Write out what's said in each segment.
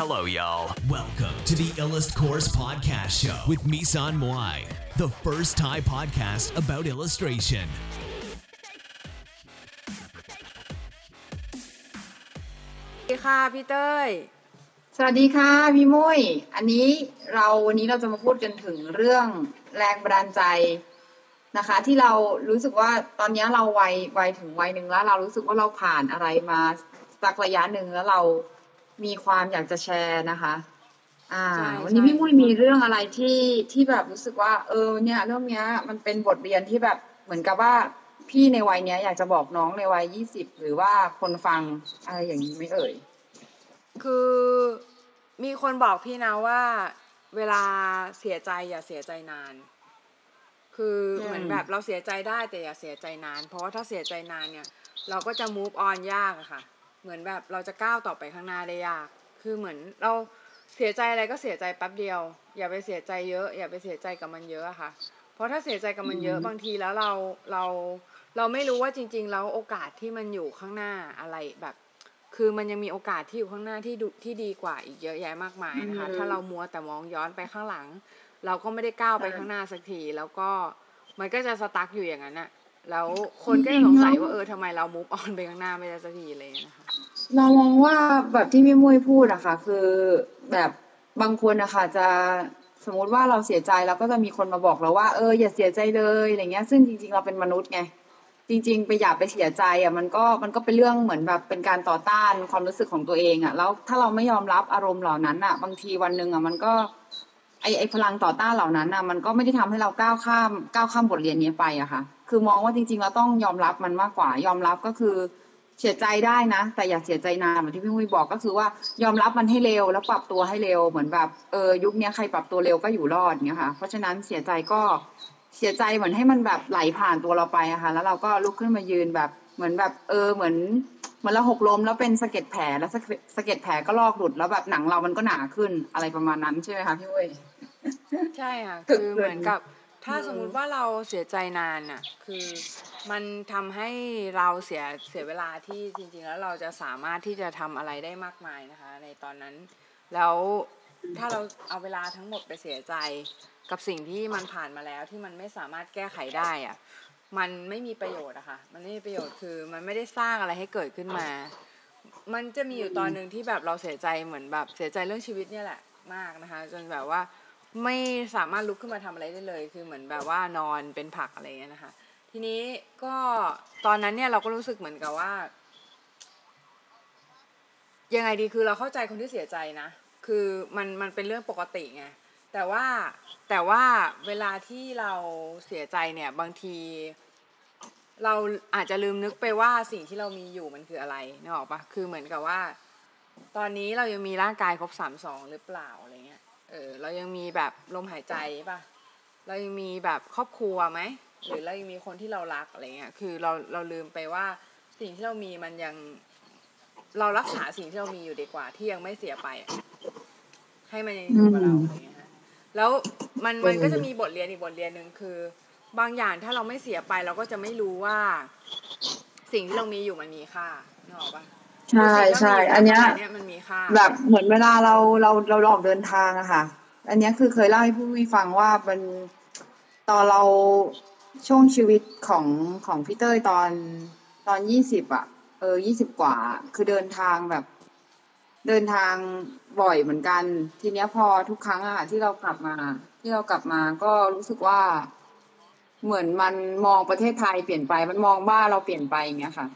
Hello, y'all. Welcome to the Illust Course Podcast Show with Misan Moai, the first Thai podcast about illustration. สวัสดีค่ะพี่เต้ย สวัสดีค่ะพี่มุ้ย อันนี้เราวันนี้เราจะมาพูดกันถึงเรื่องแรงบันดาลใจนะคะ ที่เรารู้สึกว่าตอนนี้เราวัยวัยถึงวัยหนึ่งแล้ว เรารู้สึกว่าเราผ่านอะไรมาสักระยะหนึ่งแล้วเรา มีความอยากจะแชร์นะคะ อ่าใช่วันนี้ใช่พี่มุ้ยมีเรื่องอะไรที่ที่แบบรู้สึกว่า เออ เนี่ย เรื่องเนี้ย มันเป็นบทเรียนที่แบบเหมือนกับว่าพี่ในวัยเนี้ย อยากจะบอกน้องในวัยยี่สิบหรือว่าคนฟังอะไรอย่างนี้ไหม่เอ่ย คือมีคนบอกพี่นะว่า เวลาเสียใจอย่าเสียใจนาน คืออืมเหมือนแบบเราเสียใจได้แต่อย่าเสียใจนาน เพราะว่าถ้าเสียใจนานเนี่ย เราก็จะ move on ยากอะค่ะ เหมือนแบบเราจะก้าวต่อไปข้างหน้าได้ยาก คือเหมือนเราเสียใจอะไรก็เสียใจแป๊บเดียว อย่าไปเสียใจเยอะ อย่าไปเสียใจกับมันเยอะอะค่ะ เพราะถ้าเสียใจกับมันเยอะอืมบางทีแล้วเราเราเราไม่รู้ว่าจริง ๆ แล้วโอกาสที่มันอยู่ข้างหน้าอะไรแบบ คือมันยังมีโอกาสที่อยู่ข้างหน้าที่ดูที่ดีกว่าอีกเยอะแยะมากมายนะคะอืมถ้าเรามัวแต่มองย้อนไปข้างหลัง เราก็ไม่ได้ก้าวไปข้างหน้าสักทีแล้วก็มันก็จะสตั๊กอยู่อย่างนั้นอะ แล้วคนก็จะสงสัยว่าเออทำไมเรามูฟออนไปข้างหน้าไม่ได้สักทีอะไรอย่างเลยนะคะเรามองว่าแบบที่พี่มุ้ยพูดอะค่ะ คือแบบบางคนอะค่ะจะสมมุติว่าเราเสียใจเราก็จะมีคนมาบอกเราว่าเอออย่าเสียใจเลยอะไรเงี้ย ซึ่งจริง ๆ เราเป็นมนุษย์ไงจริง ๆ ไปอย่าไปเสียใจอะมันก็มันก็เป็นเรื่องเหมือนแบบเป็นการต่อต้านความรู้สึกของตัวเองอะแล้วถ้าเราไม่ยอมรับอารมณ์เหล่านั้นอะบางทีวันหนึ่งอะมันก็ ไอไอพลังต่อต้านเหล่านั้นอะมันก็ไม่ได้ทำให้เราก้าวข้ามก้าวข้ามบทเรียนนี้ไปอะค่ะ คือมองว่าจริงๆเราต้องยอมรับมันมากกว่า ยอมรับก็คือเสียใจได้นะ แต่อย่าเสียใจนานเหมือนที่พี่มุ้ยบอกก็คือว่ายอมรับมันให้เร็วแล้วปรับตัวให้เร็วเหมือนแบบเออยุคนี้ใครปรับตัวเร็วก็อยู่รอดเงี้ยค่ะ เพราะฉะนั้นเสียใจก็เสียใจเหมือนให้มันแบบไหลผ่านตัวเราไปอะค่ะ แล้วเราก็ลุกขึ้นมายืนแบบเหมือนแบบเออเหมือนเหมือนเราหกล้มแล้วเป็นสะเก็ดแผลแล้วสะเก็ดสะเก็ดแผลก็ลอกหลุดแล้วแบบหนังเรามันก็หนาขึ้นอะไรประมาณนั้นใช่ไหมคะพี่มุ้ย ใช่ค่ะตึกคือเหมือนกับถ้าอืมสมมุติว่าเราเสียใจนานน่ะ คือมันทำให้เราเสียเสียเวลาที่จริง ๆ แล้วเราจะสามารถที่จะทำอะไรได้มากมายนะคะ ในตอนนั้น แล้วถ้าเราเอาเวลาทั้งหมดไปเสียใจกับสิ่งที่มันผ่านมาแล้วที่มันไม่สามารถแก้ไขได้อะมันไม่มีประโยชน์อะค่ะ มันไม่มีประโยชน์คือมันไม่ได้สร้างอะไรให้เกิดขึ้นมา มันจะมีอยู่ตอนหนึ่งที่แบบเราเสียใจเหมือนแบบเสียใจเรื่องชีวิตเนี่ยแหละมากนะคะ จนแบบว่า ไม่สามารถลุกขึ้นมาทำอะไรได้เลย คือเหมือนแบบว่านอนเป็นผักอะไรอย่างเงี้ยนะคะ ทีนี้ก็ตอนนั้นเนี่ยเราก็รู้สึกเหมือนกับว่า ยังไงดีคือเราเข้าใจคนที่เสียใจนะ คือมันมันเป็นเรื่องปกติไงแต่ว่าแต่ว่าเวลาที่เราเสียใจเนี่ยบางที เราอาจจะลืมนึกไปว่าสิ่งที่เรามีอยู่มันคืออะไรนึกออกปะคือเหมือนกับว่า ตอนนี้เรายังมีร่างกายครบสามสองหรือเปล่าอะไรเงี้ย เออเรายังมีแบบลมหายใจปะเรายังมีแบบครอบครัวไหมหรือเรายังมีคนที่เรารักอะไรเงี้ยคือเราเราลืมไปว่าสิ่งที่เรามีมันยัง เรารักษาสิ่งที่เรามีอยู่ดีกว่า ที่ยังไม่เสียไปอะให้มันยังอยู่กับเราอะไรเงี้ยฮะแล้วมันมันก็จะมีบทเรียนอีกบทเรียนหนึ่งคือ บางอย่างถ้าเราไม่เสียไป เราก็จะไม่รู้ว่า สิ่งที่เรามีอยู่มันมีค่านึกออกปะ ใช่ใช่อันเนี้ยเนี้ยมันมีค่าแบบเหมือนเวลาเราเราเราออกเดินทางอะค่ะ อันเนี้ยคือเคยเล่าให้ผู้วิฟังว่ามันตอนเราช่วงชีวิตของของพี่เต้ยตอนตอนยี่สิบอะเออยี่สิบกว่า คือเดินทางแบบ เดินทางบ่อยเหมือนกัน ทีเนี้ยพอทุกครั้งอะที่เรากลับมา ที่เรากลับมาก็รู้สึกว่า เหมือนมันมองประเทศไทยเปลี่ยนไปมันมองบ้านเราเปลี่ยนไปอย่างเงี้ยค่ะ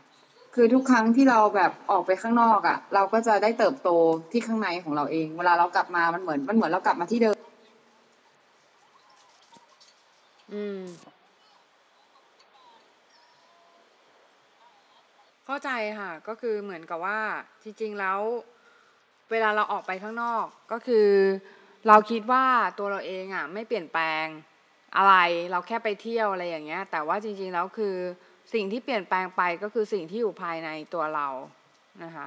คือทุกครั้งที่เราแบบออกไปข้างนอกอะ่ะ เราก็จะได้เติบโตที่ข้างในของเราเอง เวลาเรากลับมามันเหมือนมันเหมือนเรากลับมาที่เดิม อืม เข้าใจค่ะ ก็คือเหมือนกับว่า จริง ๆ แล้ว เวลาเราออกไปข้างนอกก็คือ เราคิดว่าตัวเราเองอะ ไม่เปลี่ยนแปลงอะไร เราแค่ไปเที่ยวอะไรอย่างเงี้ย แต่ว่าจริง ๆ แล้วคือ สิ่งที่เปลี่ยนแปลงไปก็คือสิ่งที่อยู่ภายในตัวเรานะคะ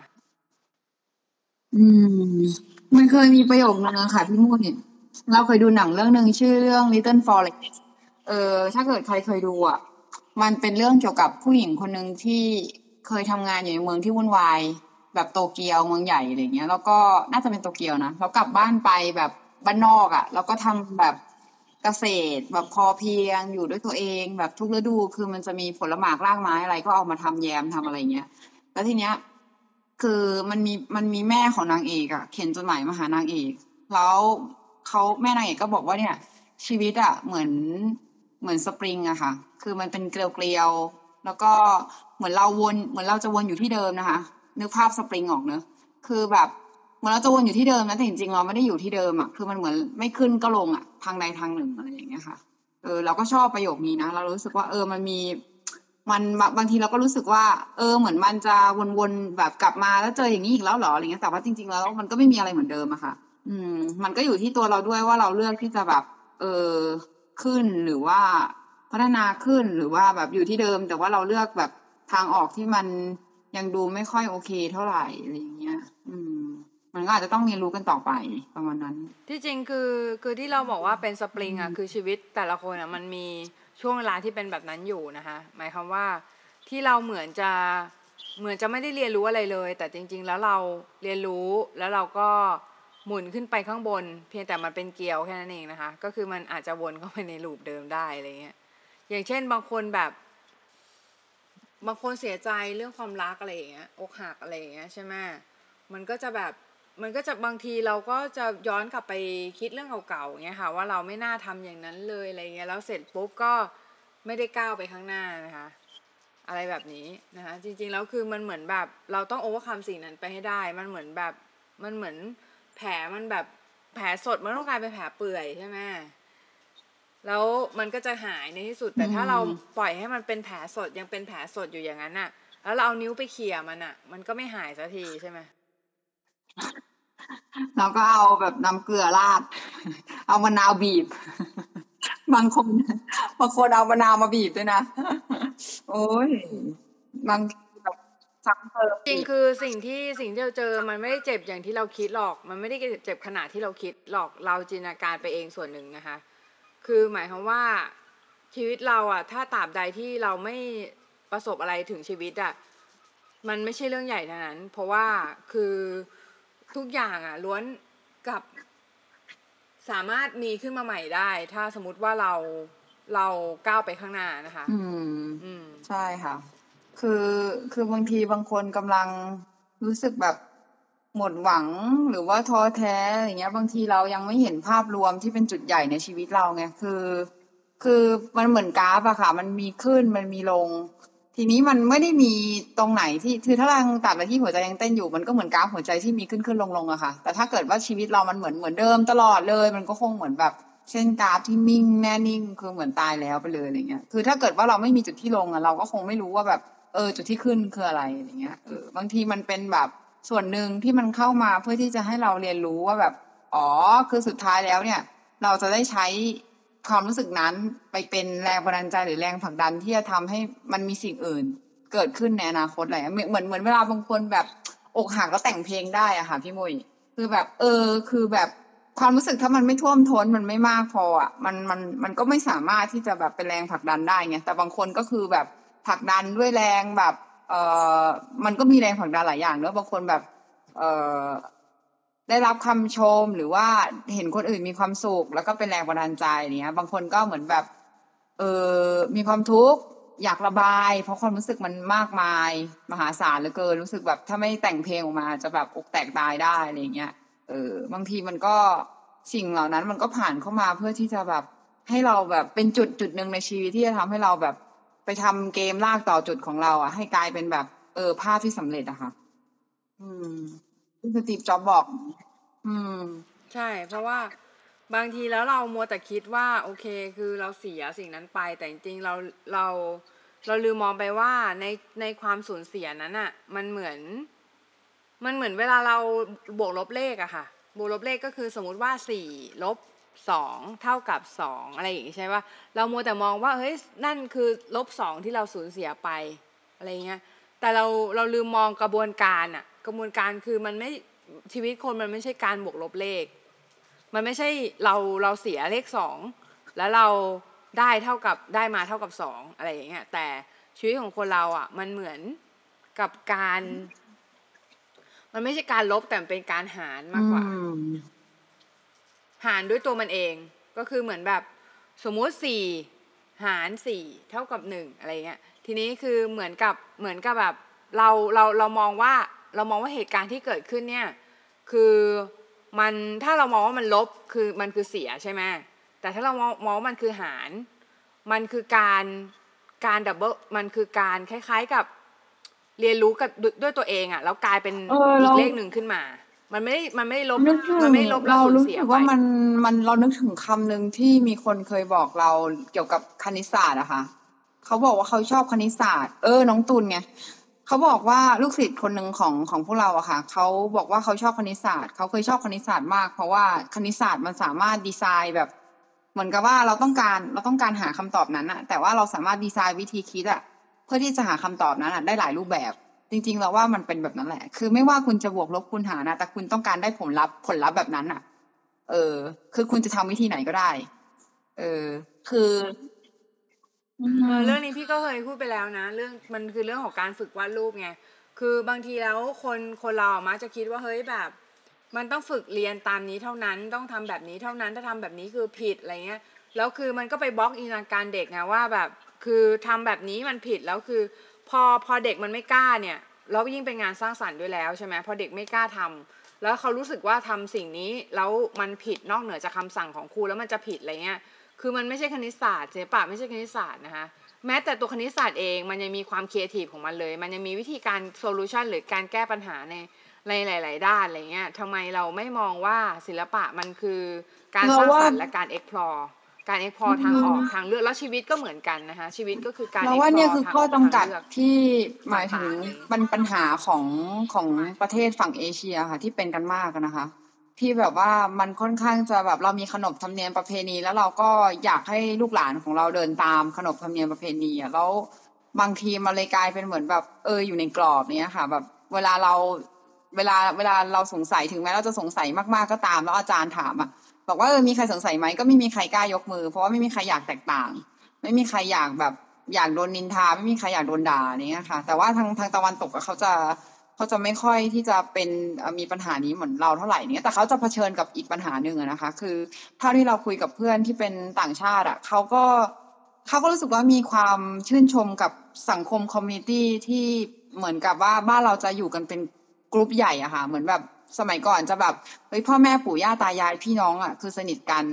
อืม มันเคยมีประโยคนึงอะค่ะพี่มูดเนี่ยเราเคยดูหนังเรื่องหนึ่งชื่อเรื่อง Little Forest เออถ้าเกิดใครเคยดูอะ มันเป็นเรื่องเกี่ยวกับผู้หญิงคนหนึ่งที่เคยทำงานอยู่ในเมืองที่วุ่นวาย แบบโตเกียวเมืองใหญ่อะไรเงี้ย แล้วก็น่าจะเป็นโตเกียวนะแล้วกลับบ้านไปแบบบ้านนอกอะ่ะ แล้วก็ทำแบบ เกษตรแบบพอเพียงอยู่ด้วยตัวเองแบบทุกฤดูคือมันจะมีผลหมากรากไม้อะไรก็เอามาทำแยมทำอะไรเงี้ย แล้วทีเนี้ย คือมันมีมันมีแม่ของนางเอกอะเขียนจดหมายมาหานางเอก แล้วเขาแม่นางเอกก็บอกว่าเนี่ย ชีวิตอะเหมือนเหมือนสปริงอะค่ะ คือมันเป็นเกลียวๆแล้วก็เหมือนเราวนเหมือนเราจะวนอยู่ที่เดิมนะคะนึกภาพสปริงออกเนอะคือแบบ มือนเราจะวนอยู่ที่เดิมนะแต่จริงๆเราไม่ได้อยู่ที่เดิมอะคือมันเหมือนไม่ขึ้นก็ลงอะทางใดทางหนึ่งอะไรอย่างเงี้ยค่ะเออเราก็ชอบประโยคนี้นะเรารู้สึกว่าเออมันมีมันบางทีเราก็รู้สึกว่า เออเหมือนมันจะวนๆแบบกลับมาแล้วเจออย่างนี้อีกแล้วเหรออะไรเงี้ยแต่ว่าจริง ๆ แล้วมันก็ไม่มีอะไรเหมือนเดิมอะค่ะ อืม มันก็อยู่ที่ตัวเราด้วยว่าเราเลือกที่จะแบบ เออขึ้นหรือว่าพัฒนาขึ้นหรือว่าแบบอยู่ที่เดิม แต่ว่าเราเลือกแบบทางออกที่มันยังดูไม่ค่อยโอเคเท่าไหร่อะไรอย่างเงี้ย อืม มันก็อาจจะต้องเรียนรู้กันต่อไปประมาณนั้น ที่จริงคือคือที่เราบอกว่าเป็นสปริงอะคือชีวิตแต่ละคนอะมันมีช่วงเวลาที่เป็นแบบนั้นอยู่นะคะหมายความว่าที่เราเหมือนจะเหมือนจะไม่ได้เรียนรู้อะไรเลย แต่จริง ๆ แล้วเราเรียนรู้แล้วเราก็หมุนขึ้นไปข้างบน เพียงแต่มันเป็นเกลียวแค่นั้นเองนะคะ ก็คือมันอาจจะวนเข้าไปในลูปเดิมได้อะไรเงี้ยอย่างเช่นบางคนแบบ บางคนเสียใจเรื่องความรักอะไรอย่างเงี้ยอกหักอะไรอย่างเงี้ยใช่ไหมมันก็จะแบบ มันก็จะบางทีเราก็จะย้อนกลับไปคิดเรื่องเก่าๆเงี้ยค่ะ ว่าเราไม่น่าทำอย่างนั้นเลยอะไรเงี้ยแล้วเสร็จปุ๊บก็ไม่ได้ก้าวไปข้างหน้านะคะ อะไรแบบนี้นะคะจริงๆแล้วคือมันเหมือนแบบเราต้องโอเวอร์คัมสิ่งนั้นไปให้ได้ มันเหมือนแบบมันเหมือนแผลมันแบบแผลสดมันต้องกลายเป็นแผลเปื่อยใช่ไหมแล้วมันก็จะหายในที่สุด แต่ถ้าเราปล่อยให้มันเป็นแผลสดยังเป็นแผลสดอยู่อย่างนั้นน่ะ แล้วเราเอานิ้วไปเขี่ยมันอะ มันก็ไม่หายสักทีใช่ไหม แล้วก็เอาแบบน้ำเกลือราด เอามะนาวบีบ บางคนบางคนเอามะนาวมาบีบด้วยนะ โอ้ยบางแบบซ้ำเติมจริงคือสิ่งที่สิ่งที่เราเจอมันไม่ได้เจ็บอย่างที่เราคิดหรอก มันไม่ได้เจ็บขนาดที่เราคิดหรอกเราจินตนาการไปเองส่วนหนึ่งนะคะ คือหมายความว่าชีวิตเราอะ ถ้าตราบใดที่เราไม่ประสบอะไรถึงชีวิตอะมันไม่ใช่เรื่องใหญ่เท่านั้น เพราะว่าคือ ทุกอย่างอะล้วนกับสามารถมีขึ้นมาใหม่ได้ ถ้าสมมติว่าเราเราก้าวไปข้างหน้านะคะ อืม อืม ใช่ค่ะ คือคือบางทีบางคนกำลังรู้สึกแบบหมดหวังหรือว่าท้อแท้อย่างเงี้ย บางทีเรายังไม่เห็นภาพรวมที่เป็นจุดใหญ่ในชีวิตเราไงคือ คือมันเหมือนกราฟอะค่ะ มันมีขึ้นมันมีลง ทีนี้มันไม่ได้มีตรงไหนที่คือถ้าเราตัดไปที่หัวใจยังเต้นอยู่มันก็เหมือนกราฟหัวใจที่มีขึ้นขึ้นลงลงอะค่ะ แต่ถ้าเกิดว่าชีวิตเรามันเหมือนเหมือนเดิมตลอดเลย มันก็คงเหมือนแบบเช่นกราฟที่นิ่งแน่นิ่งคือเหมือนตายแล้วไปเลยอะไรเงี้ย คือถ้าเกิดว่าเราไม่มีจุดที่ลงอะเราก็คงไม่รู้ว่าแบบเออจุดที่ขึ้นคืออะไรอะไรเงี้ยเออบางทีมันเป็นแบบส่วนหนึ่งที่มันเข้ามาเพื่อที่จะให้เราเรียนรู้ว่าแบบอ๋อคือสุดท้ายแล้วเนี่ย เราจะได้ใช้ ความรู้สึกนั้นไปเป็นแรงบันดาลใจหรือแรงผลักดันที่จะทำให้มันมีสิ่งอื่น เกิดขึ้นในอนาคตอะไรอย่างเหมือนเหมือนเวลาบางคนแบบอกหักแล้วแต่งเพลงได้อะค่ะพี่มุยคือแบบ เออ คือแบบความรู้สึกถ้ามันไม่ท่วมท้นมันไม่มากพออะมันมันมันก็ไม่สามารถที่จะแบบเป็นแรงผลักดันได้ไงแต่บางคนก็คือแบบผลักดันด้วยแรงแบบ เออมันก็มีแรงผลักดันหลายอย่างเนอะบางคนแบบ เออ ได้รับคำชมหรือว่าเห็นคนอื่นมีความสุข แล้วก็เป็นแรงบันดาลใจเนี้ย บางคนก็เหมือนแบบ เออมีความทุกข์อยากระบาย เพราะความรู้สึกมันมากมาย มหาศาลเหลือเกินรู้สึกแบบถ้าไม่แต่งเพลงออกมา จะแบบอกแตกตายได้อะไรเงี้ยเออบางทีมันก็สิ่งเหล่านั้นมันก็ผ่านเข้ามาเพื่อที่จะแบบให้เราแบบเป็นจุดจุดหนึ่งในชีวิตที่จะทำให้เราแบบไปทำเกมลากต่อจุดของเรา อะ ให้กลายเป็นแบบ เออภาพที่สำเร็จอะค่ะ อืม ที่สตีฟจ็อบบอก อืม ใช่ เพราะว่าบางทีแล้วเรามัวแต่คิดว่าโอเค คือเราเสียสิ่งนั้นไป แต่จริงๆเราเราเราลืมมองไปว่าในในความสูญเสียนั้นอะมันเหมือน มันเหมือนเวลาเราบวกลบเลขอะค่ะ บวกลบเลขก็คือสมมุติว่าสี่ลบสองเท่ากับสองอะไรอย่างงี้ใช่ป่ะเรามัวแต่มองว่าเฮ้ยนั่นคือลบสองที่เราสูญเสียไปอะไรเงี้ยแต่เราเราลืมมองกระบวนการอะ กระบวนการคือมันไม่ชีวิตคนมันไม่ใช่การบวกลบเลข มันไม่ใช่เราเราเสียเลขสองแล้วเราได้เท่ากับได้มาเท่ากับสองอะไรอย่างเงี้ยแต่ชีวิตของคนเราอะ มันเหมือนกับการ มันไม่ใช่การลบแต่มันเป็นการหารมากกว่าอืมหารด้วยตัวมันเอง ก็คือเหมือนแบบสมมุติสี่หารสี่เท่ากับหนึ่งอะไรเงี้ย ทีนี้คือเหมือนกับเหมือนกับแบบ เราเราเรามองว่า เรามองว่าเหตุการณ์ที่เกิดขึ้นเนี่ยคือมันถ้าเรามองว่ามันลบคือมันคือเสียใช่ไหมแต่ถ้าเรามองมองว่ามันคือหาร มันคือการการดับเบิลมันคือการคล้าย ๆกับเรียนรู้กับด้วยด้วยตัวเองอะ่ะแล้วกลายเป็นเอออีเรากเลขหนึ่งขึ้นมา มันไม่ได้มันไม่ได้ลบนึกถึงมันไม่ได้ลบแล้วเราสูญรู้เสียสึกไปว่ามันมันเรานึกถึงคำหนึ่งที่มีคนเคยบอกเราเกี่ยวกับคณิตศาสตร์อะค่ะเขาบอกว่าเขาชอบคณิตศาสตร์ เออ น้องตุลไง เขาบอกว่าลูกศิษย์คนหนึ่งของของพวกเราอะค่ะเขาบอกว่าเขาชอบคณิตศาสตร์เขาเคยชอบคณิตศาสตร์มาก เพราะว่าคณิตศาสตร์มันสามารถดีไซน์แบบ เหมือนกับว่าเราต้องการเราต้องการหาคำตอบนั้นอะแต่ว่าเราสามารถดีไซน์วิธีคิดอะเพื่อที่จะหาคำตอบนั้นอะได้หลายรูปแบบ จริง ๆ เราว่ามันเป็นแบบนั้นแหละ คือไม่ว่าคุณจะบวกลบคูณหารนะแต่คุณต้องการได้ผลลัพธ์ผลลัพธ์แบบนั้นอะเออ คือคุณจะทำวิธีไหนก็ได้ เออ คือ อืม เออเรื่องนี้พี่ก็เคยพูดไปแล้วนะ เรื่องมันคือเรื่องของการฝึกวาดรูปไงคือบางทีแล้วคนคนเราอะมักจะคิดว่าเฮ้ยแบบ มันต้องฝึกเรียนตามนี้เท่านั้นต้องทำแบบนี้เท่านั้นถ้าทำแบบนี้คือผิดอะไรเงี้ยแล้วคือมันก็ไปบล็อกอินทนาการเด็กไงว่าแบบคือทำแบบนี้มันผิดแล้วคือ พอพอเด็กมันไม่กล้าเนี่ยแล้วยิ่งเป็นงานสร้างสรรค์ด้วยแล้วใช่ไหมพอเด็กไม่กล้าทำแล้วเขารู้สึกว่าทำสิ่งนี้แล้วมันผิดนอกเหนือจากคำสั่งของครูแล้วมันจะผิดอะไรเงี้ย คือมันไม่ใช่คณิตศาสตร์ศิลปะไม่ใช่คณิตศาสตร์นะคะแม้แต่ตัวคณิตศาสตร์เองมันยังมีความครีเอทีฟของมันเลย มันยังมีวิธีการ solution หรือการแก้ปัญหาในในหลาย ๆ ด้านอะไรเงี้ยทำไมเราไม่มองว่าศิลปะมันคือการสร้างสรรค์และการ explore การ explore ทางออกทางเลือกแล้วชีวิตก็เหมือนกันนะคะชีวิตก็คือการเราว่าเนี่ย explore คือทางข้อออกจำกัดทางเลือกที่หมายถึงต่างๆปัญปัญหาของของประเทศฝั่งเอเชียค่ะที่เป็นกันมากอะนะคะ ที่แบบว่ามันค่อนข้างจะแบบเรามีขนบธรรมเนียมประเพณี แล้วเราก็อยากให้ลูกหลานของเราเดินตามขนบธรรมเนียมประเพณีอะแล้วบางทีมันเลยกลายเป็นเหมือนแบบเอออยู่ในกรอบเนี้ยค่ะ แบบเวลาเราเวลาเวลาเราสงสัยถึงแม้เราจะสงสัยมากๆก็ตาม แล้วอาจารย์ถามอะบอกว่าเออมีใครสงสัยไหมก็ไม่มีใครกล้ายกมือ เพราะว่าไม่มีใครอยากแตกต่าง ไม่มีใครอยากแบบอยากโดนนินทาไม่มีใครอยากโดนด่าเนี้ยค่ะ แต่ว่าทางทางตะวันตกเขาจะ เขาจะไม่ค่อยที่จะเป็นมีปัญหานี้เหมือนเราเท่าไหร่เนี้ยแต่เขาจะเผชิญกับอีกปัญหาหนึ่งนะคะ คือเท่าที่เราคุยกับเพื่อนที่เป็นต่างชาติอะเขาก็เขาก็รู้สึกว่ามีความชื่นชมกับสังคม community ที่เหมือนกับว่าบ้านเราจะอยู่กันเป็นกลุ่มใหญ่อะค่ะ เหมือนแบบสมัยก่อนจะแบบเฮ้ยพ่อแม่ปู่ย่าตายายพี่น้องอะคือสนิทกัน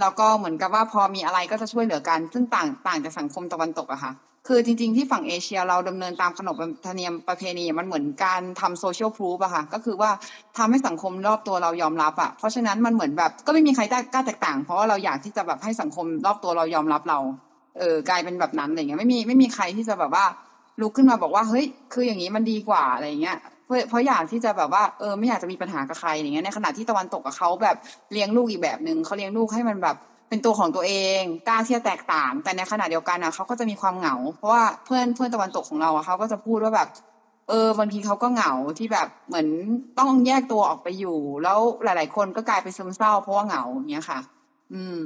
แล้วก็เหมือนกับว่าพอมีอะไรก็จะช่วยเหลือกัน ซึ่งต่างต่างจากสังคมตะวันตกอะค่ะ คือจริง ๆ ที่ฝั่งเอเชียเราดำเนินตามขนบธรรมเนียมประเพณีมันเหมือนการทำ social proof อะค่ะ ก็คือว่าทำให้สังคมรอบตัวเรายอมรับอะเพราะฉะนั้นมันเหมือนแบบก็ไม่มีใครกล้ากล้าแตกต่าง เพราะว่าเราอยากที่จะแบบให้สังคมรอบตัวเรายอมรับเรา เออกลายเป็นแบบนั้นอะไรเงี้ยไม่มีไม่มีใครที่จะแบบว่าลุกขึ้นมาบอกว่าเฮ้ยคืออย่างนี้มันดีกว่าอะไรเงี้ยเพราะเพราะอยากที่จะแบบว่าเออไม่อยากจะมีปัญหากับใครอย่างเงี้ยในขณะที่ตะวันตกกับเขาแบบเลี้ยงลูกอีกแบบหนึ่งเขาเลี้ยงลูกให้มันแบบ เป็นตัวของตัวเองกล้าที่จะแตกต่าง แต่ในขณะเดียวกันอะเขาก็จะมีความเหงา เพราะว่าเพื่อนเพื่อนตะวันตกของเราอะเขาก็จะพูดว่าแบบ เออบางทีเขาก็เหงาที่แบบเหมือนต้องแยกตัวออกไปอยู่ แล้วหลาย ๆ คนก็กลายเป็นซึมเศร้า เพราะว่าเหงาเงี้ยค่ะ อืม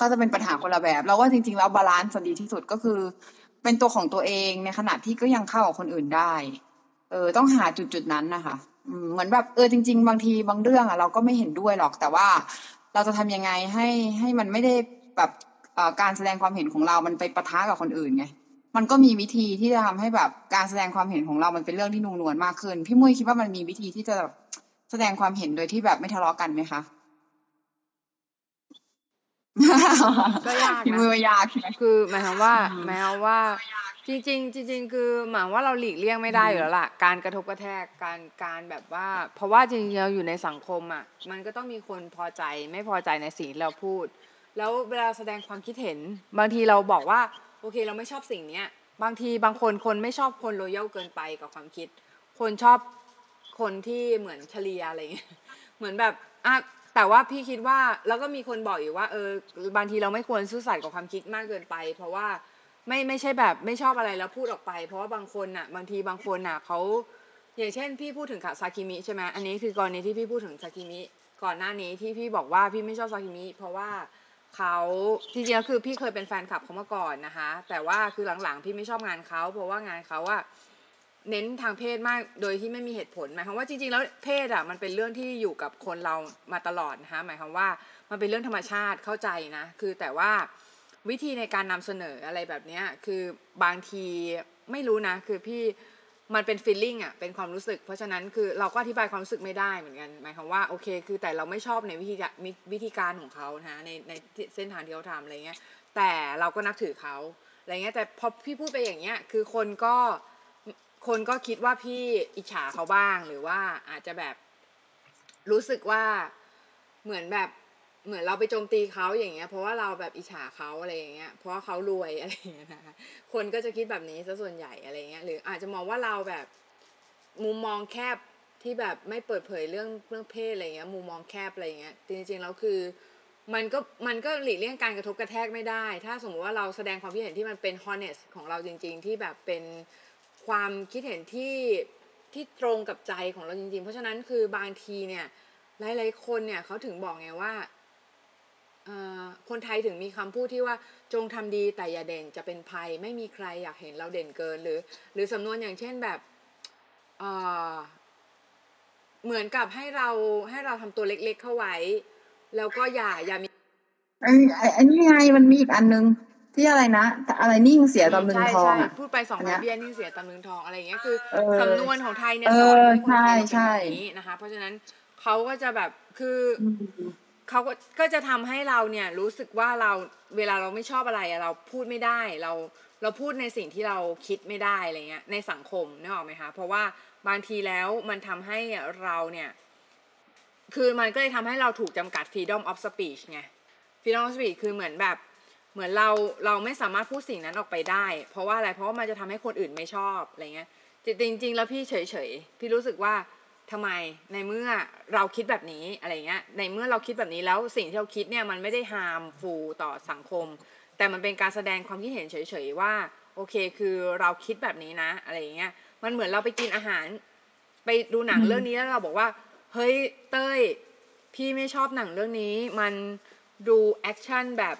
ก็จะเป็นปัญหาคนละแบบ เราว่าจริง ๆ แล้ว balance ดีที่สุดก็คือ เป็นตัวของตัวเองในขณะที่ก็ยังเข้ากับคนอื่นได้ เออ ต้องหาจุดจุดๆนั้นนะคะเหมือนแบบเออจริง ๆ บางทีบางเรื่องอะเราก็ไม่เห็นด้วยหรอกแต่ว่า เราจะทำยังไงให้ให้มันไม่ได้แบบเอ่อการแสดงความเห็นของเรา มันไปปะทะกับคนอื่นไง มันก็มีวิธีที่จะทำให้แบบการแสดงความเห็นของเรา มันเป็นเรื่องที่นุ่มนวลมากขึ้น พี่มุ้ยคิดว่ามันมีวิธีที่จะแบบแสดงความเห็นโดยที่แบบไม่ทะเลาะกันไหมคะก็ยากพี่นะมุ้ยว่ายากใช่ไหมคือหมายความว่าอืมหมายความว่า จริงๆจริงๆคือหมายความว่าเราหลีกเลี่ยงไม่ได้อยู่แล้วล่ะการกระทบกระแทกการการแบบว่า เพราะว่าจริงๆเราอยู่ในสังคมอะมันก็ต้องมีคนพอใจไม่พอใจในสิ่งที่เราพูด แล้วเวลาแสดงความคิดเห็น บางทีเราบอกว่าโอเคเราไม่ชอบสิ่งเนี้ยบางทีบางคนคนไม่ชอบคนโรยัลเกินไปกับความคิด คนชอบคนที่เหมือนเฉลียอะไรเงี้ยเหมือนแบบอะแต่ว่าพี่คิดว่าแล้วก็มีคนบอกอยู่ว่าเออบางทีเราไม่ควรซื่อสัตย์กับความคิดมากเกินไป เพราะว่า ไม่ไม่ใช่แบบไม่ชอบอะไรแล้วพูดออกไป เพราะว่าบางคนน่ะ บางทีบางคนน่ะเขาอย่างเช่น พี่พูดถึงซากิมิใช่ไหมอันนี้คือกรณีที่พี่พูดถึงซากิมิก่อนหน้านี้ที่พี่บอกว่าพี่ไม่ชอบซากิมิเพราะว่าเขาจริงๆคือพี่เคยเป็นแฟนคลับเขามาก่อนนะคะ แต่ว่าคือหลังๆ พี่ไม่ชอบงานเขาเพราะว่างานเขาอะเน้นทางเพศมากโดยที่ไม่มีเหตุผลหมายความว่าจริงๆแล้วเพศอะมันเป็นเรื่องที่อยู่กับคนเรามาตลอดนะคะหมายความว่ามันเป็นเรื่องธรรมชาติเข้าใจนะ คือแต่ว่า วิธีในการนำเสนออะไรแบบเนี้ยคือบางทีไม่รู้นะ คือพี่มันเป็นฟีลลิ่งอะเป็นความรู้สึก เพราะฉะนั้นคือเราก็อธิบายความรู้สึกไม่ได้เหมือนกันหมายความว่าโอเค คือแต่เราไม่ชอบในวิธีวิธีการของเขานะในในเส้นทางที่เขาทำอะไรเงี้ยแต่เราก็นับถือเขาอะไรเงี้ยแต่พอพี่พูดไปอย่างเงี้ยคือคนก็คนก็คิดว่าพี่อิจฉาเขาบ้างหรือว่าอาจจะแบบรู้สึกว่าเหมือนแบบ เหมือนเราไปโจมตีเขาอย่างเงี้ย เพราะว่าเราแบบอิจฉาเขาอะไรอย่างเงี้ย เพราะว่าเขารวยอะไรอย่างเงี้ยนะคะคนก็จะคิดแบบนี้ซะส่วนใหญ่อะไรเงี้ย หรืออาจจะมองว่าเราแบบมุมมองแคบที่แบบไม่เปิดเผยเรื่องเรื่องเพศอะไรเงี้ย มุมมองแคบอะไรเงี้ย จริงๆแล้วคือ มันก็มันก็หลีกเลี่ยงการกระทบกระแทกไม่ได้ ถ้าสมมติว่าเราแสดงความคิดเห็นที่มันเป็น honest ของเราจริง ๆ ที่แบบเป็นความคิดเห็นที่ที่ตรงกับใจของเราจริง ๆ เพราะฉะนั้นคือบางทีเนี่ยหลายๆคนเนี่ยเขาถึงบอกไงว่า คนไทยถึงมีคำพูดที่ว่าจงทำดีแต่อย่าเด่นจะเป็นภัย ไม่มีใครอยากเห็นเราเด่นเกินหรือ หรือสำนวนอย่างเช่นแบบเหมือนกับให้เราให้เราทำตัวเล็ก ๆ เข้าไว้ แล้วก็อย่าอย่ามีไอ้ไอ้นี่ไงมันมีอีกอันนึงที่อะไรนะ อะไรนิ่งเสียตำลึงทองพูดไปสองใบเบี้ยนิ่งเสียตำลึงทองอะไรอย่างเงี้ยคือสำนวนของไทยเนี่ยสอนให้คนไทยเป็นแบบนี้นะคะ เพราะฉะนั้นเขาก็จะแบบคือ เขาก็ก็จะทำให้เราเนี่ยรู้สึกว่าเราเวลาเราไม่ชอบอะไรเราพูดไม่ได้เราเราพูดในสิ่งที่เราคิดไม่ได้อะไรเงี้ยในสังคมนึกออกไหมคะเพราะว่าบางทีแล้วมันทำให้เราเนี่ยคือมันก็เลยทำให้เราถูกจำกัด freedom of speech ไง freedom of speech คือเหมือนแบบ เหมือนเราเราไม่สามารถพูดสิ่งนั้นออกไปได้ เพราะว่าอะไรเพราะว่ามันจะทำให้คนอื่นไม่ชอบอะไรเงี้ยจริงจริงแล้วพี่เฉยเฉยพี่รู้สึกว่า ทำไมในเมื่อเราคิดแบบนี้อะไรเงี้ยในเมื่อเราคิดแบบนี้แล้วสิ่งที่เราคิดเนี่ยมันไม่ได้ฮาร์มฟูต่อสังคม แต่มันเป็นการแสดงความคิดเห็นเฉยๆว่าโอเคคือเราคิดแบบนี้นะอะไรเงี้ยมันเหมือนเราไปกินอาหาร ไปดูหนังเรื่องนี้แล้วเราบอกว่าเฮ้ยเต้ยพี่ไม่ชอบหนังเรื่องนี้ มันดู action แบบ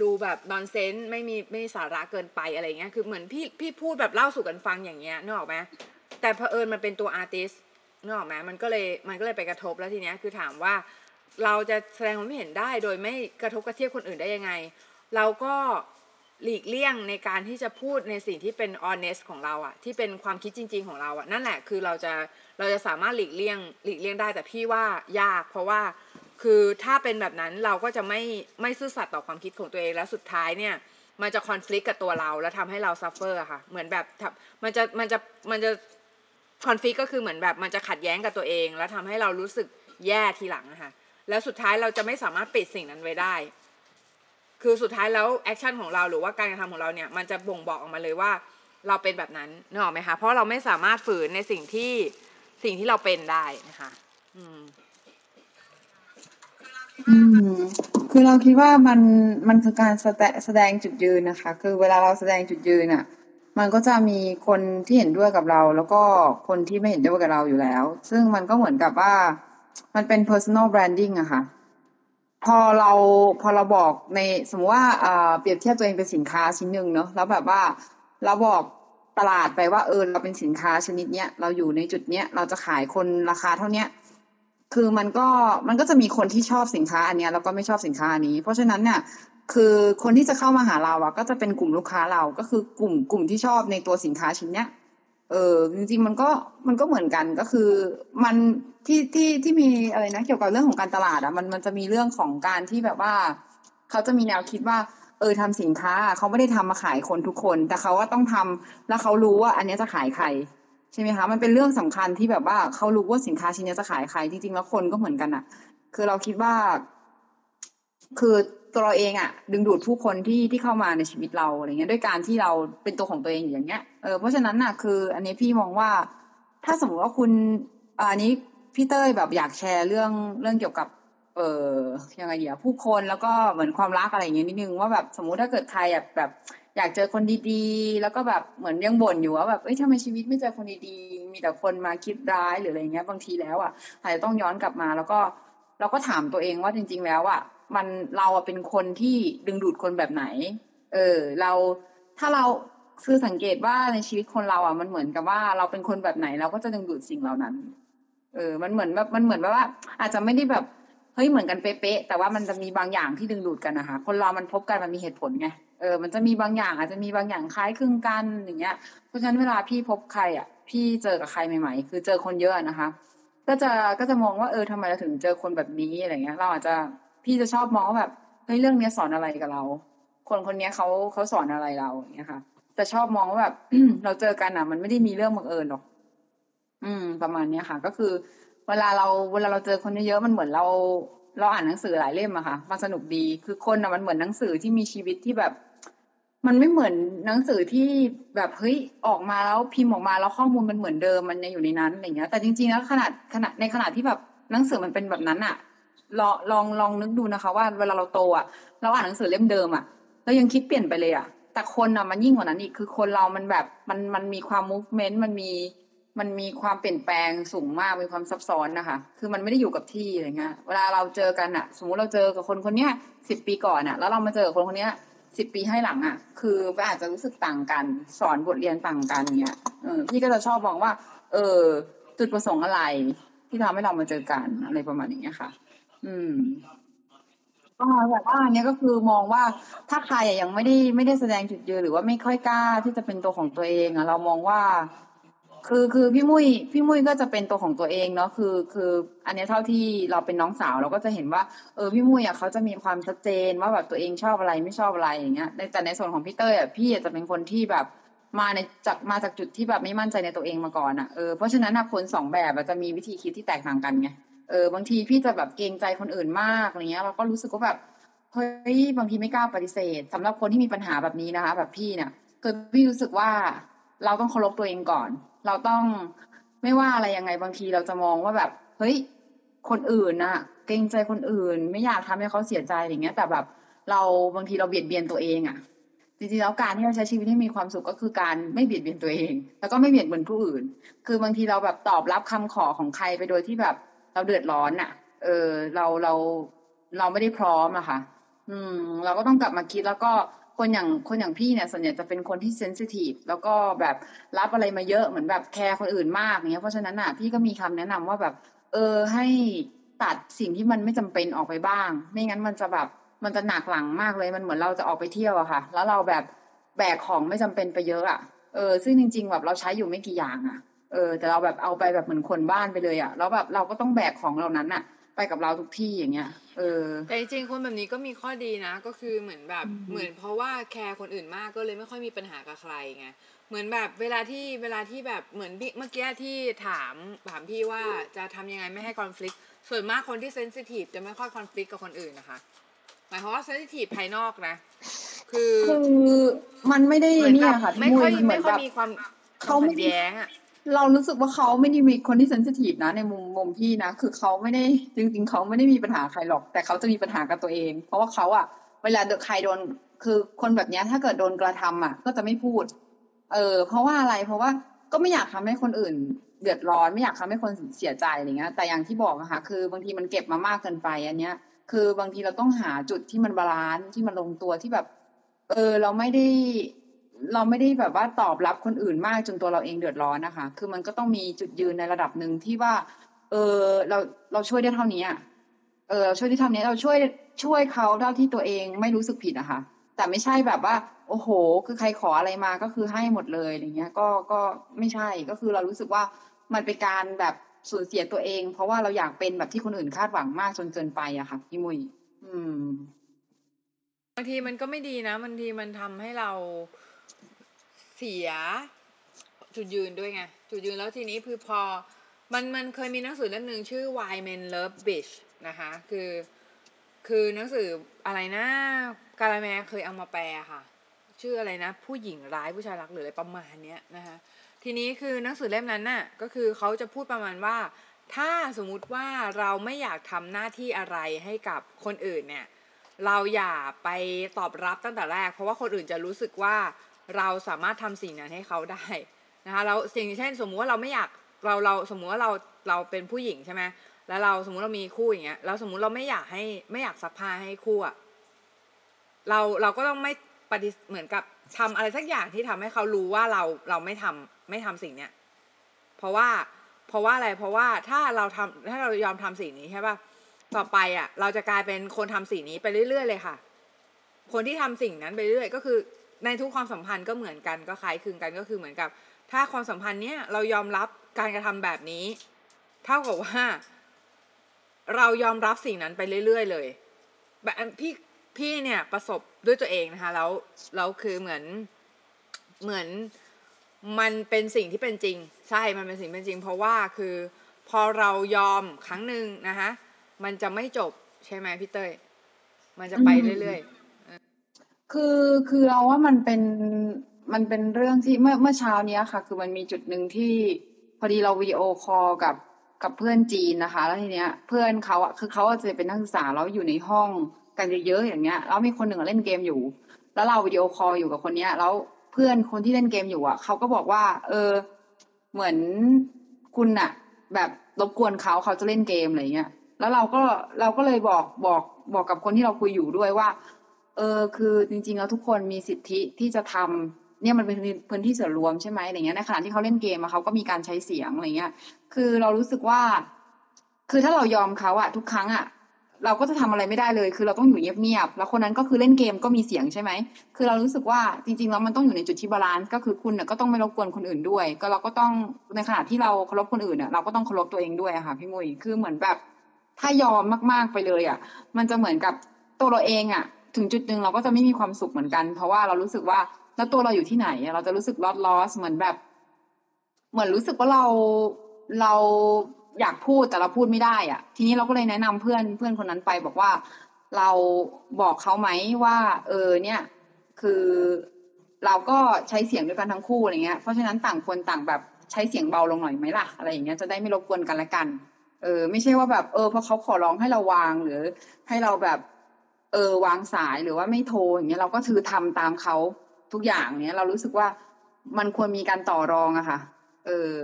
ดูแบบ nonsense ไม่มีไร้สาระเกินไปอะไรเงี้ยคือเหมือนพี่พี่พูดแบบเล่าสู่กันฟังอย่างเงี้ยนึกออกไหมแต่เผอิญมันเป็นตัว artist นึกออกไหมมันก็เลยมันก็เลยไปกระทบแล้วทีเนี้ยคือถามว่าเราจะแสดงความเห็นได้โดยไม่กระทบกระเทียบคนอื่นได้ยังไง เราก็หลีกเลี่ยงในการที่จะพูดในสิ่งที่เป็น honest ของเราอะที่เป็นความคิดจริง ๆ ของเราอะนั่นแหละคือเราจะเราจะสามารถหลีกเลี่ยงหลีกเลี่ยงได้แต่พี่ว่ายาก เพราะว่าคือถ้าเป็นแบบนั้นเราก็จะไม่ไม่ซื่อสัตย์ต่อความคิดของตัวเองแล้วสุดท้ายเนี่ยมันจะคอนฟ lict กับตัวเรา แล้วทำให้เรา suffer ค่ะ เหมือนแบบมันจะมันจะมันจะ คอนฟ lict ก็คือเหมือนแบบมันจะขัดแย้งกับตัวเอง แล้วทำให้เรารู้สึกแย่ทีหลังนะคะแล้วสุดท้ายเราจะไม่สามารถปิดสิ่งนั้นไว้ได้ คือสุดท้ายแล้วแอคชั่นของเราหรือว่าการกระทำของเราเนี่ยมันจะบ่งบอกออกมาเลยว่าเราเป็นแบบนั้นนึกออกไหมคะเพราะเราไม่สามารถฝืนในสิ่งที่สิ่งที่เราเป็นได้นะคะอืมอืมคือเราคิดว่ามันมันคือการแสดงจุดยืนนะคะ คือเวลาเราแสดงจุดยืนอะ มันก็จะมีคนที่เห็นด้วยกับเรา แล้วก็คนที่ไม่เห็นด้วยกับเราอยู่แล้ว ซึ่งมันก็เหมือนกับว่า มันเป็น personal branding อะค่ะ พอเราพอเราบอกในสมมติว่าอ่าเปรียบเทียบตัวเองเป็นสินค้าชิ้นหนึ่งเนาะแล้วแบบว่าเราบอกตลาดไปว่าเออเราเป็นสินค้าชนิดเนี้ยเราอยู่ในจุดเนี้ยเราจะขายคนราคาเท่าเนี้ยคือมันก็มันก็จะมีคนที่ชอบสินค้าอันนี้แล้วก็ไม่ชอบสินค้านี้ เพราะฉะนั้นเนี่ย คือคนที่จะเข้ามาหาเราอะก็จะเป็นกลุ่มลูกค้าเราก็คือกลุ่มกลุ่มที่ชอบในตัวสินค้าชิ้นเนี้ยเออจริงๆมันก็มันก็เหมือนกันก็คือมันที่ที่ที่มีอะไรนะเกี่ยวกับเรื่องของการตลาดอะมันมันจะมีเรื่องของการที่แบบว่าเขาจะมีแนวคิดว่า เออทำสินค้าเขาไม่ได้ทำมาขายคนทุกคน แต่เขาว่าต้องทำแล้วเขารู้ว่า อันนี้จะขายใครใช่ไหมคะมันเป็นเรื่องสำคัญที่แบบว่าเขารู้ว่าสินค้าชิ้นนี้จะขายใครจริงๆแล้วคนก็เหมือนกันอะคือเราคิดว่า คือ ตัวเราเองอะดึงดูดผู้คนที่ที่เข้ามาในชีวิตเราอะไรเงี้ยด้วยการที่เราเป็นตัวของตัวเองอย่างเงี้ยเออเพราะฉะนั้นน่ะคือ อันนี้พี่มองว่า ถ้าสมมติว่าคุณอันนี้พี่เต้ยแบบอยากแชร์เรื่องเรื่องเกี่ยวกับ เออยังไงเดียผู้คนแล้วก็เหมือนความรักอะไรอย่างเงี้ยนิดนึงว่าแบบสมมุติถ้าเกิดใครแบบ อยากเจอคนดีๆ แล้วก็แบบเหมือนยังบ่นอยู่ว่าแบบเอ้ยทำไมชีวิตไม่เจอคนดีๆมีแต่คนมาคิดร้ายหรืออะไรเงี้ยบางทีแล้วอะอาจจะต้องย้อนกลับมาแล้วก็เราก็ถามตัวเองว่าจริง ๆ แล้วอะ มันเราเป็นคนที่ดึงดูดคนแบบไหน เออ เราถ้าเราคือสังเกตว่าในชีวิตคนเราอะมันเหมือนกับว่าเราเป็นคนแบบไหนเราก็จะดึงดูดสิ่งเหล่านั้น เออ มันเหมือนแบบมันเหมือนแบบว่า อาจจะไม่ได้แบบเฮ้ยเหมือนกันเป๊ะๆแต่ว่ามันจะมีบางอย่างที่ดึงดูดกันนะคะคนเรามันพบกันมันมีเหตุผลไงเออมันจะมีบางอย่าง อาจจะมีบางอย่างคล้ายคลึงกันอย่างเงี้ย เพราะฉะนั้นเวลาพี่พบใครอะ พี่เจอกับใครใหม่ๆ คือเจอคนเยอะนะคะ ก็จะก็จะมองว่าเออทำไมเราถึงเจอคนแบบนี้อะไรเงี้ย เราอาจจะ พี่จะชอบมองว่าแบบเฮ้ยเรื่องเนี้ยสอนอะไรกับเรา คนคนเนี้ยเขาเขาสอนอะไรเราอย่างเงี้ยค่ะ แต่ชอบมองว่าแบบเราเจอกันอะ มันไม่ได้มีเรื่องบังเอิญหรอกอืม ประมาณเนี้ยค่ะ ก็คือ เวลาเราเวลาเราเจอคนเยอะๆมันเหมือนเรา เราอ่านหนังสือหลายเล่มอะค่ะมันสนุกดีคือคนอะมันเหมือนหนังสือที่มีชีวิตที่แบบ มันไม่เหมือนหนังสือที่แบบเฮ้ยออกมาแล้วพิมพ์ออกมาแล้วข้อมูลมันเหมือนเดิมมันยังอยู่ในนั้นอะไรเงี้ย แต่จริงๆแล้วขนาดขนาดในขนาดที่แบบหนังสือมันเป็นแบบนั้นอะ ลองลองลองนึกดูนะคะ ว่าเวลาเราโตอะเราอ่านหนังสือเล่มเดิมอะเรายังคิดเปลี่ยนไปเลยอะแต่คนอะมันยิ่งกว่านั้นอีกคือคนเรามันแบบมันมันมีความ movement มันมีมันมีความเปลี่ยนแปลงสูงมากมีความซับซ้อนนะคะ คือมันไม่ได้อยู่กับที่อะไรเงี้ย เวลาเราเจอกันอะสมมุติเราเจอกับคนคนเนี้ยสิบปีก่อนอะแล้วเรามาเจอคนคนเนี้ยสิบปีให้หลังอะคืออาจจะรู้สึกต่างกัน สอนบทเรียนต่างกันเงี้ยเออพี่ก็จะชอบมองว่า เออจุดประสงค์อะไร ที่ทำให้เรามาเจอกันอะไรประมาณอย่างเงี้ยค่ะ อืม ก็แบบว่าอันเนี้ยก็คือมองว่าถ้าใครอะยังไม่ได้ไม่ได้แสดงจุดยืน หรือว่าไม่ค่อยกล้าที่จะเป็นตัวของตัวเองอะเรามองว่า คือคือพี่มุ้ยพี่มุ้ยก็จะเป็นตัวของตัวเองเนาะคือ คือ อันเนี้ยเท่าที่เราเป็นน้องสาวเราก็จะเห็นว่า เออพี่มุ้ยอะเขาจะมีความชัดเจนว่าแบบตัวเองชอบอะไรไม่ชอบอะไรอย่างเงี้ยแต่ในส่วนของพี่เต้ยอะพี่อาจะเป็นคนที่แบบมาในจากมาจากจุดที่แบบไม่มั่นใจในตัวเองมาก่อนอะเออเพราะฉะนั้นอะคนสองแบบอะจะมีวิธีคิดที่แตกต่างกันไง เออบางทีพี่จะแบบเกรงใจคนอื่นมากอะไรเงี้ย เราก็รู้สึกว่าแบบเฮ้ยบางทีไม่กล้าปฏิเสธสำหรับคนที่มีปัญหาแบบนี้นะคะ แบบพี่เนี่ยคือพี่รู้สึกว่าเราต้องเคารพตัวเองก่อน เราต้องไม่ว่าอะไรยังไงบางทีเราจะมองว่าแบบ เฮ้ย คนอื่นน่ะ เกรงใจคนอื่น ไม่อยากทำให้เขาเสียใจอย่างเงี้ย แต่แบบเราบางทีเราเบียดเบียนตัวเองอะจริงๆแล้วการที่เราใช้ชีวิตให้มีความสุขก็คือการไม่เบียดเบียนตัวเอง แล้วก็ไม่เบียดเบียนผู้อื่น คือบางทีเราแบบตอบรับคำขอของใครไปโดยที่แบบ เราเดือดร้อนอะ เออ เราเราเราไม่ได้พร้อมอะค่ะ อืม เราก็ต้องกลับมาคิดแล้วก็คนอย่างคนอย่างพี่เนี่ยส่วนใหญ่จะเป็นคนที่เซนซิทีฟแล้วก็แบบรับอะไรมาเยอะเหมือนแบบแคร์คนอื่นมากเนี้ยเพราะฉะนั้นอะพี่ก็มีคำแนะนำว่าแบบ เออให้ตัดสิ่งที่มันไม่จำเป็นออกไปบ้าง ไม่งั้นมันจะแบบมันจะหนักหลังมากเลยมันเหมือนเราจะออกไปเที่ยวอะค่ะ แล้วเราแบบแบกของไม่จำเป็นไปเยอะอะเออซึ่งจริง ๆ แบบเราใช้อยู่ไม่กี่อย่างอะ เออแต่เราแบบเอาไปแบบเหมือนคนบ้านไปเลยอะแล้วแบบเราก็ต้องแบกของเหล่านั้นอะไปกับเราทุกที่อย่างเงี้ย เออ แต่จริงๆคนแบบนี้ก็มีข้อดีนะ ก็คือเหมือนแบบเหมือนเพราะว่าแคร์คนอื่นมากก็เลยไม่ค่อยมีปัญหากับใครไงเหมือนแบบเวลาที่เวลาที่แบบเหมือนพี่เมื่อกี้ที่ถามถามพี่ว่าจะทำยังไงไม่ให้คอน FLICT ส่วนมากคนที่เซนซิทีฟจะไม่ค่อยคอน FLICT กับคนอื่นนะคะหมายความว่าเซนซิทีฟภายนอกนะ คือคือมันไม่ได้เหมือนเนี่กัยบค่ะไม่พี่มุ้ค่อยยมันเหมืไม่อนค่อยแบบมีความเขาไม่ขัดได้แย้งอะ เรารู้สึกว่าเขาไม่ได้มีคนที่เซนซิทีฟนะในมุมมุมพี่นะ คือเขาไม่ได้จริง ๆเขาไม่ได้มีปัญหาใครหรอก แต่เขาจะมีปัญหากับตัวเอง เพราะว่าเขาอะเวลาใครโดนคือคนแบบนี้ถ้าเกิดโดนกระทำอะก็จะไม่พูด เออ เพราะว่าอะไรเพราะว่าก็ไม่อยากทำให้คนอื่น เดือดร้อนไม่อยากทำให้คนเสียใจอะไรเงี้ยแต่อย่างที่บอกอะค่ะคือบางทีมันเก็บมามากเกินไปอันเนี้ย คือบางทีเราต้องหาจุดที่มัน balance ที่มันลงตัวที่แบบ เออ เราไม่ได้ เราไม่ได้แบบว่าตอบรับคนอื่นมากจนตัวเราเองเดือดร้อนนะคะ คือมันก็ต้องมีจุดยืนในระดับหนึ่งที่ว่า เออเราเราช่วยได้เท่านี้อะเออช่วยได้เท่านี้เราช่วยช่วยเขาเท่าที่ตัวเองไม่รู้สึกผิดอะคะแต่ไม่ใช่แบบว่า โอ้โห คือใครขออะไรมาก็คือให้หมดเลยอะไรเงี้ย ก็ก็ไม่ใช่ก็คือเรารู้สึกว่ามันเป็นการแบบสูญเสียตัวเอง เพราะว่าเราอยากเป็นแบบที่คนอื่นคาดหวังมากจนเกินไปอะค่ะพี่มุยอืมบางทีมันก็ไม่ดีนะบางทีมันทำให้เรา เสียจุดยืนด้วยไง จุดยืนแล้วทีนี้คือพอมันมันเคยมีหนังสือเล่มหนึ่งชื่อ Why Men Love Bitch นะคะ คือ คือหนังสืออะไรนะกาลาแมเคยเอามาแปลค่ะ ชื่ออะไรนะ ผู้หญิงร้ายผู้ชายรักหรืออะไรประมาณเนี้ยนะคะทีนี้คือหนังสือเล่มนั้นน่ะก็คือเขาจะพูดประมาณว่า ถ้าสมมุติว่าเราไม่อยากทำหน้าที่อะไรให้กับคนอื่นเนี่ย เราอย่าไปตอบรับตั้งแต่แรก เพราะว่าคนอื่นจะรู้สึกว่า เราสามารถทำสิ่งนั้นให้เขาได้นะคะแล้วสิ่งเช่น สมมุติว่าเราไม่อยากเราเราสมมุติว่าเราเราเป็นผู้หญิงใช่ไหมแล้วเราสมมุติเรามีคู่อย่างเงี้ยแล้วสมมุติเราไม่อยากให้ไม่อยากซักผ้าให้คู่อะเราเราก็ต้องไม่ปฏิเหมือนกับทำอะไรสักอย่างที่ทำให้เขารู้ว่าเราเราไม่ทำไม่ทำสิ่งเนี้ยเพราะว่าเพราะว่าอะไรเพราะว่าถ้าเราทำถ้าเรายอมทำสิ่งนี้ใช่ป่ะต่อไปอะ เราจะกลายเป็นคนทำสิ่งนี้ไปเรื่อยๆเลยค่ะ คนที่ทำสิ่งนั้นไปเรื่อยก็คือ ในทุกความสัมพันธ์ก็เหมือนกันก็คล้ายคลึงกันก็คือเหมือนกับ ถ้าความสัมพันธ์เนี้ยเรายอมรับการกระทำแบบนี้ เท่ากับว่า เรายอมรับสิ่งนั้นไปเรื่อยๆเลยแบบพี่พี่เนี่ยประสบด้วยตัวเองนะคะแล้วแล้วคือเหมือนเหมือนมันเป็นสิ่งที่เป็นจริง ใช่มันเป็นสิ่งเป็นจริง เพราะว่าคือพอเรายอมครั้งหนึ่งนะคะมันจะไม่จบใช่ไหมพี่เต้ยมันจะไปเรื่อยๆ คือคือเราว่ามันเป็นมันเป็นเรื่องที่เมื่อเมื่อเช้านี้ค่ะ คือมันมีจุดหนึ่งที่พอดีเรา video call กับกับเพื่อนจีนนะคะ แล้วทีเนี้ย เพื่อนเขาอะคือเขาจะเป็นนักศึกษาแล้วอยู่ในห้องกันเยอะๆอย่างเงี้ยแล้วมีคนหนึ่งเล่นเกมอยู่ แล้วเรา video call อยู่กับคนเนี้ย แล้วเพื่อนคนที่เล่นเกมอยู่อะเขาก็บอกว่า เออ เหมือนคุณอะแบบรบกวนเขาเขาจะเล่นเกมอะไรเงี้ยแล้วเราก็เราก็เลยบอกบอกบอกกับคนที่เราคุยอยู่ด้วยว่า เออคือจริงๆแล้วทุกคนมีสิทธิที่จะทำเนี่ยมันเป็นพื้นที่ส่วนรวมใช่ไหมอะไรเงี้ยในขณะที่เขาเล่นเกมเขาก็มีการใช้เสียงอะไรเงี้ย คือเรารู้สึกว่า คือถ้าเรายอมเขาอะทุกครั้งอะเราก็จะทำอะไรไม่ได้เลย คือเราต้องอยู่เงียบๆแล้วคนนั้นก็คือเล่นเกมก็มีเสียงใช่ไหมคือเรารู้สึกว่าจริงๆแล้วมันต้องอยู่ในจุดที่ balance ก็คือคุณเนี่ยก็ต้องไม่รบกวนคนอื่นด้วย ก็เราก็ต้องในขณะที่เราเคารพคนอื่นเนี่ยเราก็ต้องเคารพตัวเองด้วยค่ะพี่มุยคือเหมือนแบบ ถ้ายอมมากๆไปเลยอะมันจะเหมือนกับตัวเราเองอะ ถึงจุดหนึ่งเราก็จะไม่มีความสุขเหมือนกัน เพราะว่าเรารู้สึกว่าแล้วตัวเราอยู่ที่ไหน เราจะรู้สึก lost lost เหมือนแบบ เหมือนรู้สึกว่าเราเราอยากพูดแต่เราพูดไม่ได้อะทีนี้เราก็เลยแนะนำเพื่อนเพื่อนคนนั้นไป บอกว่าเราบอกเขาไหมว่า เออ เนี่ย คือเราก็ใช้เสียงด้วยกันทั้งคู่อะไรเงี้ย เพราะฉะนั้นต่างคนต่างแบบใช้เสียงเบาลงหน่อยไหมล่ะอะไรอย่างเงี้ยจะได้ไม่รบกวนกันละกัน เออ ไม่ใช่ว่าแบบ เออพอเขาขอร้องให้เราวางหรือ ให้เราแบบ ออวางสายหรือว่าไม่โทรอย่างเงี้ยเราก็ถือทำตามเขาทุกอย่างเนี้ยเรารู้สึกว่ามันควรมีการต่อรองอะค่ะ เออ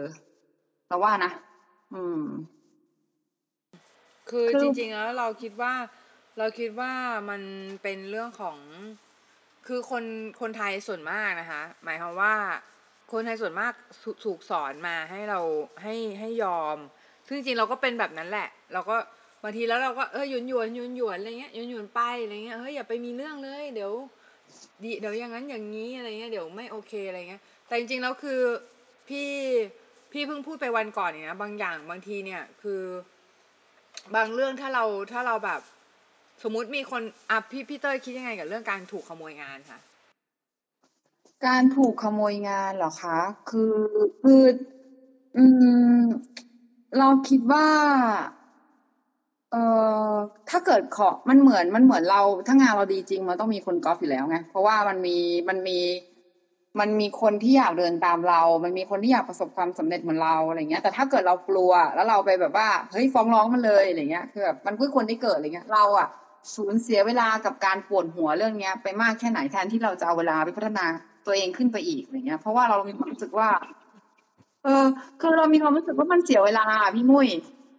เราว่านะ อืม คือจริงๆแล้วเราคิดว่า เราคิดว่ามันเป็นเรื่องของ คือคนคนไทยส่วนมากนะคะ หมายความว่า คนไทยส่วนมากถูกสอนมาให้เราให้ให้ยอม ซึ่งจริงเราก็เป็นแบบนั้นแหละ เราก็ บางทีแล้วเราก็เออหยุนหยวนหยุนหยวนอะไรเงี้ยหยุนหยวนไปอะไรเงี้ยเฮ้ยอย่าไปมีเรื่องเลย เดี๋ยวดีเดี๋ยวอย่างนั้นอย่างนี้อะไรเงี้ยเดี๋ยวไม่โอเคอะไรเงี้ย แต่จริงๆแล้วคือพี่พี่เพิ่งพูดไปวันก่อนเนี่ยนะบางอย่างบางทีเนี่ยคือบางเรื่องถ้าเราถ้าเราแบบ สมมุติมีคนอะพี่พี่เต้ยคิดยังไงกับเรื่องการถูกขโมยงานคะการถูกขโมยงานเหรอคะ คือคือ อืม เราคิดว่า เอ่อถ้าเกิดขอมันเหมือนมันเหมือนเราถ้างานเราดีจริง มันต้องมีคนกอล์ฟอยู่แล้วไงเพราะว่ามันมีมันมีมันมีคนที่อยากเดินตามเรา มันมีคนที่อยากประสบความสำเร็จเหมือนเราอะไรเงี้ย แต่ถ้าเกิดเรากลัว แล้วเราไปแบบว่า เฮ้ยฟ้องร้องมันเลยอะไรเงี้ย คือแบบมันเพื่อคนที่เกิดอะไรเงี้ย เราอะสูญเสียเวลากับการปวดหัวเรื่องเนี้ย ไปมากแค่ไหนแทนที่เราจะเอาเวลาไปพัฒนาตัวเองขึ้นไปอีกอะไรเงี้ย เพราะว่าเรามีความรู้สึกว่า เออ คือเรามีความรู้สึกว่ามันเสียเวลาพี่มุ้ย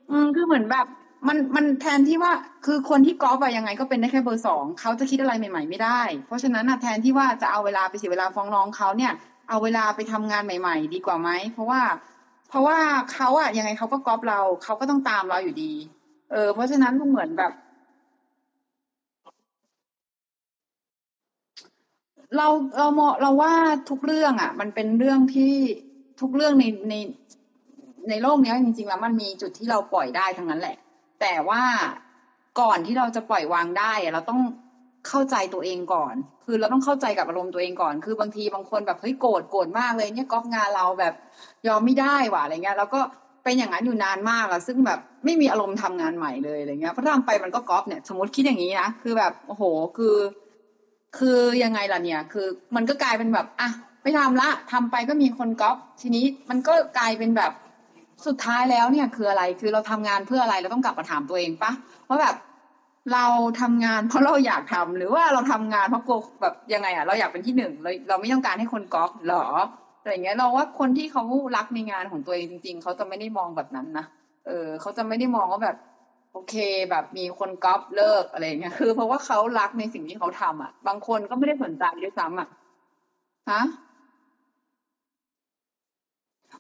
อืมคือเหมือนแบบ มันมันแทนที่ว่าคือคนที่กอล์ฟอะยังไงก็เป็นได้แค่เบอร์สองเขาจะคิดอะไรใหม่ ๆ ไม่ได้ เพราะฉะนั้นอะแทนที่ว่าจะเอาเวลาไปเสียเวลาฟ้องร้องเขาเนี่ย เอาเวลาไปทำงานใหม่ ๆ ดีกว่าไหมเพราะว่า เพราะว่าเขาอะยังไงเขาก็กอล์ฟเราเขาก็ต้องตามเราอยู่ดี เออ เพราะฉะนั้นมันเหมือนแบบ เราเรามองเราว่าทุกเรื่องอะมันเป็นเรื่องที่ทุกเรื่องในในในโลกนี้จริงๆแล้วมันมีจุดที่เราปล่อยได้ทั้งนั้นแหละ แต่ว่าก่อนที่เราจะปล่อยวางได้ เราต้องเข้าใจตัวเองก่อน คือเราต้องเข้าใจกับอารมณ์ตัวเองก่อน คือบางทีบางคนแบบเฮ้ยโกรธโกรธมากเลยเนี่ยก๊อฟงานเราแบบยอมไม่ได้ว่ะอะไรเงี้ย แล้วก็เป็นอย่างนั้นอยู่นานมากอะซึ่งแบบไม่มีอารมณ์ทำงานใหม่เลยอะไรเงี้ยเพราะทำไปมันก็ก๊อฟเนี่ยสมมติคิดอย่างนี้นะคือแบบโอ้โหคือ คือยังไงล่ะเนี่ย คือมันก็กลายเป็นแบบอะไม่ทำละทำไปก็มีคนก๊อฟทีนี้มันก็กลายเป็นแบบ สุดท้ายแล้วเนี่ยคืออะไรคือเราทำงานเพื่ออะไรเราต้องกลับมาถามตัวเองปะว่าแบบเราทำงานเพราะเราอยากทำหรือว่าเราทำงานเพราะโกแบบยังไงอะเราอยากเป็นที่หนึ่งเราเราไม่ต้องการให้คนก๊อปหรออะไรเงี้ยเราว่าคนที่เขารักในงานของตัวเองจริง ๆเขาจะไม่ได้มองแบบนั้นนะเออเขาจะไม่ได้มองว่าแบบโอเคแบบมีคนก๊อปเลิกอะไรเงี้ยคือเพราะว่าเขารักในสิ่งที่เขาทำอะ บางคนก็ไม่ได้สนใจด้วยซ้ำอะฮะ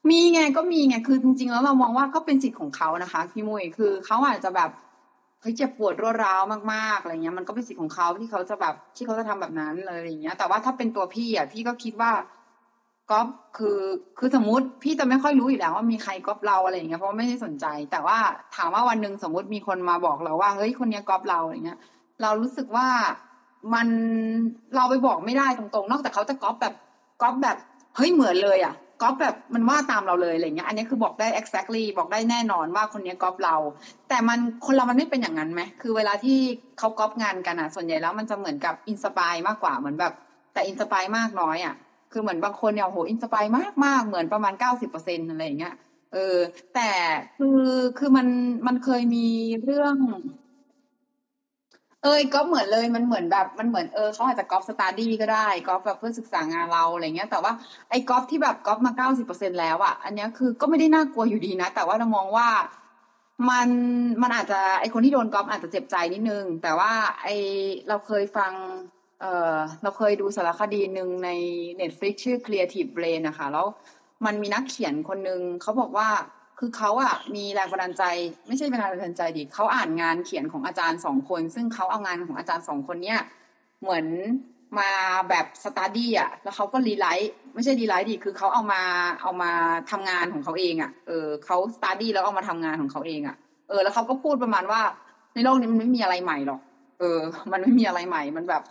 มีไงก็มีไงคือจริง ๆ แล้วเรามองว่าก็เป็นสิทธิ์ของเขานะคะพี่มุ้ยคือเขาอาจจะแบบเฮ้ยเจ็บปวดรวดร้าวมากๆอะไรเงี้ยมันก็เป็นสิทธิ์ของเขาที่เขาจะแบบที่เขาจะทำแบบนั้นเลยอะไรเงี้ย แต่ว่าถ้าเป็นตัวพี่อะพี่ก็คิดว่าก๊อปคือคือสมมติพี่จะไม่ค่อยรู้อยู่แล้วว่ามีใครก๊อปเราอะไรอย่างเงี้ยเพราะว่าไม่ได้สนใจ แต่ว่าถามว่าวันหนึ่งสมมติมีคนมาบอกเราว่าเฮ้ยคนเนี้ยก๊อปเราอะไรเงี้ย เรารู้สึกว่ามันเราไปบอกไม่ได้ตรงๆ นอกจากเขาจะก๊อปแบบก๊อปแบบเฮ้ยเหมือนเลยอะ ก๊อปแบบมันว่าตามเราเลยอะไรเงี้ย อันนี้คือบอกได้ exactly บอกได้แน่นอนว่าคนนี้ก๊อปเรา แต่มันคนเรามันไม่เป็นอย่างนั้นไหมคือเวลาที่เขาก๊อปงานกันอะ ส่วนใหญ่แล้วมันจะเหมือนกับ inspire มากกว่าเหมือนแบบ แต่ inspire มากน้อยอะคือเหมือนบางคนเนี่ยโห inspire มากมากเหมือนประมาณเก้าสิบเปอร์เซ็นต์อะไรเงี้ยเออแต่คือคือมันมันเคยมีเรื่อง เอยก็เหมือนเลยมันเหมือนแบบมันเหมือนเออเขาอาจจะก๊อป study ก็ได้ก๊อปแบบเพื่อศึกษางานเราอะไรเงี้ย แต่ว่าไอ้ก๊อปที่แบบก๊อปมาเก้าสิบเปอร์เซ็นต์แล้วอะอันเนี้ยคือก็ไม่ได้น่ากลัวอยู่ดีนะ แต่ว่าเรามองว่ามันมันอาจจะไอ้คนที่โดนก๊อปอาจจะเจ็บใจนิดนึง แต่ว่าไอ้เราเคยฟังเออเราเคยดูสารคดีหนึ่งใน Netflix ชื่อ Creative Brain นะคะ แล้วมันมีนักเขียนคนหนึ่งเขาบอกว่า คือเขาอะมีแรงบันดาลใจ ไม่ใช่แรงบันดาลใจดิเขาอ่านงานเขียนของอาจารย์สองคน ซึ่งเขาเอางานของอาจารย์สองคนเนี้ยเหมือนมาแบบ study อะแล้วเขาก็ rewrite ไม่ใช่ rewrite ดิคือเขาเอามาเอามาทำงานของเขาเองอะเออเขาสตาร์ดี้แล้วเอามาทำงานของเขาเองอะเออ แล้วเขาก็พูดประมาณว่า ในโลกนี้มันไม่มีอะไรใหม่หรอก เออ มันไม่มีอะไรใหม่ มันแบบ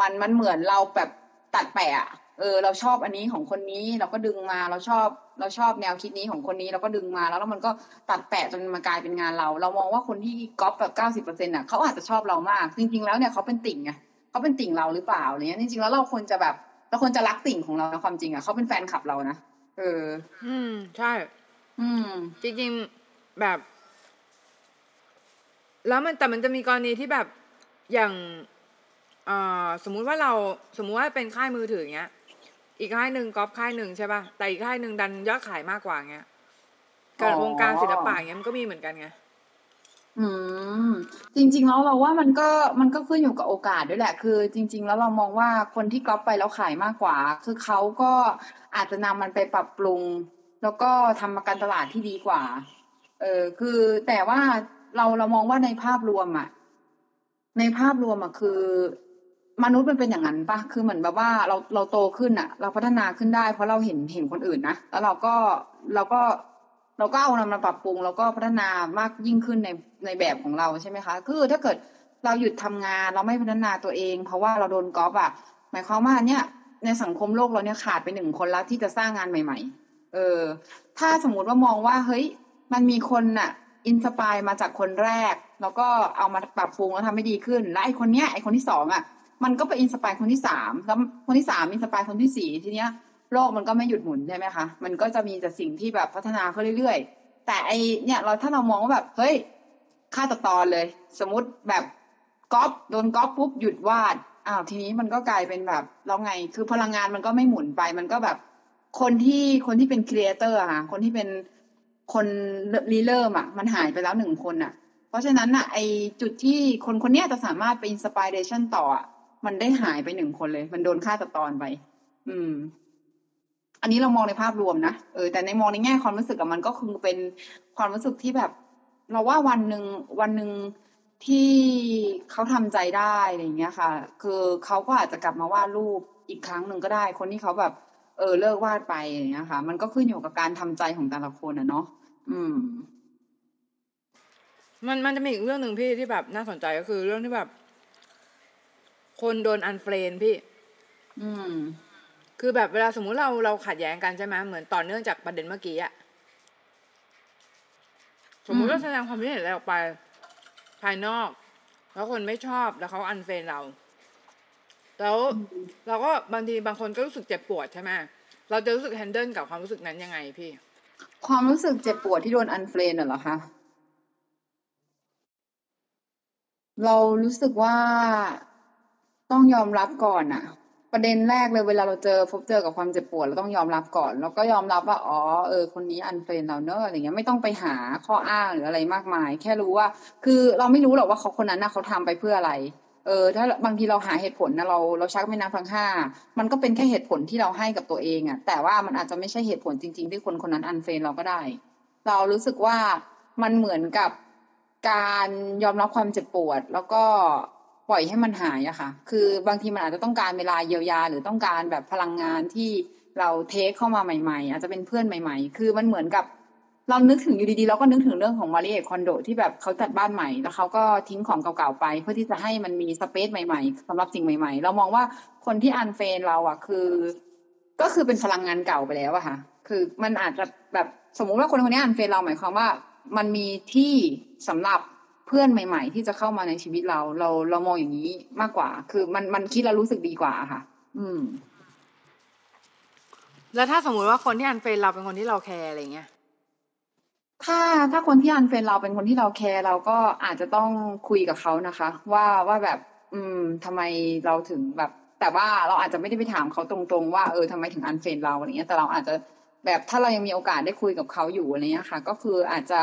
มันมันเหมือนเราแบบตัดแปะ เออเราชอบอันนี้ของคนนี้เราก็ดึงมาเราชอบเราชอบแนวคิดนี้ของคนนี้เราก็ดึงมาแล้วแล้วมันก็ตัดแปะจนมากลายเป็นงานเรา เรามองว่าคนที่ก๊อปแบบเก้าสิบเปอร์เซ็นต์อะเขาอาจจะชอบเรามาก จริง ๆ แล้วเนี่ยเขาเป็นติ่งไงเขาเป็นติ่งเราหรือเปล่าอะไรเงี้ยจริงๆแล้วเราควรจะแบบเราควรจะรักติ่งของเรานะความจริงอะเขาเป็นแฟนคลับเรานะเออ อืมใช่ อืม จริงๆแบบ แล้วมันแต่มันจะมีกรณีที่แบบอย่างเอ่อสมมุติว่าเราสมมุติว่าเป็นค่ายมือถืออย่างเงี้ย อีกค่ายหนึ่งก๊อปค่ายหนึ่งใช่ป่ะแต่อีกค่ายหนึ่งดันยอดขายมากกว่าเงี้ยเกิดอ๋อวงการศิลปะอย่างเงี้ยมันก็มีเหมือนกันไงอืม จริง ๆ แล้วเราว่ามันก็มันก็ขึ้นอยู่กับโอกาสด้วยแหละ คือ จริง ๆ แล้วเรามองว่าคนที่ก๊อปไปแล้วขายมากกว่า คือเขาก็อาจจะนำมันไปปรับปรุง แล้วก็ทำมาการตลาดที่ดีกว่า เออคือแต่ว่าเราเรามองว่าในภาพรวมอะในภาพรวมอะคือ มนุษย์มันเป็นอย่างนั้นปะคือเหมือนแบบว่าเราเราโตขึ้นอะเราพัฒนาขึ้นได้ เพราะเราเห็นเห็นคนอื่นนะแล้วเราก็เราก็เราก็เอานำมาปรับปรุง แล้วก็พัฒนามากยิ่งขึ้นในในแบบของเราใช่ไหมคะ คือถ้าเกิดเราหยุดทำงานเราไม่พัฒนาตัวเอง เพราะว่าเราโดนก๊อปอะหมายความว่าเนี่ยในสังคมโลกเราเนี่ยขาดไปหนึ่งคนแล้วที่จะสร้างงานใหม่ ๆ เออ ถ้าสมมติว่ามองว่าเฮ้ยมันมีคนน่ะ inspire มาจากคนแรก แล้วก็เอามาปรับปรุงแล้วทำให้ดีขึ้น และไอ้คนเนี้ยไอ้คนที่สองอะ มันก็ไป inspire คนที่สามแล้วคนที่สาม inspire คนที่สี่ทีเนี้ยโลกมันก็ไม่หยุดหมุนใช่ไหมคะมันก็จะมีแต่สิ่งที่แบบพัฒนาขึ้นเรื่อยๆ แต่ไอ้เนี่ยเราถ้าเรามองว่าแบบเฮ้ยฆ่าตัดตอนเลย สมมติแบบก๊อปโดนก๊อปปุ๊บหยุดวาดอ้าวทีนี้มันก็กลายเป็นแบบแล้วไงคือพลังงานมันก็ไม่หมุนไปมันก็แบบ คนที่คนที่เป็น creator อะค่ะคนที่เป็นคนริเริ่มอะมันหายไปแล้วหนึ่งคนอะเพราะฉะนั้นอะไอ้จุดที่คนคนเนี้ยจะสามารถไป inspiration ต่ออะ มันได้หายไปหนึ่งคนเลย มันโดนฆ่าตัดตอนไป อืม อันนี้เรามองในภาพรวมนะ เออ แต่ในมองในแง่ความรู้สึกกับมันก็คือเป็นความรู้สึกที่แบบ เราว่าวันหนึ่งวันหนึ่งที่เขาทำใจได้อะไรอย่างเงี้ยค่ะ คือเขาก็อาจจะกลับมาวาดรูปอีกครั้งหนึ่งก็ได้ คนที่เขาแบบ เออเลิกวาดไปอย่างเงี้ยค่ะ มันก็ขึ้นอยู่กับการทำใจของแต่ละคนอะเนาะ อืม มันมันจะมีอีกเรื่องหนึ่งพี่ที่แบบน่าสนใจก็คือเรื่องที่แบบ คนโดน unfriend พี่ อืม คือแบบเวลาสมมุติเราเราขัดแย้งกันใช่ไหมเหมือนต่อเนื่องจากประเด็นเมื่อกี้อะสมมุติอืมเราแสดงความคิดเห็นอะไรออกไป ภายนอก แล้วคนไม่ชอบแล้วเขา unfriend เรา แล้วเราก็บางทีบางคนก็รู้สึกเจ็บปวดใช่ไหมเราจะรู้สึก handle กับความรู้สึกนั้นยังไงพี่ ความรู้สึกเจ็บปวดที่โดน unfriend เหรอคะเรารู้สึกว่า ต้องยอมรับก่อนอะประเด็นแรกเลยเวลาเราเจอพบเจอกับความเจ็บปวดเราต้องยอมรับก่อน แล้วก็ยอมรับว่าอ๋อเออคนนี้ unfriend เราเนอะอะไรเงี้ยไม่ต้องไปหาข้ออ้างหรืออะไรมากมาย แค่รู้ว่า คือเราไม่รู้หรอกว่าเขาคนนั้นนะเขาทำไปเพื่ออะไร เออ ถ้าบางทีเราหาเหตุผลนะเราเราชักแม่น้ำทั้งห้ามันก็เป็นแค่เหตุผลที่เราให้กับตัวเองอะแต่ว่ามันอาจจะไม่ใช่เหตุผลจริง ๆ ที่คนคนนั้น unfriend เราก็ได้ เรารู้สึกว่ามันเหมือนกับการยอมรับความเจ็บปวด แล้วก็ ปล่อยให้มันหายอะค่ะ คือบางทีมันอาจจะต้องการเวลาเยียวยา หรือต้องการแบบพลังงานที่เราเทคเข้ามาใหม่ๆ อาจจะเป็นเพื่อนใหม่ๆ คือมันเหมือนกับเรานึกถึงอยู่ดีๆเราก็นึกถึงเรื่องของมาริเอคอนโดที่แบบเขาจัดบ้านใหม่ แล้วเขาก็ทิ้งของเก่าๆไป เพื่อที่จะให้มันมีสเปซใหม่ๆสำหรับสิ่งใหม่ ๆ เรามองว่าคนที่อันเฟนเราอะคือ ก็คือเป็นพลังงานเก่าไปแล้วอะค่ะ คือมันอาจจะแบบสมมุติว่าคนคนนี้ unfriend เราหมายความว่า มันมีที่สำหรับ เพื่อนใหม่ ๆ ที่จะเข้ามาในชีวิตเรา เราเรามองอย่างนี้มากกว่า คือมันมันคิดแล้วรู้สึกดีกว่าค่ะ อืม แล้วถ้าสมมุติว่าคนที่ unfriend เราเป็นคนที่เราแคร์อะไรเงี้ยถ้าถ้าคนที่ unfriend เราเป็นคนที่เราแคร์เราก็อาจจะต้องคุยกับเขานะคะ ว่าว่าแบบ อืมทำไมเราถึงแบบ แต่ว่าเราอาจจะไม่ได้ไปถามเขาตรงๆว่าเออทำไมถึง unfriend เราอะไรเงี้ย แต่เราอาจจะแบบถ้าเรายังมีโอกาสได้คุยกับเขาอยู่อะไรเงี้ยค่ะ ก็คืออาจจะ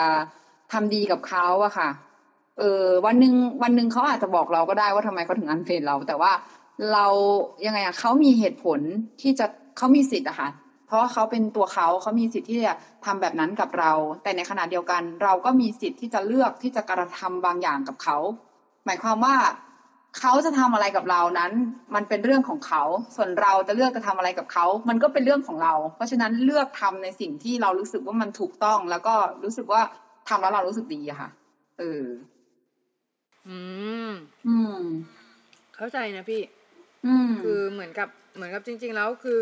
ทำดีกับเขาอะค่ะ เออวันหนึ่งวันหนึ่งเขาอาจจะบอกเราก็ได้ว่าทำไมเขาถึง unfriend เรา แต่ว่าเรายังไงอะเขามีเหตุผลที่จะเขามีสิทธิ์อะค่ะเพราะว่าเขาเป็นตัวเขาเขามีสิทธิ์ที่จะทำแบบนั้นกับเรา แต่ในขณะเดียวกัน เราก็มีสิทธิ์ที่จะเลือกที่จะกระทำบางอย่างกับเขา หมายความว่าเขาจะทำอะไรกับเรานั้น มันเป็นเรื่องของเขา ส่วนเราจะเลือกจะทำอะไรกับเขา มันก็เป็นเรื่องของเรา เพราะฉะนั้นเลือกทำในสิ่งที่เรารู้สึกว่ามันถูกต้อง แล้วก็รู้สึกว่าทำแล้วเรารู้สึกดีอะค่ะ เออ อืม อืม เข้าใจนะพี่ อืม คือเหมือนกับเหมือนกับจริง ๆ แล้วคือ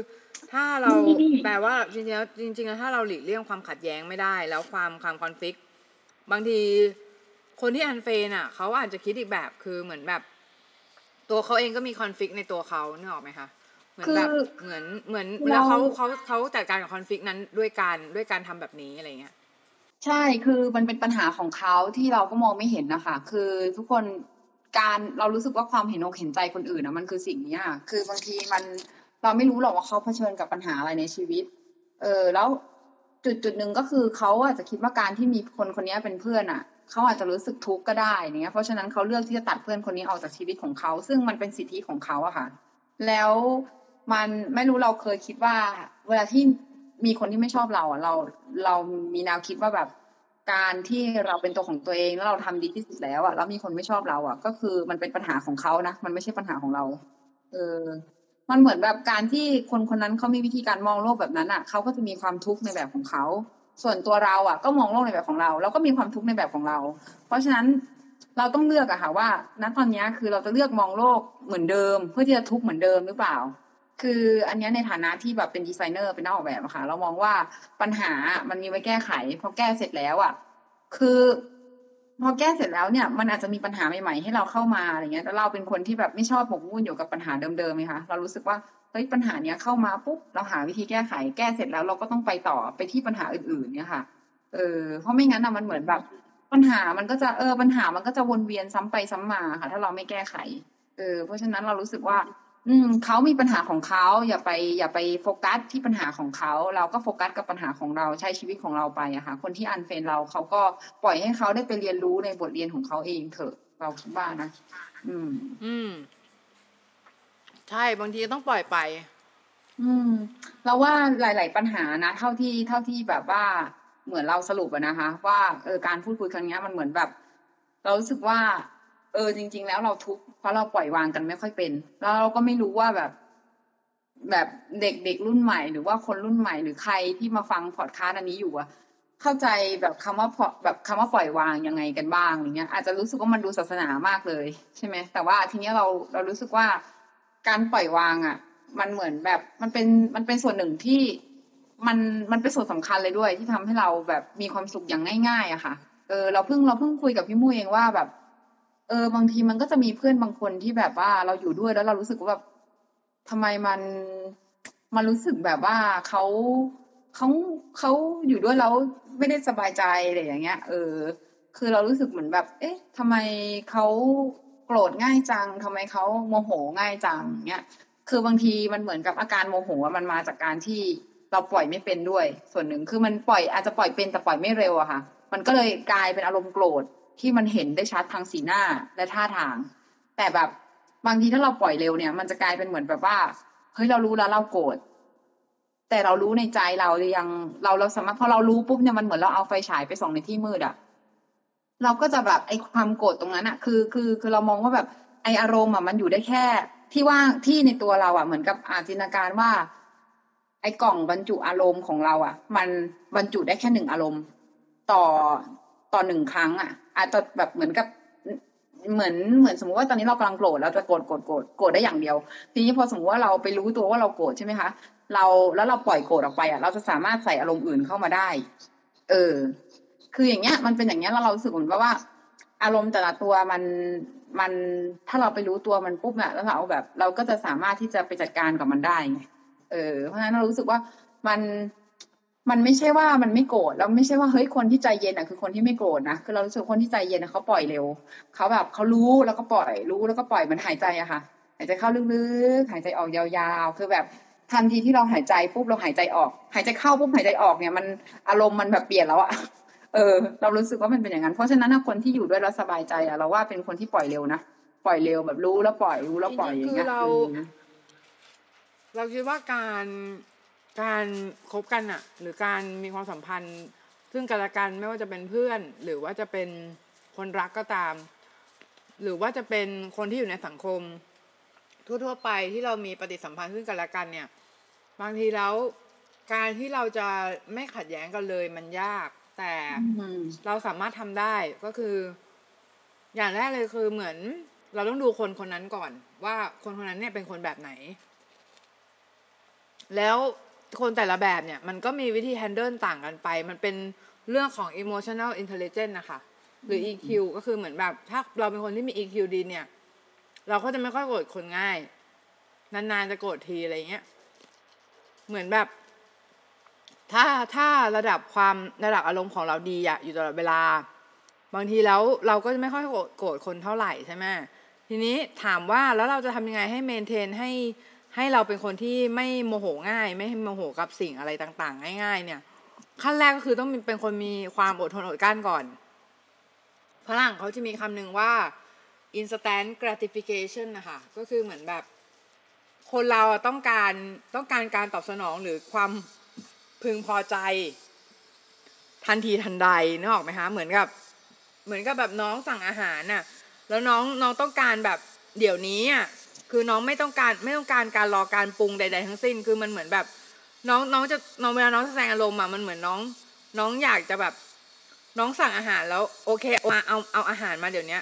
ถ้าเรานี่แปลว่าจริงๆแล้วจริงๆแล้วถ้าเราหลีกเลี่ยงความขัดแย้งไม่ได้ แล้วความความคอนฟ lict บางทีคนที่อันเฟนอะเขาอาจจะคิดอีกแบบคือเหมือนแบบ ตัวเขาเองก็มีคอนฟ lict ในตัวเขาเนกออกไหมคะเหมือนแบบคือเหมือนเหมือนเราแล้วเขาเขาเขาจัดการกับคอนฟ lict นั้นด้วยการด้วยการทำแบบนี้อะไรเงี้ย ใช่ คือมันเป็นปัญหาของเขาที่เราก็มองไม่เห็นนะคะ คือทุกคนการเรารู้สึกว่าความเห็นอกเห็นใจคนอื่นนะมันคือสิ่งนี้คือบางทีมันเราไม่รู้หรอกว่าเขาเผชิญกับปัญหาอะไรในชีวิต เออ แล้วจุดจุดหนึ่งก็คือเขาอาจจะคิดว่าการที่มีคนคนนี้เป็นเพื่อนอะเขาอาจจะรู้สึกทุกข์ก็ได้เนี้ยเพราะฉะนั้นเขาเลือกที่จะตัดเพื่อนคนนี้ออกจากชีวิตของเขาซึ่งมันเป็นสิทธิของเขาอะค่ะ แล้วมันไม่รู้เราเคยคิดว่า เวลาที่ มีคนที่ไม่ชอบเราอะเราเรามีแนวคิดว่าแบบการที่เราเป็นตัวของตัวเองแล้วเราทำดีที่สุดแล้วอะแล้วมีคนไม่ชอบเราอะ ก็คือมันเป็นปัญหาของเขานะมันไม่ใช่ปัญหาของเรา เออ มันเหมือนแบบการที่คนคนนั้นเขามีวิธีการมองโลกแบบนั้นอะเขาก็จะมีความทุกข์ในแบบของเขาส่วนตัวเราอะ ก็มองโลกในแบบของเรา แล้วก็มีความทุกข์ในแบบของเรา เพราะฉะนั้นเราต้องเลือกอะค่ะว่าณตอนนี้คือเราจะเลือกมองโลกเหมือนเดิม เพื่อที่จะทุกข์เหมือนเดิมหรือเปล่า คืออันนี้ในฐานะที่แบบเป็นดีไซเนอร์เป็นนักออกแบบอะค่ะ เรามองว่าปัญหามันมีไว้แก้ไขพอแก้เสร็จแล้วอะคือพอแก้เสร็จแล้วเนี่ยมันอาจจะมีปัญหาใหม่ๆให้เราเข้ามาอะไรเงี้ยแล้วเราเป็นคนที่แบบไม่ชอบหมกมุ่นอยู่กับปัญหาเดิมๆไหมคะเรารู้สึกว่าเฮ้ยปัญหาเนี้ยเข้ามาปุ๊บเราหาวิธีแก้ไข แก้เสร็จแล้วเราก็ต้องไปต่อไปที่ปัญหาอื่นๆเนี่ยค่ะ เออเพราะไม่งั้นอะมันเหมือนแบบ ปัญหามันก็จะเออปัญหามันก็จะวนเวียนซ้ำไปซ้ำมาค่ะ ถ้าเราไม่แก้ไขเออเพราะฉะนั้นเรารู้สึกว่า อืมเขามีปัญหาของเขาอย่าไป อย่าไปโฟกัสที่ปัญหาของเขา เราก็โฟกัสกับปัญหาของเราใช้ชีวิตของเราไปอะค่ะ คนที่ unfriend เราเขาก็ปล่อยให้เขาได้ไปเรียนรู้ในบทเรียนของเขาเองเถอะ เราคิดว่านะอืม อืม ใช่บางทีก็ต้องปล่อยไป อืม เราว่าหลาย ๆ ปัญหานะเท่าที่เท่าที่แบบว่าเหมือนเราสรุปอะนะคะ ว่าเออการพูดคุยครั้งเนี้ยมันเหมือนแบบ เรารู้สึกว่า เออจริง ๆ แล้วเราทุกข์ เพราะเราปล่อยวางกันไม่ค่อยเป็น แล้วเราก็ไม่รู้ว่าแบบ แบบเด็กเด็กรุ่นใหม่ หรือว่าคนรุ่นใหม่หรือใครที่มาฟังพอดคาสต์อันนี้อยู่อะเข้าใจแบบคำว่าพอแบบคำว่าปล่อยวางยังไงกันบ้างอย่างเงี้ย อาจจะรู้สึกว่ามันดูศาสนามากเลยใช่ไหมแต่ว่าทีเนี้ยเราเรารู้สึกว่าการปล่อยวางอะมันเหมือนแบบมันเป็นมันเป็นส่วนหนึ่งที่มันมันเป็นส่วนสำคัญเลยด้วย ที่ทำให้เราแบบมีความสุขอย่างง่าย ๆอะค่ะเออเราเพิ่งเราเพิ่งคุยกับพี่มุ้ยเองว่าแบบ เออบางทีมันก็จะมีเพื่อนบางคนที่แบบว่าเราอยู่ด้วยแล้วเรารู้สึกว่าแบบทำไมมันมันรู้สึกแบบว่าเขาเขาเขาอยู่ด้วยแล้วไม่ได้สบายใจอะไรอย่างเงี้ย เออ คือเรารู้สึกเหมือนแบบ เอ๊ะทำไมเขาโกรธง่ายจังทำไมเขาโมโหง่ายจังเงี้ยคือบางทีมันเหมือนกับอาการโมโหมันมาจากการที่เราปล่อยไม่เป็นด้วย ส่วนหนึ่งคือมันปล่อยอาจจะปล่อยเป็นแต่ปล่อยไม่เร็วอะค่ะ มันก็เลยกลายเป็นอารมณ์โกรธ ที่มันเห็นได้ชัดทางสีหน้าและท่าทาง แต่แบบบางทีถ้าเราปล่อยเร็วเนี่ย มันจะกลายเป็นเหมือนแบบว่าเฮ้ยเรารู้แล้วเราโกรธแต่เรารู้ในใจเรายังเราเราสามารถพอเรารู้ปุ๊บเนี่ยมันเหมือนเราเอาไฟฉายไปส่องในที่มืดอะเราก็จะแบบไอความโกรธตรงนั้นอะคือคือคือเรามองว่าแบบไออารมณ์อะมันอยู่ได้แค่ ที่ว่างที่ในตัวเราอะเหมือนกับอาจินตนาการว่า ไอกล่องบรรจุอารมณ์ของเราอะมันบรรจุได้แค่หนึ่งอารมณ์ ต่อ ต่อหนึ่งครั้งอะ อาจจะแบบเหมือนกับเหมือนเหมือนสมมติว่าตอนนี้เรากำลังโกรธเราจะโกรธโกรธโกรธโกรธได้อย่างเดียว ทีนี้พอสมมติว่าเราไปรู้ตัวว่าเราโกรธใช่ไหมคะเราแล้วเราปล่อยโกรธออกไปอะ เราจะสามารถใส่อารมณ์อื่นเข้ามาได้ เออ คืออย่างเงี้ย มันเป็นอย่างเงี้ยแล้วเราสึกเหมือนว่าว่าอารมณ์แต่ละตัวมันมันถ้าเราไปรู้ตัวมันปุ๊บเนี่ยแล้วเราแบบ เราก็จะสามารถที่จะไปจัดการกับมันได้ไงเออ เพราะฉะนั้นเรารู้สึกว่ามัน มันไม่ใช่ว่ามันไม่โกรธแล้วไม่ใช่ว่าเฮ้ยคนที่ใจเย็นอะคือคนที่ไม่โกรธนะคือเรารู้สึกคนที่ใจเย็นเขาปล่อยเร็วเขาแบบเขารู้แล้วก็ปล่อยรู้แล้วก็ปล่อยเหมันหายใจอะค่ะหายใจเข้าลึกๆหายใจออกยาวๆ คือแบบทันทีที่เราหายใจปุ๊บเราหายใจออก หายใจเข้าปุ๊บหายใจออกเนี่ยมันอารมณ์มันแบบเปลี่ยนแล้วอะเออ เรารู้สึกว่ามันเป็นอย่างนั้น เพราะฉะนั้นคนที่อยู่ด้วยแล้วสบายใจอะเราว่าเป็นคนที่ปล่อยเร็วนะปล่อยเร็วแบบรู้แล้วปล่อยรู้แล้วปล่อยอย่างเงี้ยคือเราอืมเราคิดว่าการ การคบกันอะหรือการมีความสัมพันธ์ ซึ่งกันและกันไม่ว่าจะเป็นเพื่อน หรือว่าจะเป็นคนรักก็ตาม หรือว่าจะเป็นคนที่อยู่ในสังคม ทั่วๆไปที่เรามีปฏิสัมพันธ์ซึ่งกันและกันเนี่ย บางทีแล้วการที่เราจะไม่ขัดแย้งกันเลยมันยาก แต่เราสามารถทำได้ก็คือ อย่างแรกเลยคือเหมือน เราต้องดูคนคนนั้นก่อน ว่าคนคนนั้นเนี่ยเป็นคนแบบไหน แล้ว คนแต่ละแบบเนี่ย มันก็มีวิธี handle ต่างกันไป มันเป็นเรื่องของ emotional intelligence นะคะ หรือ EQ ก็คือเหมือนแบบ ถ้าเราเป็นคนที่มี EQ ดีเนี่ย เราก็จะไม่ค่อยโกรธคนง่าย นานๆจะโกรธทีอะไรเงี้ย เหมือนแบบ ถ้าถ้าระดับความระดับอารมณ์ของเราดีอะอยู่ตลอดเวลา บางทีแล้วเราก็จะไม่ค่อยโกรธโกรธคนเท่าไหร่ใช่ไหมทีนี้ถามว่าแล้วเราจะทำยังไงให้เมนเทนให้ ให้เราเป็นคนที่ไม่โมโหง่าย ไม่ให้โมโหกับสิ่งอะไรต่างๆ ง่าย ๆ เนี่ย ขั้นแรกก็คือต้องเป็นคนมีความอดทนอดกลั้นก่อนฝรั่งเขาจะมีคำหนึ่งว่า instant gratification นะคะ ก็คือเหมือนแบบ คนเราต้องการต้องการการตอบสนองหรือความพึงพอใจ ทันทีทันใดนึกออกไหมคะเหมือนกับ เหมือนกับแบบน้องสั่งอาหารน่ะแล้วน้องน้องต้องการแบบเดี๋ยวนี้อะ คือน้องไม่ต้องการไม่ต้องการการรอการปรุงใด ๆ ทั้งสิ้น คือมันเหมือนแบบ น้องน้องจะน้องเวลาน้องแสดงอารมณ์อะมันเหมือนน้อง น้องอยากจะแบบ น้องสั่งอาหารแล้วโอเคมาเอาเอาอาหารมาเดี๋ยวนี้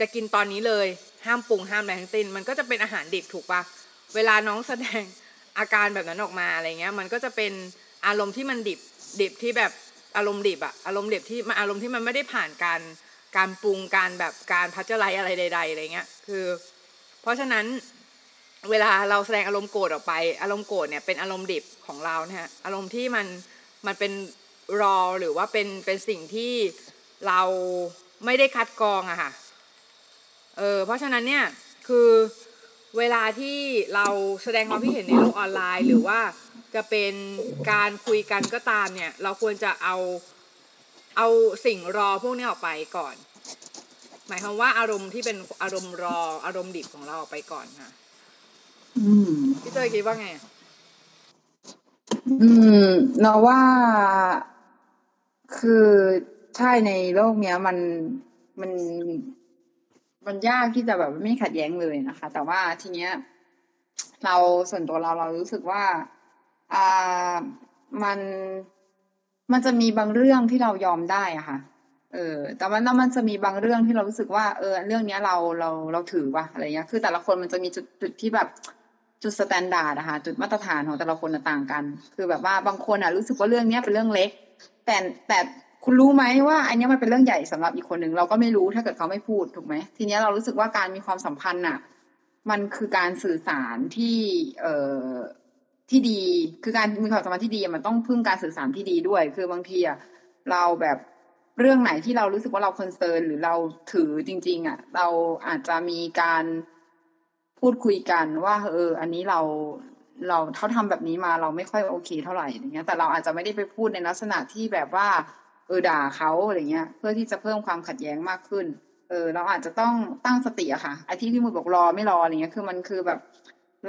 จะกินตอนนี้เลยห้ามปรุงห้ามอะไรทั้งสิ้น มันก็จะเป็นอาหารดิบถูกปะเวลาน้องแสดงอาการแบบนั้นออกมาอะไรเงี้ย มันก็จะเป็นอารมณ์ที่มันดิบดิบที่แบบอารมณ์ดิบอะอารมณ์ดิบที่มันอารมณ์ที่มันไม่ได้ผ่านการการปรุงการแบบการพัชไลอะไรใด ๆอะไรเงี้ย คือ เพราะฉะนั้นเวลาเราแสดงอารมณ์โกรธออกไป อารมณ์โกรธเนี่ยเป็นอารมณ์ดิบของเราเนี่ยฮะอารมณ์ที่มันมันเป็นรอหรือว่าเป็นเป็นสิ่งที่เราไม่ได้คัดกรองอะค่ะเออเพราะฉะนั้นเนี่ยคือเวลาที่เราแสดงความคิดเห็นในโลกออนไลน์ หรือว่าจะเป็นการคุยกันก็ตามเนี่ย เราควรจะเอาเอาสิ่งรอพวกนี้ออกไปก่อน หมายความว่าอารมณ์ที่เป็นอารมณ์รออารมณ์ดิบของเราออกไปก่อนค่ะ อืมพี่เตยคิดว่าไง อืมเราว่า คือใช่ในโลกเนี้ย มันมันมันยากที่จะแบบไม่ขัดแย้งเลยนะคะ แต่ว่าทีเนี้ย เราส่วนตัวเราเรารู้สึกว่าอ่ามันมันจะมีบางเรื่องที่เรายอมได้อะค่ะ เออแต่ว่าแล้วมันจะมีบางเรื่องที่เรารู้สึกว่า เออ เรื่องเนี้ยเราเราเราถือว่ะอะไรเงี้ย คือแต่ละคนมันจะมีจุดจุดที่แบบจุด standard อะค่ะจุดมาตรฐานของแต่ละคนน่ะต่างกัน คือแบบว่าบางคนอะรู้สึกว่าเรื่องเนี้ยเป็นเรื่องเล็ก แต่แต่คุณรู้ไหมว่า อันเนี้ยมันเป็นเรื่องใหญ่สำหรับอีกคนหนึ่งเราก็ไม่รู้ถ้าเกิดเขาไม่พูดถูกไหมทีเนี้ยเรารู้สึกว่าการมีความสัมพันธ์อะ มันคือการสื่อสารที่เอ่อที่ดี คือการมีความสัมพันธ์ที่ดีมันต้องพึ่งการสื่อสารที่ดีด้วย คือบางทีอะเราแบบ เรื่องไหนที่เรารู้สึกว่าเราคอนเซิร์นหรือเราถือจริง ๆอะเราอาจจะมีการพูดคุยกันว่า เออ อันนี้เราเราเขาทำแบบนี้มาเราไม่ค่อยโอเคเท่าไหร่อย่างเงี้ย แต่เราอาจจะไม่ได้ไปพูดในลักษณะที่แบบว่า เออด่าเขาอะไรเงี้ย เพื่อที่จะเพิ่มความขัดแย้งมากขึ้น เออ เราอาจจะต้องตั้งสติอะค่ะไอ้ที่พี่มุยบอกรอไม่รออะไรเงี้ยคือมันคือแบบ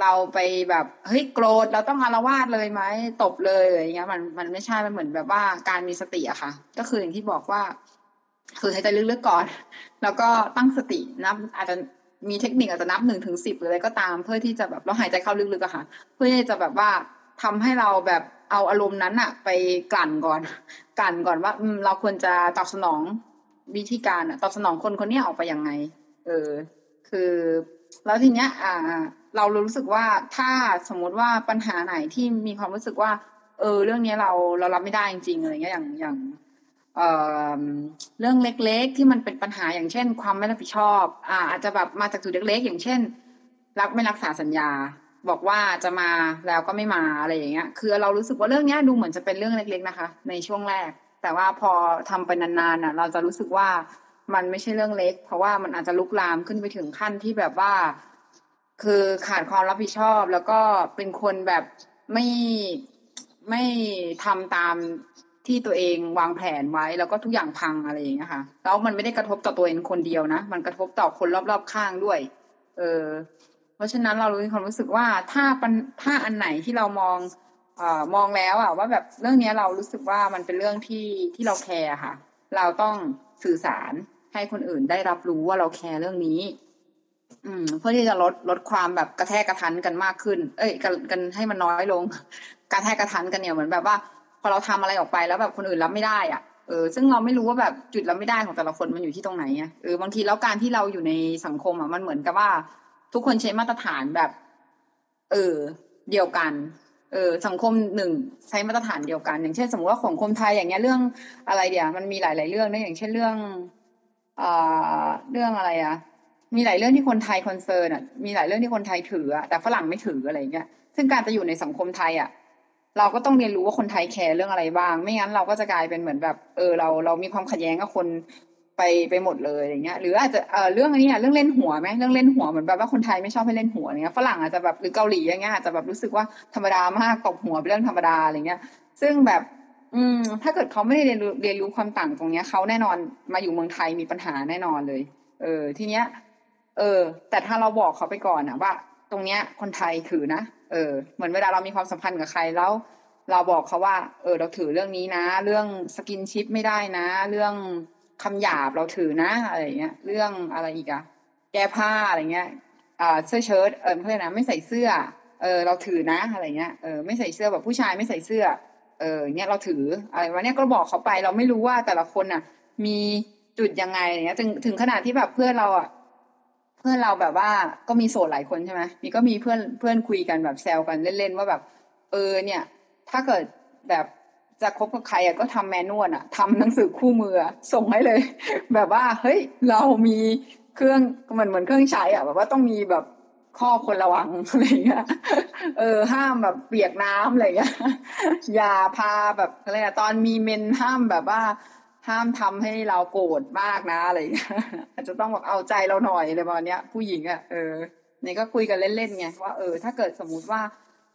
เราไปแบบเฮ้ยโกรธเราต้องอารวาสเลยไหมตบเลยอะไรเงี้ย มันมันไม่ใช่มันเหมือนแบบว่าการมีสติอะค่ะ ก็คืออย่างที่บอกว่า คือหายใจลึกๆก่อน แล้วก็ตั้งสตินับอาจจะมีเทคนิคอาจจะนับหนึ่งถึงสิบหรืออะไรก็ตาม เพื่อที่จะแบบเราหายใจเข้าลึกๆอะค่ะ เพื่อที่จะแบบว่าทำให้เราแบบเอาอารมณ์นั้นอะไปกลั่นก่อน กลั่นก่อนว่า อืม เราควรจะตอบสนองวิธีการอะตอบสนองคนคนนี้ออกไปยังไง เออ คือ แล้วทีเนี้ย อ่า เรารู้สึกว่าถ้าสมมติว่าปัญหาไหนที่มีความรู้สึกว่า เออ เรื่องนี้เราเรารับไม่ได้จริงๆอะไรเงี้ยอย่างอย่างเออเรื่องเล็กๆ ที่มันเป็นปัญหาอย่างเช่น ความไม่รับผิดชอบ อ่า อาจจะแบบมาจากจุดเล็กๆ อย่างเช่น รักไม่รักษาสัญญา บอกว่าจะมาแล้วก็ไม่มาอะไรอย่างเงี้ย คือเรารู้สึกว่าเรื่องเนี้ยดูเหมือนจะเป็นเรื่องเล็ก ๆนะคะ ในช่วงแรก แต่ว่าพอทำไปนานๆน่ะ เราจะรู้สึกว่ามันไม่ใช่เรื่องเล็ก เพราะว่ามันอาจจะลุกลามขึ้นไปถึงขั้นที่แบบว่า คือขาดความรับผิดชอบ แล้วก็เป็นคนแบบไม่ไม่ทำตามที่ตัวเองวางแผนไว้ แล้วก็ทุกอย่างพังอะไรอย่างเงี้ยค่ะแล้วมันไม่ได้กระทบต่อตัวเองคนเดียวนะ มันกระทบต่อคนรอบๆข้างด้วย เออ เพราะฉะนั้นเรารู้ความรู้สึกว่าถ้าปัญถ้าอันไหนที่เรามองเอ่อมองแล้วอะว่าแบบเรื่องเนี้ยเรารู้สึกว่ามันเป็นเรื่องที่ที่เราแคร์ค่ะ เราต้องสื่อสารให้คนอื่นได้รับรู้ว่าเราแคร์เรื่องนี้ อืมเพื่อที่จะลดลดความแบบกระแทกกระทันกันมากขึ้น เอ้ยกันกันให้มันน้อยลงการแทกกระทันกันเนี่ยเหมือนแบบว่า พอเราทำอะไรออกไปแล้วแบบคนอื่นรับไม่ได้อะเออซึ่งเราไม่รู้ว่าแบบจุดรับไม่ได้ของแต่ละคนมันอยู่ที่ตรงไหนอะเออบางทีแล้วการที่เราอยู่ในสังคมอะมันเหมือนกับว่า ทุกคนใช้มาตรฐานแบบ เออ เดียวกัน เออสังคมหนึ่งใช้มาตรฐานเดียวกัน อย่างเช่น สมมติว่าของคนไทยอย่างเงี้ยเรื่องอะไรเดียวมันมีหลาย ๆ เรื่องนะอย่างเช่นเรื่องอ่าเรื่องอะไรอะ มีหลายเรื่องที่คนไทย concern อะมีหลายเรื่องที่คนไทยถืออะแต่ฝรั่งไม่ถืออะไรเงี้ยซึ่งการจะอยู่ในสังคมไทยอะเราก็ต้องเรียนรู้ว่าคนไทยแคร์เรื่องอะไรบ้าง ไม่งั้นเราก็จะกลายเป็นเหมือนแบบ เออเราเรามีความขัดแย้งกับคนไปไปหมดเลยอย่างเงี้ย หรืออาจจะเออเรื่องอันนี้อะเรื่องเล่นหัวไหมเรื่องเล่นหัวเหมือนแบบว่าคนไทยไม่ชอบให้เล่นหัวเงี้ยฝรั่งอาจจะแบบหรือเกาหลีอย่างเงี้ยอาจจะแบบรู้สึกว่าธรรมดามากตบหัวเป็นเรื่องธรรมดาอะไรเงี้ย ซึ่งแบบ อืม ถ้าเกิดเขาไม่ได้เรียนรู้เรียนรู้ความต่างตรงเนี้ยเขาแน่นอนมาอยู่เมืองไทยมีปัญหาแน่นอนเลย เออ ทีเนี้ย เออ แต่ถ้าเราบอกเขาไปก่อนอะว่า ตรงเนี้ยคนไทยถือนะเออ เหมือนเวลาเรามีความสัมพันธ์กับใครแล้ว เราบอกเขาว่า เออ เราถือเรื่องนี้นะ เรื่องสกินชิปไม่ได้นะ เรื่องคำหยาบเราถือนะอะไรเงี้ย เรื่องอะไรอีกอะแก้ผ้าอะไรเงี้ยอ่าเสื้อเชิ้ตเออเพื่อนนะไม่ใส่เสื้อ เออ เราถือนะอะไรเงี้ยเออไม่ใส่เสื้อแบบผู้ชายไม่ใส่เสื้อ เออเนี้ยเราถืออะไรวะเนี้ยก็บอกเขาไปเราไม่รู้ว่าแต่ละคนอะ มีจุดยังไงเงี้ยถึงถึงขนาดที่แบบเพื่อนเราอะ เพื่อนเราแบบว่าก็มีโสดหลายคนใช่ไหมมีก็มีเพื่อนเพื่อนคุยกันแบบแซวกันเล่นๆว่าแบบ เออเนี่ย ถ้าเกิดแบบจะคบกับใครอะก็ทำแมนนวลอะทำหนังสือคู่มือส่งให้เลย แบบว่าเฮ้ยเรามีเครื่องเหมือนเหมือนเครื่องใช้อะแบบว่าต้องมีแบบข้อควรระวังอะไรเงี้ยเออห้ามแบบเปียกน้ำอะไรเงี้ยอย่าพาแบบอะไรอะตอนมีเมนห้ามแบบว่า ห้ามทำให้เราโกรธมากนะอะไรเงี้ยอาจจะต้องแบบเอาใจเราหน่อยอะไรประมาณเนี้ย ผู้หญิงอะเออนี่ก็คุยกันเล่นๆไงว่าเออ ถ้าเกิดสมมุติว่า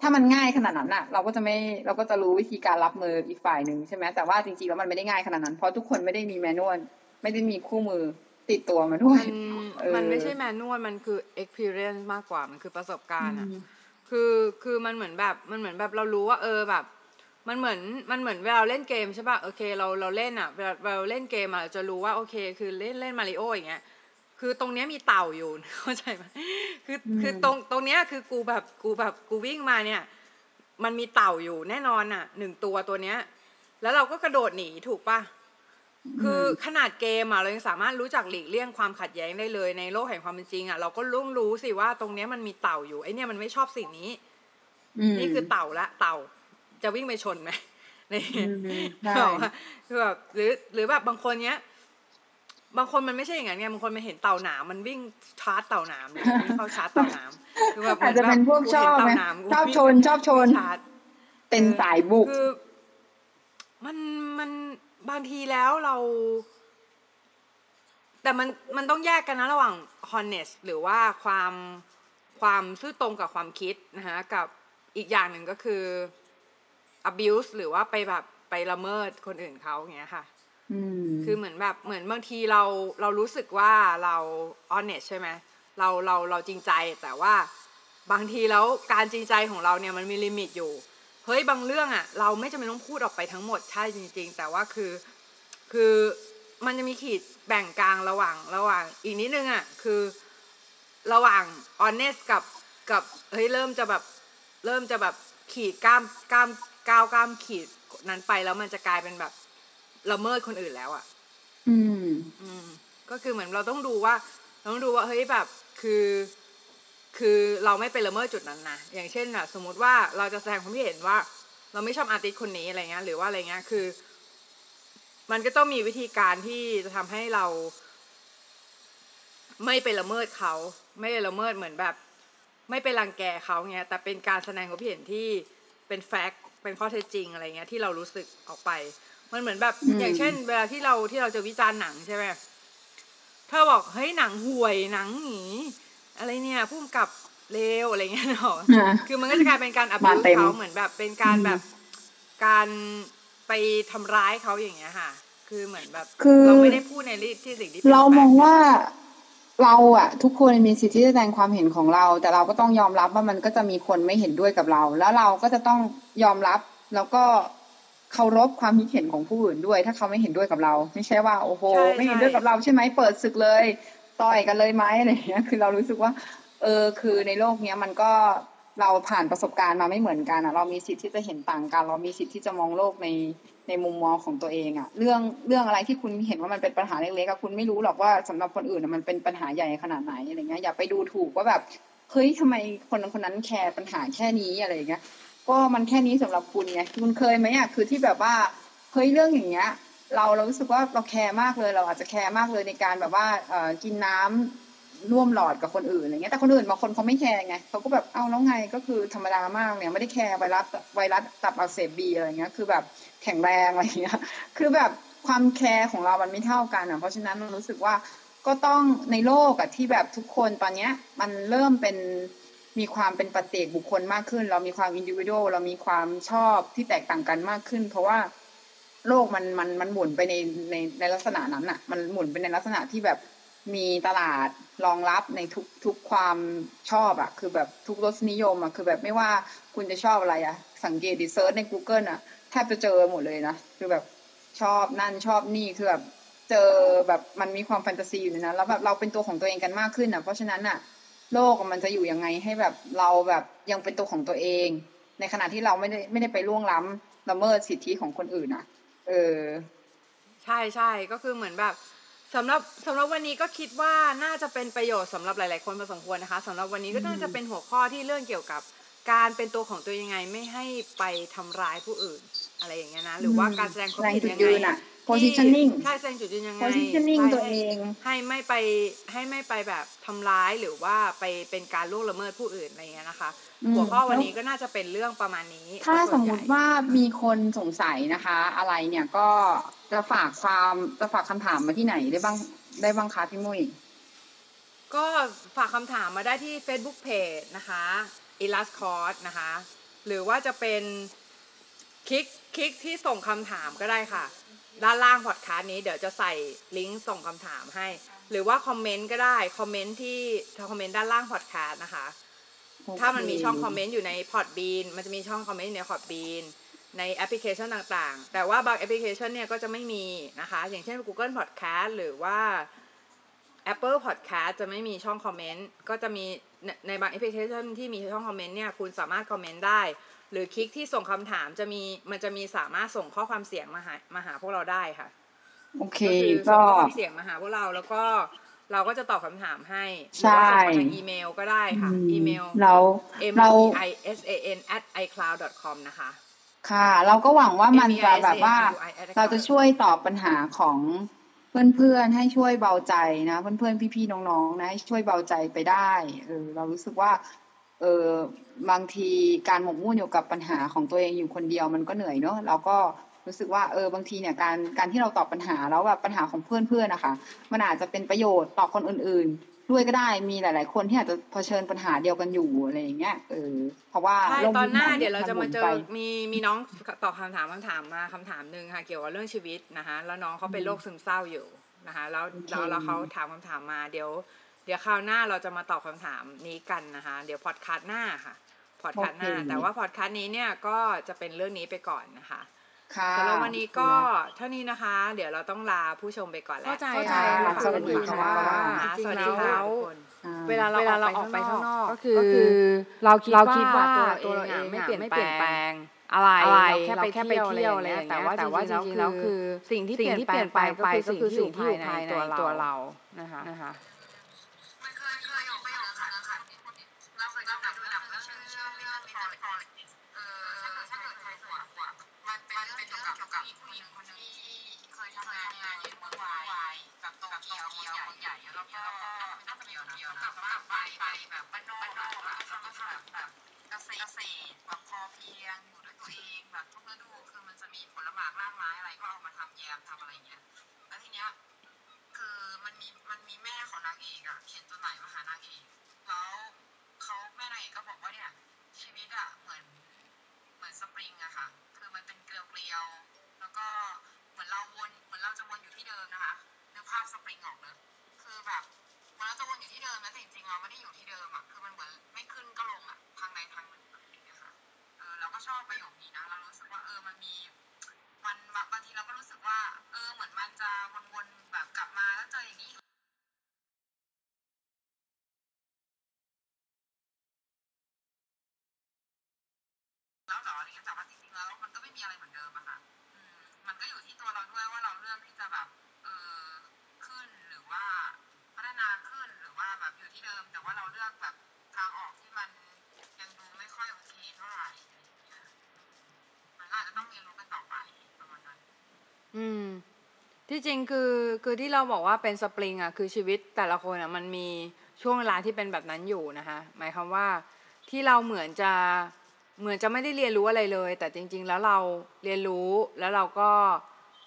ถ้ามันง่ายขนาดนั้นอะเราก็จะไม่เราก็จะรู้วิธีการรับมืออีกฝ่ายหนึ่งใช่ไหมแต่ว่าจริงๆแล้วมันไม่ได้ง่ายขนาดนั้น เพราะทุกคนไม่ได้มีแมนนวลไม่ได้มีคู่มือติดตัวมาด้วยมันเออมันไม่ใช่แมนนวลมันคือ experience มากกว่ามันคือประสบการณ์อะอืมคือคือมันเหมือนแบบมันเหมือนแบบเรารู้ว่า เออแบบ มันเหมือนมันเหมือนเวลาเราเล่นเกมใช่ป่ะโอเคเราเราเล่นอะเวลาเวลาเราเล่นเกมอะเราจะรู้ว่าโอเค คือเล่นเล่นมาริโออย่างเงี้ยคือตรงเนี้ยมีเต่าอยู่เข้าใจไหมคือคือตรงตรงเนี้ยคือกูแบบกูแบบกูวิ่งมาเนี่ย มันมีเต่าอยู่แน่นอนอะหนึ่งตัวตัวเนี้ย แล้วเราก็กระโดดหนีถูกป่ะคือขนาดเกมอะเรายังสามารถรู้จักหลีกเลี่ยงความขัดแย้งได้เลยในโลกแห่งความเป็นจริงอะเราก็รู้รู้สิว่าตรงเนี้ยมันมีเต่าอยู่ไอเนี่ยมันไม่ชอบสิ่งนี้มนี่คือเต่าละเต่า จะวิ่งไปชนไหมนี่อืมใช่บอกว่าคือแบบหรือหรือแบบบางคนเนี้ย บางคนมันไม่ใช่อย่างนั้นไงบางคนมันเห็นเต่าหนามมันวิ่งชาร์จเต่าหนามเลยวิ่งเข้าชาร์จเต่าหนามคือแบบหมือาจจะเป็นพวกชอบไหมเห็นเต่าหนามกูชอบวิ่งชนชอบชนชาร์จเป็นสายบุกคือมันมันบางทีแล้วเรา แต่มันมันต้องแยกกันนะระหว่าง honest หรือว่าความความซื่อตรงกับความคิดนะคะกับอีกอย่างหนึ่งก็คือ abuse หรือว่าไปแบบไปละเมิดคนอื่นเขาอย่างเงี้ยค่ะอืมคือเหมือนแบบเหมือนบางทีเราเรารู้สึกว่าเรา honest ใช่ไหมเราเราเราจริงใจแต่ว่าบางทีแล้วการจริงใจของเราเนี่ยมันมีลิมิตอยู่เฮ้ยบางเรื่องอะเราไม่จำเป็นต้องพูดออกไปทั้งหมดใช่จริง ๆ แต่ว่าคือคือมันจะมีขีดแบ่งกลางระหว่างระหว่าง อีกนิดนึงอะคือระหว่าง honest กับกับเฮ้ยเริ่มจะแบบเริ่มจะแบบ ขีดกล้ามกล้ามก้าวกล้ามขีดนั้นไปแล้วมันจะกลายเป็นแบบละเมิดคนอื่นแล้วอะอืม อืม ก็คือเหมือนเราต้องดูว่าเราต้องดูว่าเฮ้ยแบบคือ คือเราไม่ไปละเมิดจุดนั้นนะอย่างเช่นอะสมมุติว่าเราจะแสดงความคิดเห็นว่า เราไม่ชอบอาร์ติสต์คนนี้อะไรเงี้ย หรือว่าอะไรเงี้ยคือ มันก็ต้องมีวิธีการที่จะทำให้เรา ไม่ไปละเมิดเขา ไม่ไปละเมิดเหมือนแบบ ไม่ไปรังแกเขาเงี้ยแต่เป็นการแสดงความคิดเห็นที่เป็นแฟกต์เป็นข้อเท็จจริงอะไรเงี้ยที่เรารู้สึกออกไป มันเหมือนแบบอืมอย่างเช่น เวลาที่เราที่เราจะวิจารณ์หนังใช่ไหมถ้าบอกเฮ้ยหนังห่วยหนังหนีอะไรเนี่ยพุ่มกับเลวอะไรเงี้ยเนาะอ่าคือมันก็จะกลายเป็นการมา abuse เต็มเขาเหมือนแบบเป็นการอืมแบบการไปทำร้ายเขาอย่างเงี้ยค่ะ คือเหมือนแบบคือเราไม่ได้พูดในที่สิ่งที่ป็นเราแฟกต์มองว่า เราอะทุกคนมีสิทธิ์ที่จะแสดงความเห็นของเรา แต่เราก็ต้องยอมรับว่ามันก็จะมีคนไม่เห็นด้วยกับเรา แล้วเราก็จะต้องยอมรับแล้วก็เคารพความคิดเห็นของผู้อื่นด้วย ถ้าเขาไม่เห็นด้วยกับเรา ไม่ใช่ว่าโอ้โหใช่ไม่เห็นใช่ด้วยกับเราใช่ไหมเปิดศึกเลยต่อยกันเลยไหมอะไรอย่างเงี้ยคือเรารู้สึกว่า เออคือในโลกเนี้ยมันก็เราผ่านประสบการณ์มาไม่เหมือนกันอะเรามีสิทธิ์ที่จะเห็นต่างกัน เรามีสิทธิ์ที่จะมองโลกใน ในมุมมองของตัวเองอะเรื่องเรื่องอะไรที่คุณเห็นว่ามันเป็นปัญหาเล็กๆอะคุณไม่รู้หรอกว่าสำหรับคนอื่นอะมันเป็นปัญหาใหญ่ขนาดไหนอะไรเงี้ยอย่าไปดูถูกว่าแบบเฮ้ยทำไมคนนั้นคนนั้นแคร์ปัญหาแค่นี้อะไรเงี้ยก็มันแค่นี้สำหรับคุณไงคุณเคยไหมอะคือที่แบบว่าเฮ้ยเรื่องอย่างเงี้ย เราเรารู้สึกว่าเราแคร์มากเลย เราอาจจะแคร์มากเลยในการแบบว่าเอ่อกินน้ำ ร่วมหลอดกับคนอื่นอะไรเงี้ยแต่คนอื่นบางคนเขาไม่แคร์ไงเขาก็แบบเอาแล้วไงก็คือธรรมดามากเนี่ยไม่ได้แคร์ไวรัสไวรัสตับอักเสบบีอะไรเงี้ยคือแบบแข็งแรงอะไรเงี้ยคือแบบความแคร์ของเรามันไม่เท่ากันอะเพราะฉะนั้นเรารู้สึกว่าก็ต้องในโลกอะที่แบบทุกคนตอนเนี้ยมันเริ่มเป็นมีความเป็นปัจเจกบุคคลมากขึ้น เรามีความอินดิวิ a l เรามีความชอบที่แตกต่างกันมากขึ้น เพราะว่าโลกมันมันมันหมุนไปในในในลักษณะนั้นอะมันหมุนไปในลักษณะที่แบบมีตลาด รองรับในทุกทุกความชอบอะคือแบบทุกรสนิยมอะคือแบบไม่ว่าคุณจะชอบอะไรอะสังเกตดิเซิร์ชใน Google อะแทบจะเจอหมดเลยนะ คือแบบชอบนั่นชอบนี่คือแบบเจอแบบมันมีความแฟนตาซีอยู่ในนั้นแล้วแบบเราเป็นตัวของตัวเองกันมากขึ้นอะเพราะฉะนั้นอะโลกมันจะอยู่ยังไงให้แบบเราแบบยังเป็นตัวของตัวเอง ในขณะที่เราไม่ได้ไม่ได้ไปล่วงล้ำละเมิดสิทธิของคนอื่นอะเออ ใช่ใช่ก็คือเหมือนแบบ สำหรับสำหรับวันนี้ก็คิดว่าน่าจะเป็นประโยชน์สำหรับหลาย ๆ คนพอสมควรนะคะสำหรับวันนี้ก็น่าจะเป็นหัวข้อที่เรื่องเกี่ยวกับ การเป็นตัวของตัวยังไงไม่ให้ไปทำร้ายผู้อื่น อะไรอย่างเงี้ยนะ หรือว่าการแสดงความคิดยังแสดงจุดยืนไงอะ positioning ใช่แสดงจุดยืนยังไง positioning ใช่ตัวเอง ให้ไม่ไปให้ไม่ไปแบบทำร้ายหรือว่าไปเป็นการล่วงละเมิดผู้อื่นอะไรเงี้ยนะคะอืมหัวข้อวันนี้ก็น่าจะเป็นเรื่องประมาณนี้ ถ้าส่สวนมใหมญ่ติว่ามีคนสงสัยนะคะ อะไรเนี่ยก็จะฝากความจะฝากคำถามมาที่ไหนได้บ้างได้บ้างคะพี่มุ้ยก็ฝากคำถามมาได้ที่ Facebook Page นะคะ i l l u s c o r s นะคะ หรือว่าจะเป็นคลิกคลิกที่ส่งคำถามก็ได้ค่ะ ด้านล่างพอดคาสต์นี้เดี๋ยวจะใส่ลิงก์ส่งคำถามให้ หรือว่าคอมเมนต์ก็ได้ คอมเมนต์ที่คอมเมนต์ด้านล่างพอดคาสต์นะคะ ถ้ามันมีช่องคอมเมนต์อยู่ใน Podbean มันจะมีช่องคอมเมนต์อยู่ใน Podbeanในแอปพลิเคชันต่างๆ แต่ว่าบางแอปพลิเคชันเนี่ยก็จะไม่มีนะคะ อย่างเช่น Google Podcast หรือว่า Apple Podcast จะไม่มีช่องคอมเมนต์ ก็จะมีในในบางแอปพลิเคชันที่มีช่องคอมเมนต์เนี่ย คุณสามารถคอมเมนต์ได้ หรือคลิกที่ส่งคำถามจะมีมันจะมีสามารถส่งข้อความเสียงมาหามาหาพวกเราได้ค่ะโอเคก็คือก็ส่งข้อความเสียงมาหาพวกเราแล้วก็เราก็จะตอบคำถามให้หรือว่าส่งมาทางอีเมลก็ได้ค่ะ อีเมลเรา m เรา e i s a n at icloud com นะคะ ค่ะ เราก็หวังว่ามันจะแบบว่า MISANUI เราจะช่วยตอบปัญหาของเพื่อนๆให้ช่วยเบาใจนะ เพื่อนๆพี่ๆน้องๆนะให้ช่วยเบาใจไปได้เออเรารู้สึกว่า เออบางทีการหมกมุ่นอยู่กับปัญหาของตัวเองอยู่คนเดียวมันก็เหนื่อยเนอะเราก็รู้สึกว่าเออบางทีเนี่ยการการที่เราตอบปัญหาแล้วแบบปัญหาของเพื่อนๆนะคะมันอาจจะเป็นประโยชน์ต่อคนอื่น ๆ ด้วยก็ได้มีหลาย ๆ คนที่อาจจะเผชิญปัญหาเดียวกันอยู่อะไรอย่างเงี้ยเออเพราะว่าใช่โลกตอนหน้ายุคใเดี๋ยวเราจะมาเจนหอนไปมีมีน้องตอบคำถามคำถามมาคำถามหนึ่งค่ะเกี่ยวกับเรื่องชีวิตนะคะแล้วน้องเขาเป็นโรคซึมเศร้าอยู่นะคะแล้วโอเคแล้วแล้วเขาถามคำถามมาเดี๋ยว เดี๋ยวคราวหน้าเราจะมาตอบคำถามนี้กันนะคะ เดี๋ยวพอดคาสต์หน้าค่ะพอดคาสต์หน้า แต่ว่าพอดคาสต์นี้เนี่ยก็จะเป็นเรื่องนี้ไปก่อนนะคะค่ะสำหรับวันนี้ก็เท่านี้นะคะ เดี๋ยวเราต้องลาผู้ชมไปก่อนแล้ว เข้าใจเข้าใจค่ะค่ะสวัสดีค่ะสวัสดีจริงๆแล้ค่ะวทุกคนอ่าเวลาเราเวลาเราออออกกไปไปข้าข้างงนนออกกก็คือก็คือ เราคิดเราว่าคิดว่าตัวตัวเราเราเอเองงไม่ไม่เปเปลี่ลี่ยยนนแปแปลลงงอะไรอะไรเราแค่เราไปแค่เที่ไปยวอะไรเที่ยวอะไรอะไรเงี้ยเงี้ยแต่ว่าแต่ว่าจริงๆแล้วจริงๆแล้วคือ สิ่งที่เปลี่ยนไปสิ่งที่เปลี่ยนไปก็ก็คืคืออสิ่งที่อยู่สิ่งที่อยู่ภายในภายในตัวตัวเราเรานะคะ สปริงอะค่ะคือมันเป็นเกลียวเกลีย คือแบบมือนจะวนอยู่ที่เดิมนะแต่จริงๆเราไม่ได้อยู่ที่เดิมอะคือมันเหมือนไม่ขึ้นก็ลงอะทางใดทางหนึ่งอะไรอย่างเงี้ยค่ะเออเราก็ชอบประโยคนี้นะเรารู้สึกว่าเออมันมี มันบางทีเราก็รู้สึกว่า เออเหมือนมันจะวนๆแบบกลับมาแล้วเจออย่างนี้แล้วหรออะไรเงี้ยแต่ว่าจริงๆแล้วมันก็ไม่มีอะไรเหมือนเดิมอะค่ะ อืม มันก็อยู่ที่ตัวเราด้วยว่าเราเลือกที่จะแบบ เออขึ้น รือว่าพัฒนาขึ้นหรือว่าแบบอยู่ที่เดิม แต่ว่าเราเลือกแบบทางออกที่มันยังดูไม่ค่อยโอเคเท่าไหร่อางเงี้ยมันอาจจะต้องเรียนรู้กันต่อไปประมาณนั้นอืม ที่จริงคือคือที่เราบอกว่าเป็นสปริงอะคือชีวิตแต่ละคนอะมันมีช่วงเวลาที่เป็นแบบนั้นอยู่นะคะหมายความว่าที่เราเหมือนจะเหมือนจะไม่ได้เรียนรู้อะไรเลย แต่จริง ๆ แล้วเราเรียนรู้แล้วเราก็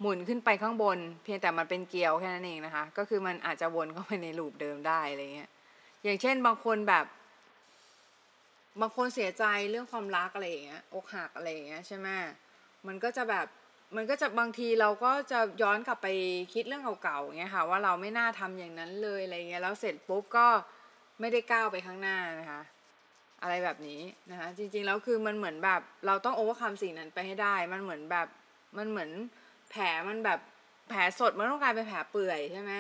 หมุนขึ้นไปข้างบน เพียงแต่มันเป็นเกลียวแค่นั้นเองนะคะ ก็คือมันอาจจะวนเข้าไปในลูปเดิมได้อะไรเงี้ยอย่างเช่นบางคนแบบ บางคนเสียใจเรื่องความรักอะไรอย่างเงี้ยอกหักอะไรอย่างเงี้ยใช่ไหมมันก็จะแบบมันก็จะบางทีเราก็จะย้อนกลับไปคิดเรื่องเก่าๆอย่างเงี้ยค่ะ ว่าเราไม่น่าทำอย่างนั้นเลยอะไรเงี้ยแล้วเสร็จปุ๊บก็ไม่ได้ก้าวไปข้างหน้านะคะ อะไรแบบนี้นะคะ จริงๆแล้วคือมันเหมือนแบบ เราต้องโอเวอร์คัมสิ่งนั้นไปให้ได้ มันเหมือนแบบมันเหมือน แผลมันแบบแผลสดมันต้องกลายเป็นแผลเปื่อยใช่ไหม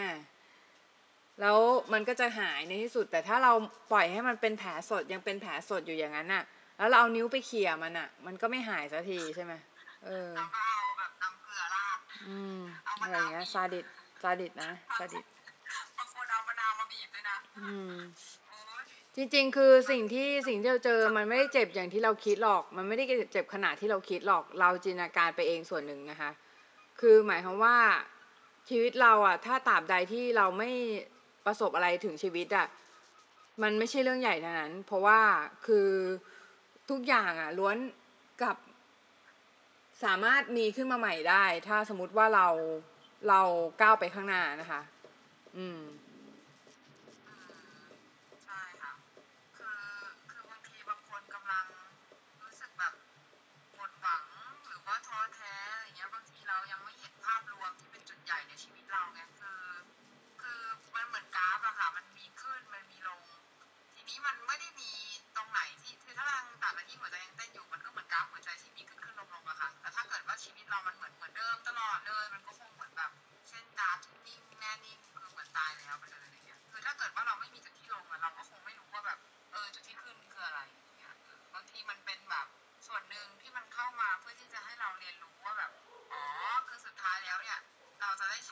แล้วมันก็จะหายในที่สุด แต่ถ้าเราปล่อยให้มันเป็นแผลสดยังเป็นแผลสดอยู่อย่างนั้นน่ะ แล้วเราเอานิ้วไปเขี่ยมันอะ มันก็ไม่หายสักทีใช่ไหมเออแล้วก็เอาแบบน้ำเกลือราดอืมอะไรอย่างเงี้ยซาดิสซาดิสนะซาดิสบางคนเอามะนาวมาบีบด้วยนะอืมโอ้ยจริงๆ คือสิ่งที่สิ่งที่เราเจอมันไม่ได้เจ็บอย่างที่เราคิดหรอก มันไม่ได้เจ็บขนาดที่เราคิดหรอก เราจินตนาการไปเองส่วนหนึ่งนะคะ คือหมายความว่าชีวิตเราอะถ้าตราบใดที่เราไม่ประสบอะไรถึงชีวิตอะมันไม่ใช่เรื่องใหญ่เท่านั้น เพราะว่าคือทุกอย่างอะล้วนกับสามารถมีขึ้นมาใหม่ได้ ถ้าสมมติว่าเราเราก้าวไปข้างหน้านะคะ อืม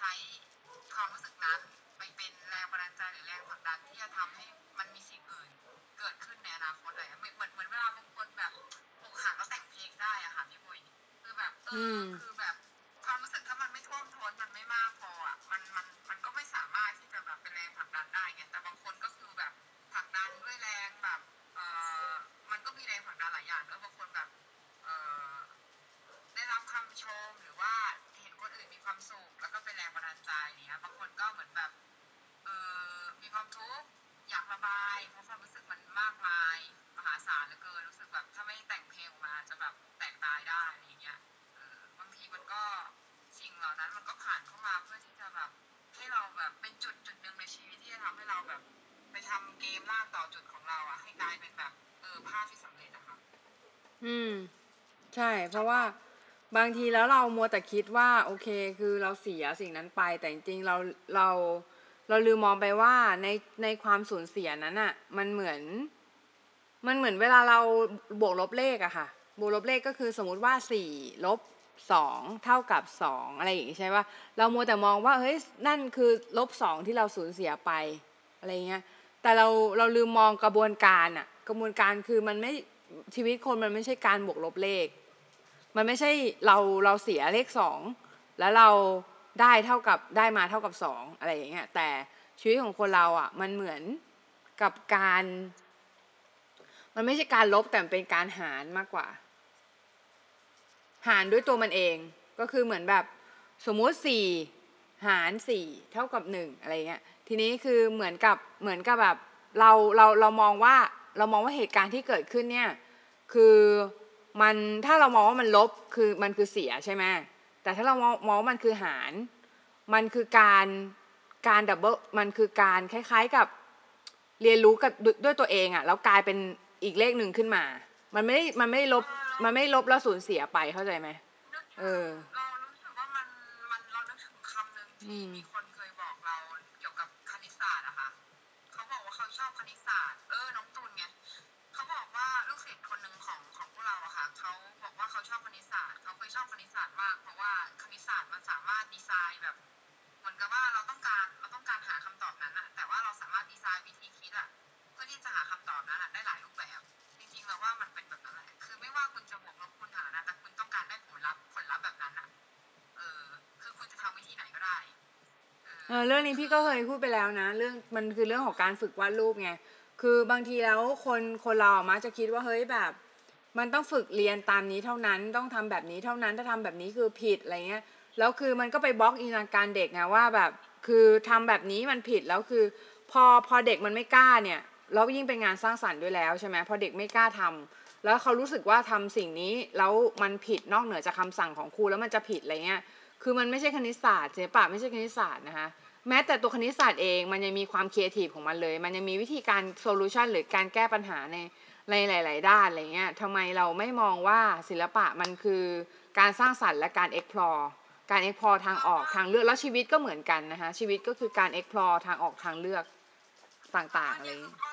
ช้ความรู้สึกนั้นไปเป็นแรงบันดาลใจหรือแรงผลักดันที่จะทำให้มันมีสิ่งอื่นเกิดขึ้นในอนาคตอะไรเหมือนเหมือนเหมือนเวลาบางคนแบบอกหักแล้วแต่งเพลงได้อะค่ะพี่บุ๋ยคือแบบเออคือแบบความรู้สึกถ้ามันไม่ท่วมท้นมันไม่มากพออะมันมันมันก็ไม่สามารถที่จะแบบเป็นแรงผลักดันได้ไงแต่บางคนก็คือแบบผลักดันด้วยแรงแบบเออมันก็มีแรงผลักดันหลายอย่างด้วยบางคนแบบเออได้รับคำชมหรือว่า เกมลากต่อจุดของเราอะให้กลายเป็นแบบเออภาพที่สำเร็จอะค่ะ อืม ใช่ เพราะว่าบางทีแล้วเรามัวแต่คิดว่าโอเคคือเราเสียสิ่งนั้นไป แต่จริงๆเราเราเราลืมมองไปว่าในในความสูญเสียนั้นอะมันเหมือน มันเหมือนเวลาเราบวกลบเลขอะค่ะ บวกลบเลขก็คือสมมติว่าสี่ลบสองเท่ากับสองอะไรอย่างงี้ใช่ปะเรามัวแต่มองว่าเฮ้ยนั่นคือลบสองที่เราสูญเสียไปอะไรเงี้ยแต่เราเราลืมมองกระบวนการอะกระบวนการคือมันไม่ชีวิตคนมันไม่ใช่การบวกลบเลข มันไม่ใช่เราเราเสียเลขสองแล้วเราได้เท่ากับได้มาเท่ากับสองอะไรอย่างเงี้ยแต่ชีวิตของคนเราอะ มันเหมือนกับการ มันไม่ใช่การลบแต่เป็นการหารมากกว่า หารด้วยตัวมันเองก็คือเหมือนแบบสมมุติสี่หารสี่เท่ากับหนึ่งอะไรเงี้ยทีนี้คือเหมือนกับเหมือนกับแบบเราเราเรามองว่าเรามองว่าเหตุการณ์ที่เกิดขึ้นเนี่ย คือ มันถ้าเรามองว่ามันลบคือมันคือเสียใช่ไหมแต่ถ้าเรามองมองว่ามันคือหาร มันคือการการดับเบิลมันคือการคล้าย ๆกับเรียนรู้กับด้วยด้วยตัวเองอะ่ะแล้วกลายเป็นอีกเลขหนึ่งขึ้นมา มันไม่ได้มันไม่ได้ลบมันไม่ได้ลบแล้วสูญเสียไปเข้าใจไหมนึกเออเรารู้สึกว่ามันมันเรานึกถึงคำหนึ่งอืที่มมีคน ยชอบคณิตศาสตร์มากเพราะว่าคณิตศาสตร์มันสามารถดีไซน์แบบเหมือนกับว่าเราต้องการเราต้องการหาคำตอบนั้นอะแต่ว่าเราสามารถดีไซน์วิธีคิดอะเพื่อที่จะหาคำตอบนั้นอะได้หลายรูปแบบ จริงๆเราว่ามันเป็นแบบนั้นแหละคือไม่ว่าคุณจะบวกลบคูณหารนะแต่คุณต้องการได้ผลลัพธ์ผลลัพธ์แบบนั้นอะเออคือคุณจะทำวิธีไหนก็ได้เออเรื่องนี้พี่ก็เคยพูดไปแล้วนะ เรื่องมันคือเรื่องของการฝึกวาดรูปไงคือบางทีแล้วคนคนเราอะมักจะคิดว่าเฮ้ยแบบ มันต้องฝึกเรียนตามนี้เท่านั้นต้องทำแบบนี้เท่านั้นถ้าทำแบบนี้คือผิดอะไรเงี้ยแล้วคือมันก็ไปบล็อกอินทนาการเด็กไงว่าแบบคือทำแบบนี้มันผิดแล้วคือ พอพอเด็กมันไม่กล้าเนี่ยแล้วยิ่งเป็นงานสร้างสรรค์ด้วยแล้วใช่ไหมพอเด็กไม่กล้าทำแล้วเขารู้สึกว่าทำสิ่งนี้แล้วมันผิดนอกเหนือจากคำสั่งของครูแล้วมันจะผิดอะไรเงี้ยคือมันไม่ใช่คณิตศาสตร์ศิลปะไม่ใช่คณิตศาสตร์นะคะแม้แต่ตัวคณิตศาสตร์เองมันยังมีความครีเอทีฟของมันเลย มันยังมีวิธีการ solution หรือการแก้ปัญหาใน ในหลาย ๆ ด้านอะไรเงี้ยทำไมเราไม่มองว่าศิลปะมันคือการสร้างสรรค์และการ explore การ explore ทางออกทางเลือกแล้วชีวิตก็เหมือนกันนะคะชีวิตก็คือการ explore ทางออกทางเลือกต่าง ๆ อะไรอันเงี้นี้ย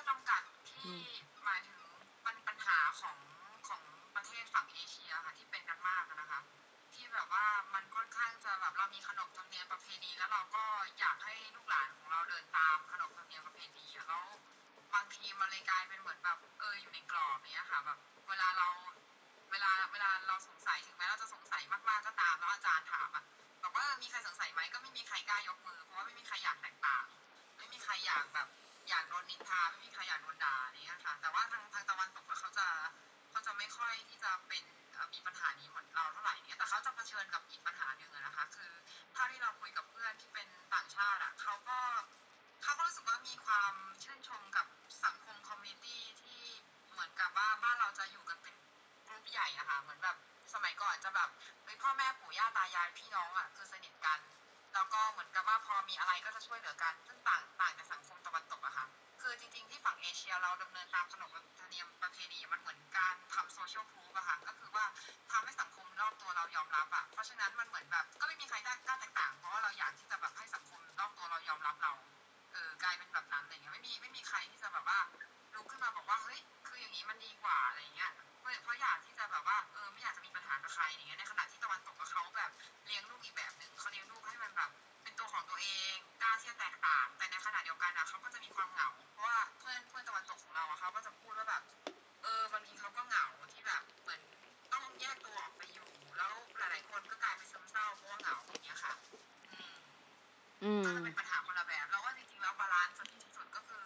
ก็จะเป็นปัญหาคนละแบบแล้วว่าจริงๆแล้ว balance ที่ดีที่สุดก็คือ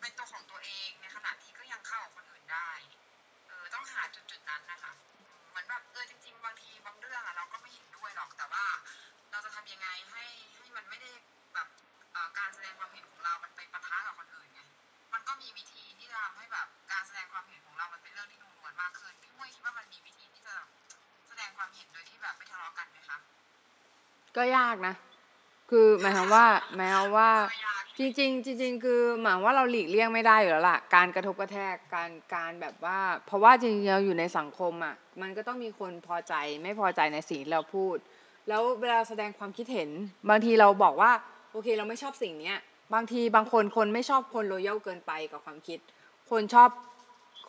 เป็นตัวของตัวเองในขณะที่ก็ยังเข้ากับคนอื่นได้เออต้องหาจุดๆนั้นนะคะเหมือนแบบเออจริง ๆ บางทีบางเรื่องอะเราก็ไม่เห็นด้วยหรอกแต่ว่า เราจะทำยังไงให้ให้มันไม่ได้แบบเอ่อการแสดงความเห็นของเรา มันไปปะทะกับคนอื่นไงมันก็มีวิธีที่จะทำให้แบบการแสดงความเห็นของเรา มันเป็นเรื่องที่นุ่มนวลมากขึ้นพี่มุ้ยคิดว่ามันมีวิธีที่จะแสดงความเห็นโดยที่แบบไม่ทะเลาะกันไหมคะก็ยากนะ คือหมายความว่าหมายความว่าจริงๆจริง ๆ คือหมายว่าเราหลีกเลี่ยงไม่ได้อยู่แล้วล่ะการกระทบกระแทกการการแบบว่า เพราะว่าจริงๆเราอยู่ในสังคมอะมันก็ต้องมีคนพอใจไม่พอใจในสิ่งที่เราพูด แล้วเวลาแสดงความคิดเห็น บางทีเราบอกว่าโอเคเราไม่ชอบสิ่งเนี้ยบางทีบางคนคนไม่ชอบคนโรยัลเกินไปกับความคิด คนชอบ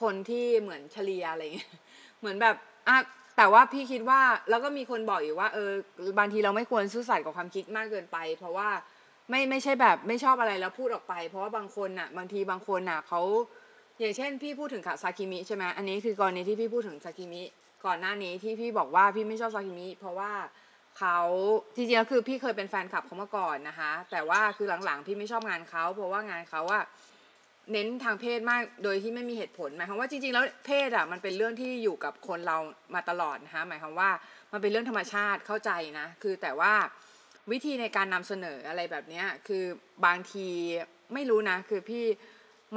คนที่เหมือนเฉลียอะไรเงี้ยเหมือนแบบอะ แต่ว่าพี่คิดว่าแล้วก็มีคนบอกอยู่ว่า เออบางทีเราไม่ควรซื่อสัตย์กับความคิดมากเกินไป เพราะว่าไม่ไม่ใช่แบบไม่ชอบอะไรแล้วพูดออกไป เพราะว่าบางคนน่ะ บางทีบางคนน่ะเขาอย่างเช่น พี่พูดถึงกับซากิมิใช่ไหมอันนี้คือกรณีที่พี่พูดถึงซากิมิก่อนหน้านี้ที่พี่บอกว่าพี่ไม่ชอบซากิมิเพราะว่าเขาจริงๆแล้วคือพี่เคยเป็นแฟนคลับเขามาก่อนนะคะ แต่ว่าคือหลังๆ พี่ไม่ชอบงานเขาเพราะว่างานเขาอะ เน้นทางเพศมากโดยที่ไม่มีเหตุผลหมายความว่าจริงๆแล้วเพศอะมันเป็นเรื่องที่อยู่กับคนเรามาตลอดนะคะหมายความว่ามันเป็นเรื่องธรรมชาติเข้าใจนะ คือแต่ว่าวิธีในการนำเสนออะไรแบบเนี้ยคือบางทีไม่รู้นะ คือพี่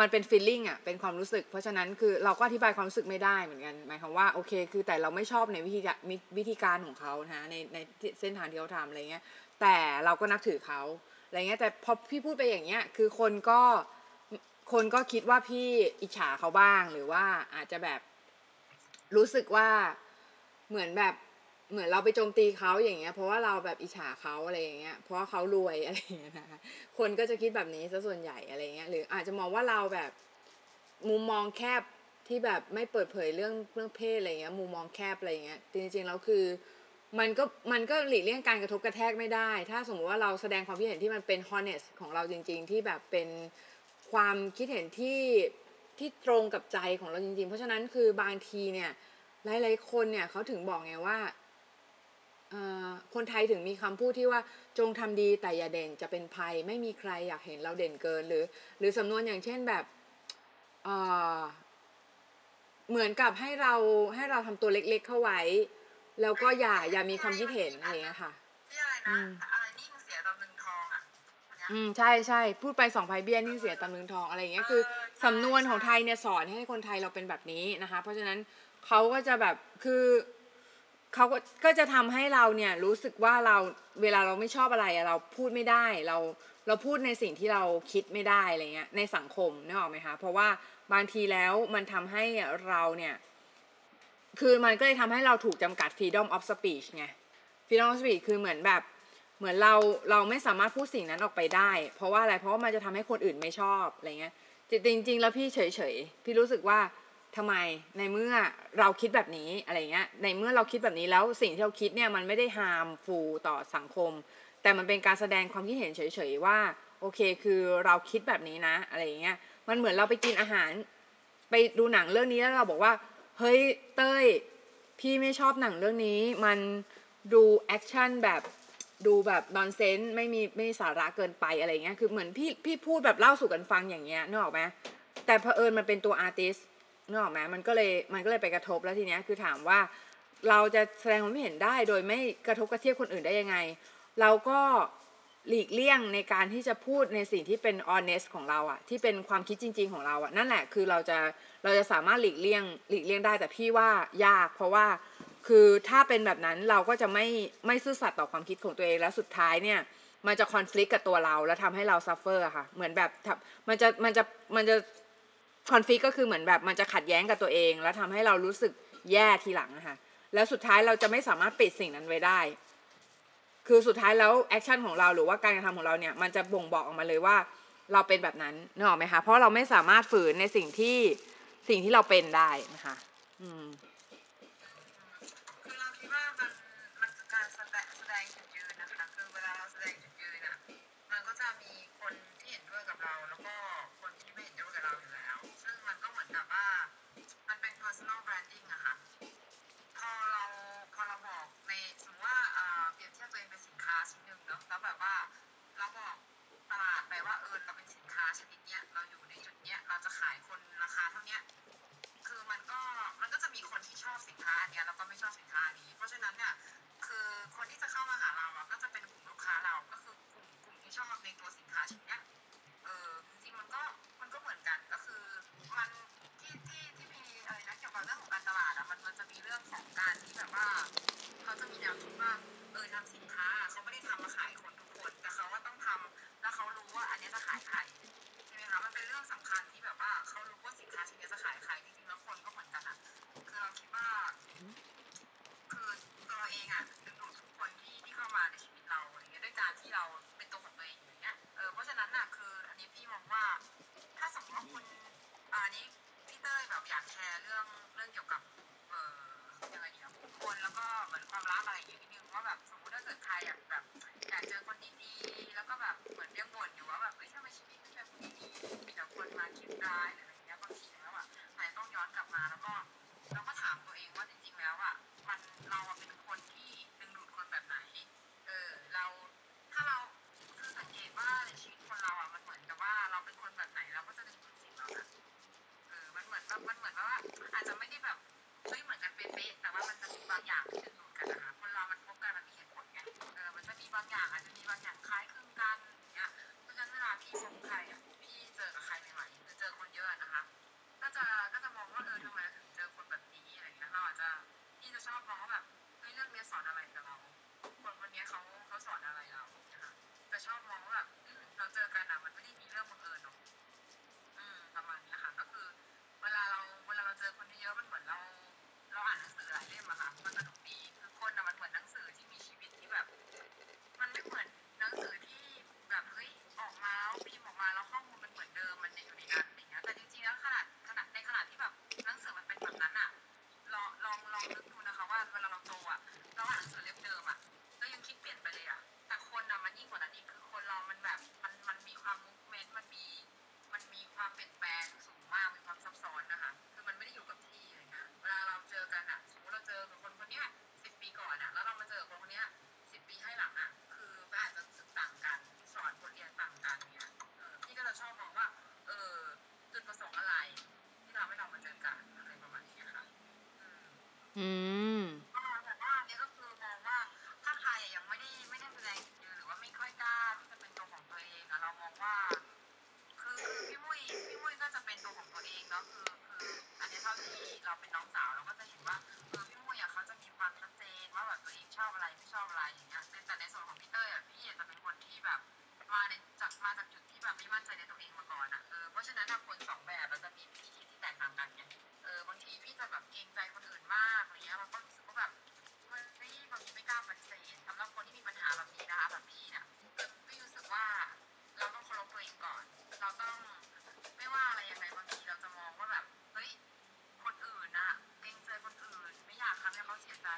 มันเป็น feeling อะเป็นความรู้สึก เพราะฉะนั้นคือเราก็อธิบายความรู้สึกไม่ได้เหมือนกัน หมายความว่าโอเค คือแต่เราไม่ชอบในวิธีการวิธีการของเขานะในในเส้นทางที่เขาทำอะไรเงี้ยแต่เราก็นับถือเขาอะไรเงี้ยแต่พอพี่พูดไปอย่างเงี้ยคือคนก็ คนก็คิดว่าพี่อิจฉาเขาบ้าง หรือว่าอาจจะแบบรู้สึกว่าเหมือนแบบเหมือนเราไปโจมตีเขาอย่างเงี้ย เพราะว่าเราแบบอิจฉาเขาอะไรอย่างเงี้ย เพราะว่าเขารวยอะไรอย่างเงี้ยนะคะคนก็จะคิดแบบนี้ซะส่วนใหญ่อะไรเงี้ยหรืออาจจะมองว่าเราแบบมุมมองแคบที่แบบไม่เปิดเผยเรื่องเรื่องเพศอะไรเงี้ยมุมมองแคบอะไรเงี้ยจริงๆแล้วคือ มันก็มันก็หลีกเลี่ยงการกระทบกระแทกไม่ได้ ถ้าสมมติว่าเราแสดงความคิดเห็นที่มันเป็น honest ของเราจริง ๆ ที่แบบเป็น ความคิดเห็นที่ที่ตรงกับใจของเราจริงๆ เพราะฉะนั้นคือบางทีเนี่ย หลาย ๆ คนเนี่ยเขาถึงบอกไงว่าเอ่อคนไทยถึงมีคำพูดที่ว่าจงทำดีแต่อย่าเด่นจะเป็นภัย ไม่มีใครอยากเห็นเราเด่นเกินหรือ หรือสำนวนอย่างเช่นแบบเอ่อเหมือนกับให้เราให้เราทำตัวเล็ก ๆ เข้าไว้ แล้วก็อย่าอย่ามีความคิดเห็นอะไรอย่างเงี้ยค่ะที่อะไรอืนะ อืมใช่ใช่พูดไปสองภัยเบี้ยนี่เสียตำลึงทองอะไรอย่างเงี้ยคือสำนวนของไทยเนี่ยสอนให้คนไทยเราเป็นแบบนี้นะคะ เพราะฉะนั้นเขาก็จะแบบคือเขาก็ก็จะทำให้เราเนี่ยรู้สึกว่าเราเวลาเราไม่ชอบอะไรเราพูดไม่ได้เราเราพูดในสิ่งที่เราคิดไม่ได้อะไรเงี้ยในสังคมนึกออกไหมคะเพราะว่าบางทีแล้วมันทำให้เราเนี่ยคือมันก็เลยทำให้เราถูกจำกัด freedom of speech ไง freedom of speech คือเหมือนแบบ เหมือนเราเราไม่สามารถพูดสิ่งนั้นออกไปได้ เพราะว่าอะไรเพราะว่ามันจะทำให้คนอื่นไม่ชอบอะไรเงี้ยจริงจริงๆแล้วพี่เฉยๆพี่รู้สึกว่าทำไมในเมื่อเราคิดแบบนี้อะไรเงี้ยในเมื่อเราคิดแบบนี้แล้วสิ่งที่เราคิดเนี่ยมันไม่ได้ harmful ต่อสังคม แต่มันเป็นการแสดงความคิดเห็นเฉยๆว่าโอเคคือเราคิดแบบนี้นะอะไรเงี้ยมันเหมือนเราไปกินอาหาร ไปดูหนังเรื่องนี้แล้วเราบอกว่าเฮ้ยเต้ย พี่ไม่ชอบหนังเรื่องนี้ มันดูแอคชั่นแบบ ดูแบบ nonsense ไม่มีไม่มีสาระเกินไปอะไรเงี้ยคือเหมือนพี่พี่พูดแบบเล่าสู่กันฟังอย่างเงี้ยนึกออกไหมแต่เผอิญมันเป็นตัว artist นึกออกไหมมันก็เลยมันก็เลยไปกระทบแล้วทีเนี้ยคือถามว่าเราจะแสดงความเห็นได้โดยไม่กระทบกระเทียบคนอื่นได้ยังไง เราก็หลีกเลี่ยงในการที่จะพูดในสิ่งที่เป็น honest ของเราอะที่เป็นความคิดจริง ๆ ของเราอะนั่นแหละคือเราจะเราจะสามารถหลีกเลี่ยงหลีกเลี่ยงได้แต่พี่ว่ายาก เพราะว่า คือถ้าเป็นแบบนั้นเราก็จะไม่ไม่ซื่อสัตย์ต่อความคิดของตัวเองแล้วสุดท้ายเนี่ย มันจะคอน FLICT กับตัวเราแล้วทำให้เรา suffer ค่ะ เหมือนแบบมันจะมันจะมันจะคอน FLICT ก็คือเหมือนแบบมันจะขัดแย้งกับตัวเอง แล้วทำให้เรารู้สึกแย่ทีหลังอะค่ะแล้วสุดท้ายเราจะไม่สามารถปิดสิ่งนั้นไว้ได้ คือสุดท้ายแล้วแอคชั่นของเราหรือว่าการกระทำของเราเนี่ย มันจะบ่งบอกออกมาเลยว่าเราเป็นแบบนั้นนึกออกไหมคะ เพราะเราไม่สามารถฝืนในสิ่งที่สิ่งที่เราเป็นได้นะคะ อืม Mm.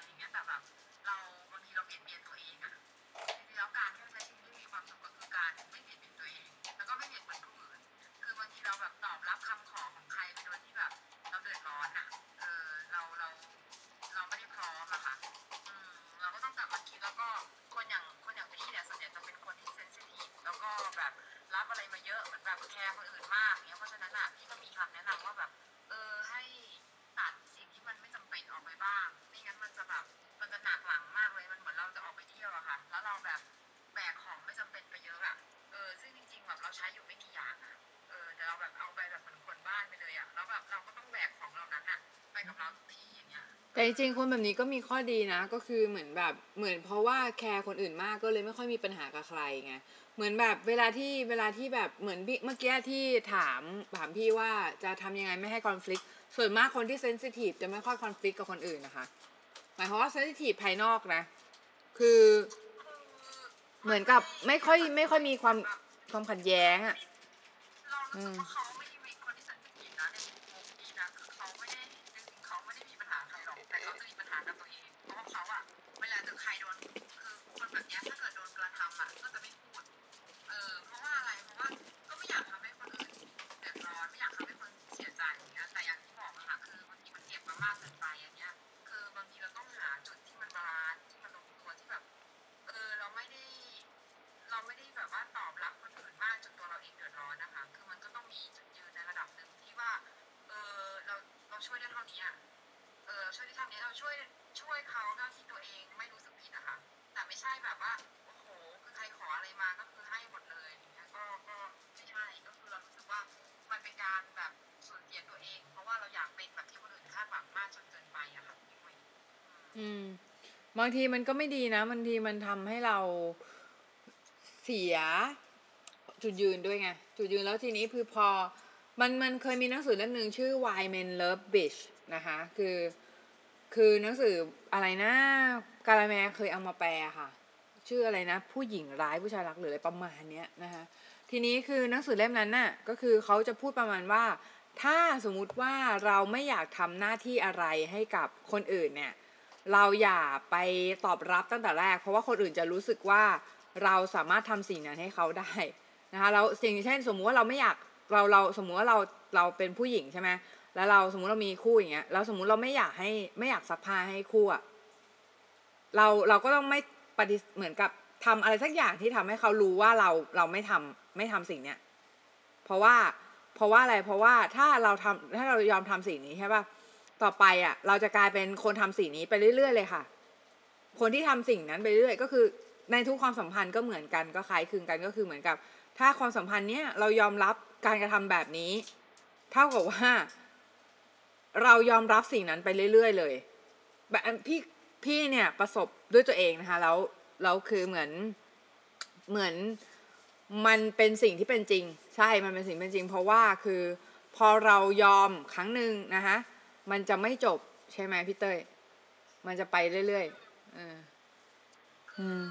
里面打吧 แต่จริงๆคนแบบนี้ก็มีข้อดีนะ ก็คือเหมือนแบบเหมือนเพราะว่าแคร์คนอื่นมากก็เลยไม่ค่อยมีปัญหากับใครไงเหมือนแบบเวลาที่เวลาที่แบบเหมือนเมื่อกี้ที่ถามถามพี่ว่าจะทำยังไงไม่ให้คอนฟ lict ส่วนมากคนที่เซนซิทีฟจะไม่ค่อยคอนฟ lict กับคนอื่นนะคะหมายความว่าเซนซิทีฟภายนอกนะ คือเหมือนกับไม่ค่อยไม่ค่อยมีความความขัดแย้งอะ่ะเราางทีมันก็ไม่ดีนะบางทีมันทำให้เราเสียจุดยืนด้วยไง จุดยืนแล้วทีนี้คือพอ มันมันเคยมีหนังสือเล่มหนึ่งชื่อ Why Men Love Bitch นะคะ คือ คือหนังสืออะไรนะกาลาแมเคยเอามาแปลค่ะ ชื่ออะไรนะ ผู้หญิงร้ายผู้ชายรักหรืออะไรประมาณเนี้ยนะคะ ทีนี้คือหนังสือเล่มนั้นน่ะ ก็คือเขาจะพูดประมาณว่า ถ้าสมมุติว่าเราไม่อยากทำหน้าที่อะไรให้กับคนอื่นเนี่ย เราอย่าไปตอบรับตั้งแต่แรก เพราะว่าคนอื่นจะรู้สึกว่าเราสามารถทำสิ่งนั้นให้เขาได้นะคะแล้วสิ่งเช่น สมมุติว่าเราไม่อยากเราเราสมมุติว่าเราเราเป็นผู้หญิงใช่ไหมแล้วเราสมมุติเรามีคู่อย่างเงี้ยแล้วสมมุติเราไม่อยากให้ไม่อยากซักผ้าให้คู่อะเราเราก็ต้องไม่ปฏิเหมือนกับทำอะไรสักอย่างที่ทำให้เขารู้ว่าเราเราไม่ทำไม่ทำสิ่งเนี้ยเพราะว่าเพราะว่าอะไรเพราะว่าถ้าเราทำถ้าเรายอมทำสิ่งนี้ใช่ป่ะ ต่อไปอะ่ะ เราจะกลายเป็นคนทำสิ่งนี้ไปเรื่อยๆเลยค่ะ คนที่ทำสิ่งนั้นไปเรื่อยก็คือ ในทุกความสัมพันธ์ก็เหมือนกันก็คล้ายคลึงกันก็คือเหมือนกับ ถ้าความสัมพันธ์เนี้ยเรายอมรับการกระทำแบบนี้ เท่ากับว่า เรายอมรับสิ่งนั้นไปเรื่อยๆเลยแบบพี่พี่เนี่ยประสบด้วยตัวเองนะคะแล้วแล้วคือเหมือนเหมือนมันเป็นสิ่งที่เป็นจริง ใช่มันเป็นสิ่งเป็นจริง เพราะว่าคือพอเรายอมครั้งหนึ่งนะคะ มันจะไม่จบใช่ไหมพี่เต้ย มันจะไปเรื่อยๆอืม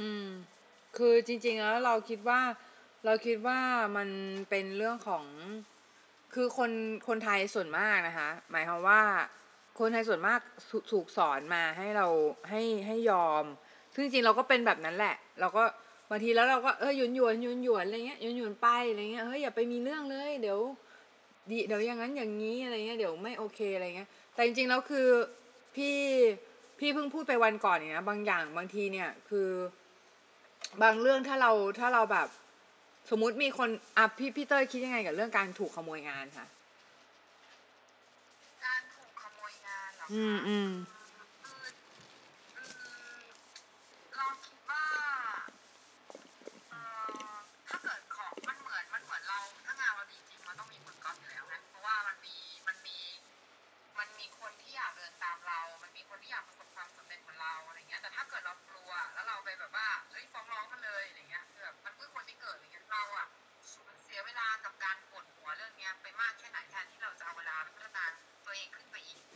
อืม คือจริง ๆ แล้วเราคิดว่า เราคิดว่ามันเป็นเรื่องของ คือคนคนไทยส่วนมากนะคะ หมายความว่า คนไทยส่วนมากถูกสอนมาให้เราให้ให้ยอม ซึ่งจริงเราก็เป็นแบบนั้นแหละ เราก็บางทีแล้วเราก็เออหยวนหยวนหยวนหยวนอะไรเงี้ยหยวนหยวนไปอะไรเงี้ยเฮ้ยอย่าไปมีเรื่องเลย เดี๋ยวดีเดี๋ยวอย่างนั้นอย่างนี้อะไรเงี้ยเดี๋ยวไม่โอเคอะไรเงี้ย แต่จริงๆแล้วคือพี่พี่เพิ่งพูดไปวันก่อนเนี่ยนะบางอย่างบางทีเนี่ยคือ บางเรื่องถ้าเราถ้าเราแบบ สมมุติมีคนอะพี่พี่เต้ยคิดยังไงกับเรื่องการถูกขโมยงานคะการถูกขโมยงานหรออืมอืม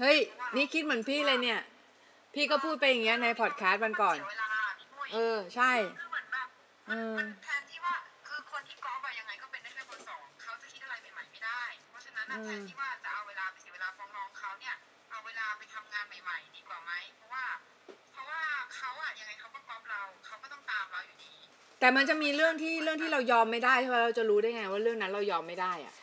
เฮ้ย นี่คิดเหมือนพี่เลยเนี่ย พี่ก็พูดไปอย่างเงี้ยในพอดคาสต์วันก่อนเออ ใช่ คือเหมือนแบบแทนที่ว่าคือคนที่กอล์ฟอะยังไงก็เป็นได้แค่คนสองเขาจะคิดอะไรใหม่ๆไม่ได้ เพราะฉะนั้นแทนที่ว่าจะเอาเวลาไปเสียเวลาฟ้องร้องเขาเนี่ยเอาเวลาไปทำงานใหม่ ๆ ดีกว่าไหมเพราะว่า เพราะว่าเขาอะยังไงเขาก็กอล์ฟเราเขาก็ต้องตามเราอยู่ดีแต่มันจะมีเรื่องที่เรื่องที่เรายอมไม่ได้ใช่ไหเราจะรู้ได้ไงว่าเรื่องนั้นเรายอมไม่ได้อะ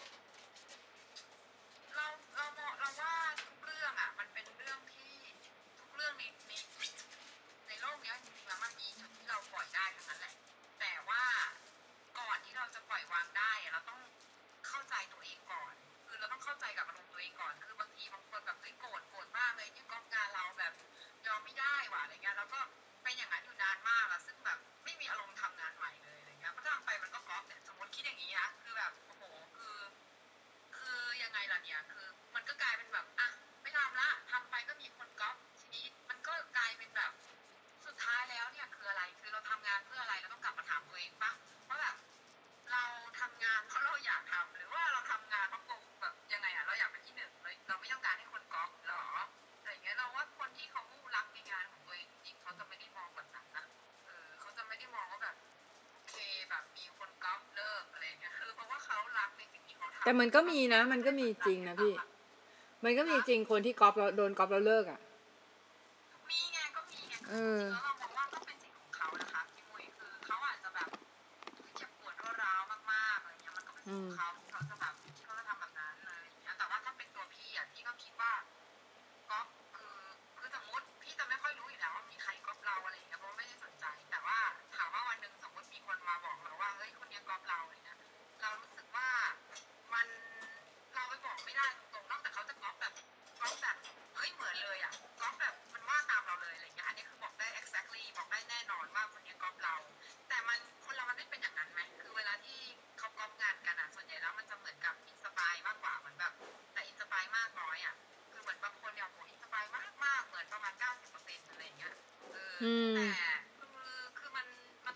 มันก็มีนะ มันก็มีจริงนะพี่ มันก็มีจริงคนที่ก๊อปเราโดนก๊อปเราเลิกอะ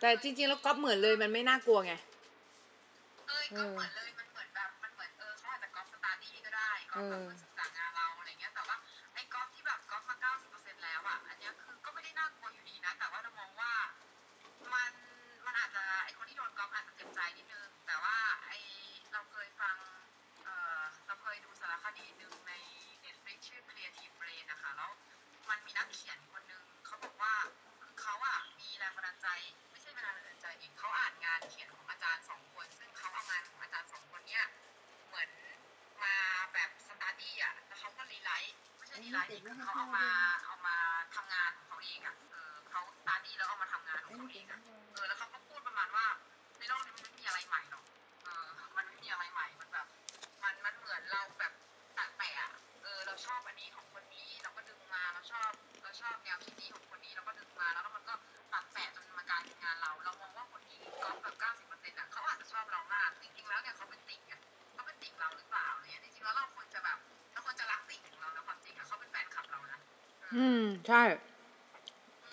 แต่จริงๆแล้วก๊อปเหมือนเลยมันไม่น่ากลัวไงเออก็เหมือนเลย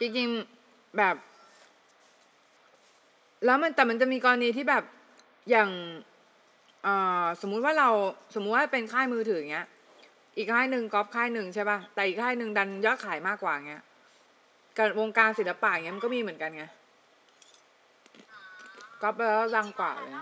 จริงๆแบบ แล้วมันแต่มันจะมีกรณีที่แบบอย่างสมมุติว่าเราสมมุติว่าเป็นค่ายมือถือเงี้ย อีกค่ายหนึ่งก๊อปค่ายหนึ่งใช่ป่ะแต่อีกค่ายหนึ่งดันยอดขายมากกว่าเงี้ยกับวงการศิลปะเงี้ยมันก็มีเหมือนกันไงก๊อปไปแล้วดังกว่าเลย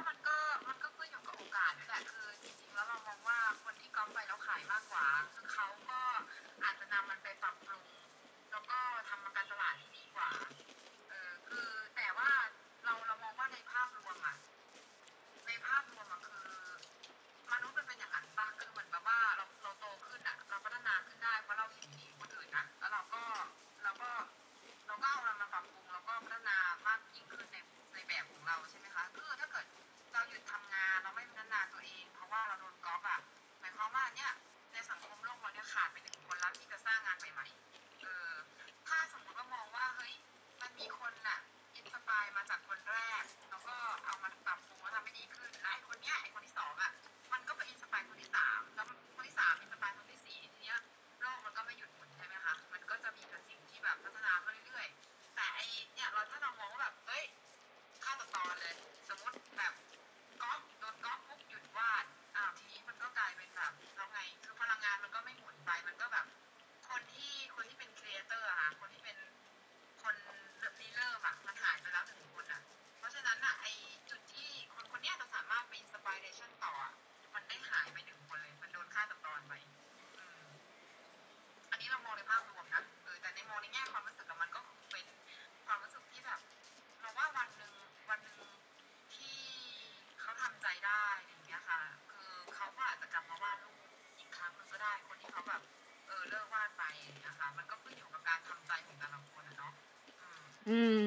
อืม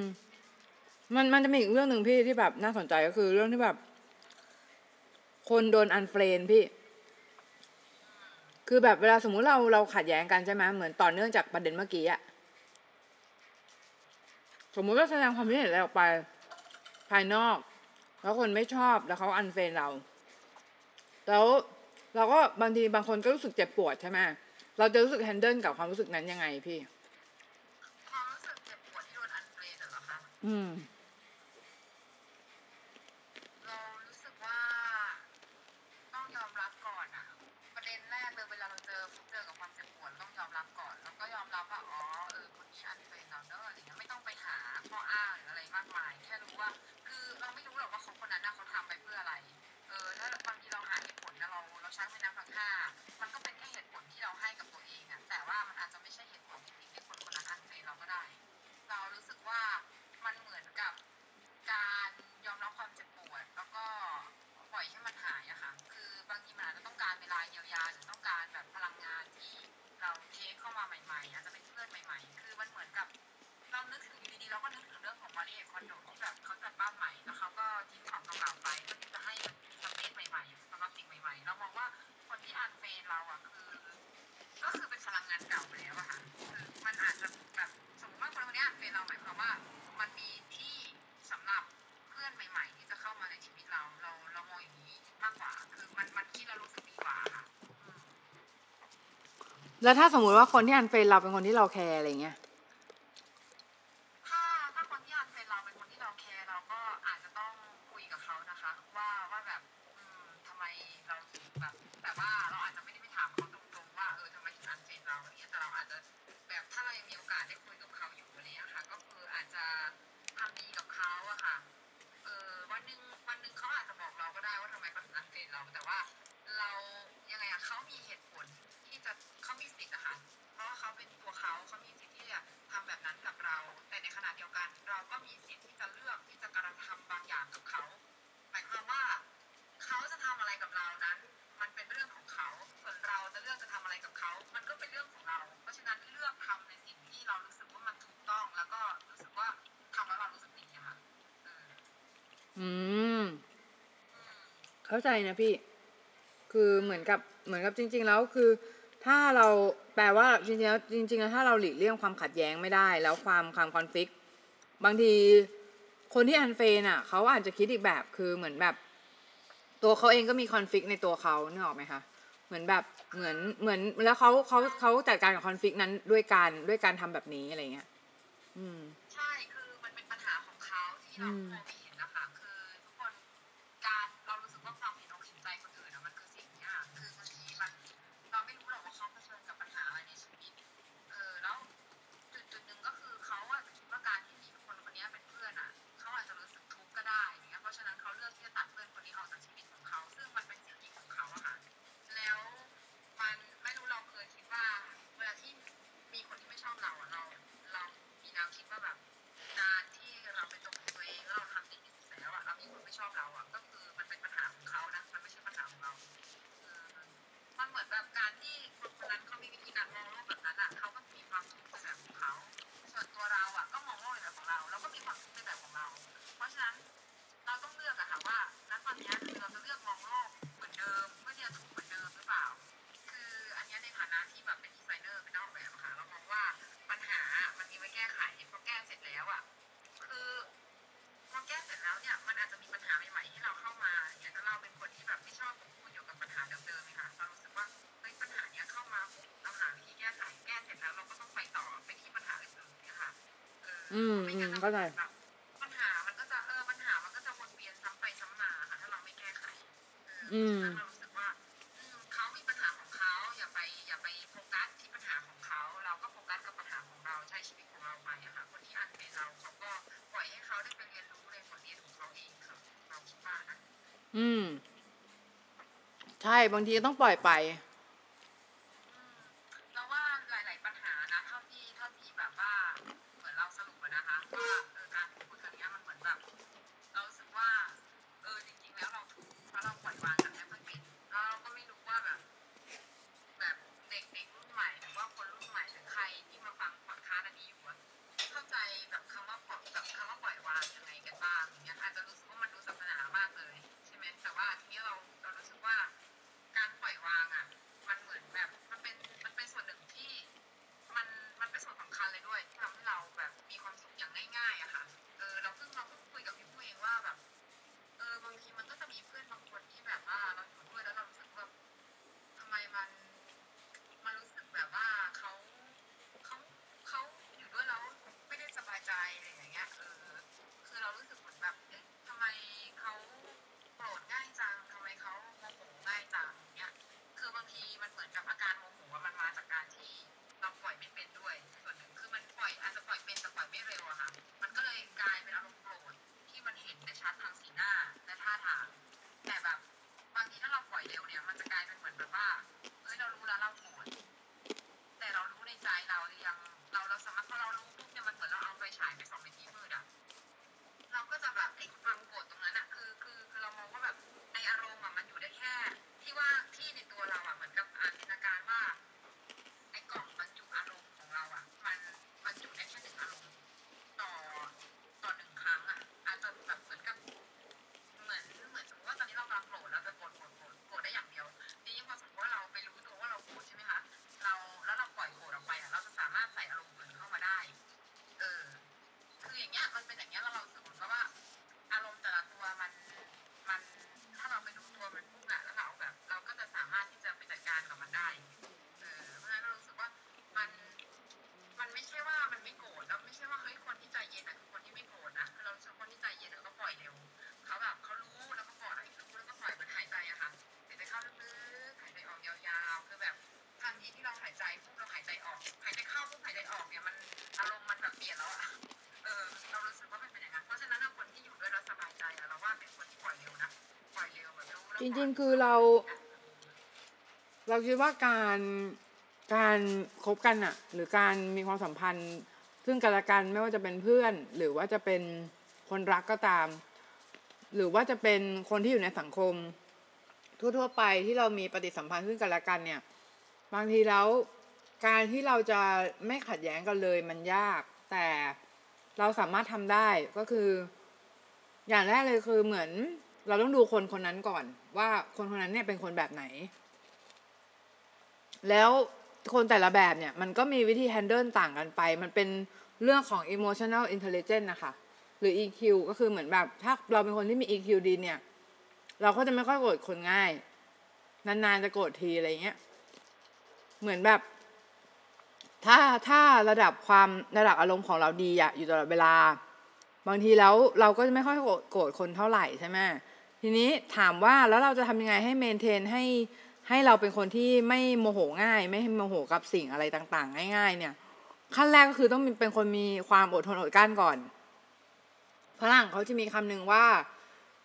มันมันจะมีอีกเรื่องหนึ่งพี่ที่แบบน่าสนใจก็คือเรื่องที่แบบ คนโดน unfriend พี่ คือแบบเวลาสมมุติเราเราขัดแย้งกันใช่ไหมเหมือนต่อเนื่องจากประเด็นเมื่อกี้อะสมมุติว่าแสดงความคิดเห็นอะไรออกไป ภายนอก แล้วคนไม่ชอบแล้วเขา unfriend เรา แล้วเราก็บางทีบางคนก็รู้สึกเจ็บปวดใช่ไหมเราจะรู้สึกแฮนเดิลกับความรู้สึกนั้นยังไงพี่ Mm. แล้วถ้าสมมุติว่าคนที่อันเฟรนเราเป็นคนที่เราแคร์อะไรเงี้ย ใจนะพี่ คือเหมือนกับเหมือนกับจริง ๆ แล้วคือ ถ้าเราแปลว่าจริงๆแล้วจริงๆแล้วถ้าเราหลีกเลี่ยงความขัดแย้งไม่ได้ แล้วความความคอนฟ lict บางทีคนที่อันเฟนอะเขาอาจจะคิดอีกแบบคือเหมือนแบบ ตัวเขาเองก็มีคอนฟ lict ในตัวเขาเนึกออกไหมคะเหมือนแบบเหมือนเหมือนแล้วเขาเขาเขาจัดการกับคอนฟ lict นั้นด้วยการด้วยการทำแบบนี้อะไรเงี้ย เข้าใจปัญหามันก็จะเออปัญหามันก็จะวนเวียนซ้ำไปซ้ำมาค่ะถ้าเราไม่แก้ไขอืมเรารู้สึกว่าเขามีปัญหาของเขาอย่าไปอย่าไปโฟกัสที่ปัญหาของเขาเราก็โฟกัสกับปัญหาของเราใช้ชีวิตของเราไปค่ะคนที่อันเป็นเราเขาก็ปล่อยให้เขาได้ไปเรียนรู้ในบทเรียนของเขาเองค่ะเราคิดว่านะอืม ใช่บางทีต้องปล่อยไป จริงๆ คือเรา เราคิดว่าการการคบกันอะหรือการมีความสัมพันธ์ ซึ่งกันและกันไม่ว่าจะเป็นเพื่อน หรือว่าจะเป็นคนรักก็ตาม หรือว่าจะเป็นคนที่อยู่ในสังคม ทั่วๆไปที่เรามีปฏิสัมพันธ์ซึ่งกันและกันเนี่ย บางทีแล้วการที่เราจะไม่ขัดแย้งกันเลยมันยาก แต่เราสามารถทำได้ก็คือ อย่างแรกเลยคือเหมือน เราต้องดูคนคนนั้นก่อน ว่าคนคนนั้นเนี่ยเป็นคนแบบไหน แล้วคนแต่ละแบบเนี่ย มันก็มีวิธี handle ต่างกันไป มันเป็นเรื่องของ emotional intelligence นะคะ หรือ EQ ก็คือเหมือนแบบถ้าเราเป็นคนที่มี EQ ดีเนี่ย เราก็จะไม่ค่อยโกรธคนง่าย นานๆจะโกรธทีอะไรเงี้ย เหมือนแบบ ถ้าถ้าระดับความระดับอารมณ์ของเราดีอะอยู่ตลอดเวลา บางทีแล้วเราก็จะไม่ค่อยโกรธคนเท่าไหร่ใช่ไหม ทีนี้ถามว่าแล้วเราจะทำยังไงให้เมนเทนให้ให้เราเป็นคนที่ไม่โมโหง่าย ไม่ให้โมโหกับสิ่งอะไรต่างๆ ง่าย ๆ เนี่ย ขั้นแรกก็คือต้องเป็นคนมีความอดทนอดกลั้นก่อนฝรั่งเขาจะมีคำหนึ่งว่า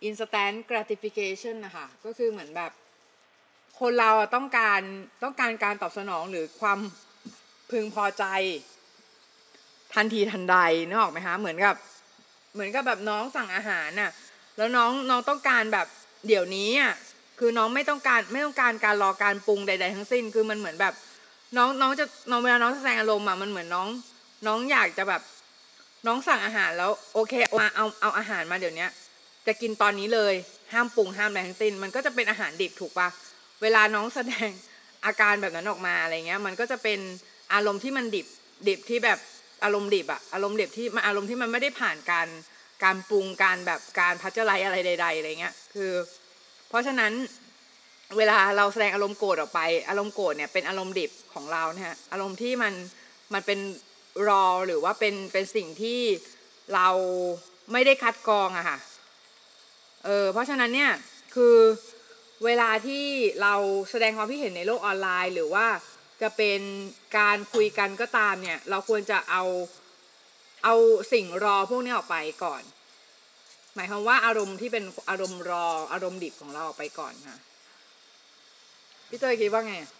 instant gratification นะคะก็คือเหมือนแบบ คนเราต้องการต้องการการตอบสนองหรือความพึงพอใจ ทันทีทันใดนึกออกไหมคะเหมือนกับ เหมือนกับแบบน้องสั่งอาหารน่ะ แล้วน้องน้องต้องการแบบเดี๋ยวนี้อะคือน้องไม่ต้องการไม่ต้องการการรอการปรุงใด ๆ ทั้งสิ้น คือมันเหมือนแบบ น้องน้องจะน้องเวลาน้องแสดงอารมณ์อะมันเหมือนน้อง น้องอยากจะแบบ น้องสั่งอาหารแล้วโอเคมาเอาเอาอาหารมาเดี๋ยวนี้จะกินตอนนี้เลยห้ามปรุงห้ามอะไรทั้งสิ้น มันก็จะเป็นอาหารดิบถูกปะเวลาน้องแสดงอาการแบบนั้นออกมาอะไรเงี้ย มันก็จะเป็นอารมณ์ที่มันดิบดิบที่แบบอารมณ์ดิบอะอารมณ์ดิบที่มันอารมณ์ที่มันไม่ได้ผ่านการ การปรุงการแบบการพัชไลอะไรใด ๆอะไรเงี้ยคือ เพราะฉะนั้นเวลาเราแสดงอารมณ์โกรธออกไป อารมณ์โกรธเนี่ยเป็นอารมณ์ดิบของเราเนี่ยฮะอารมณ์ที่มันมันเป็นรอหรือว่าเป็นเป็นสิ่งที่เราไม่ได้คัดกรองอะค่ะเออเพราะฉะนั้นเนี่ยคือเวลาที่เราแสดงความคิดเห็นในโลกออนไลน์ หรือว่าจะเป็นการคุยกันก็ตามเนี่ย เราควรจะเอา เอาสิ่งรอพวกนี้ออกไปก่อน หมายความว่าอารมณ์ที่เป็นอารมณ์รออารมณ์ดิบของเราออกไปก่อนค่ะพี่เตยคิดว่าไงอะ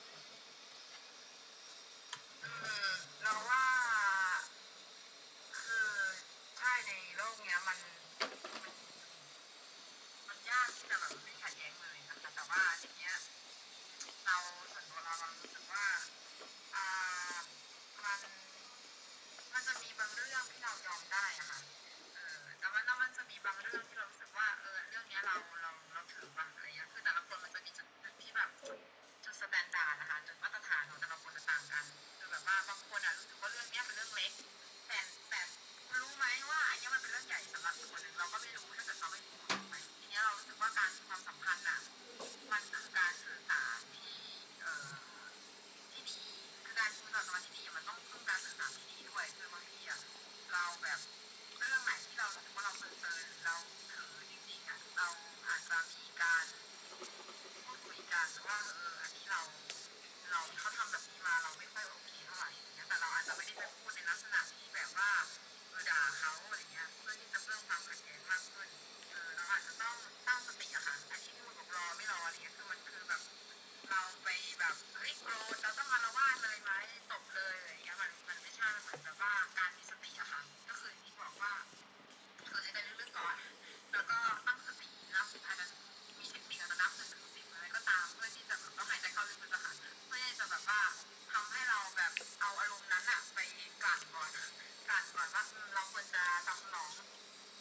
ตอบสนอง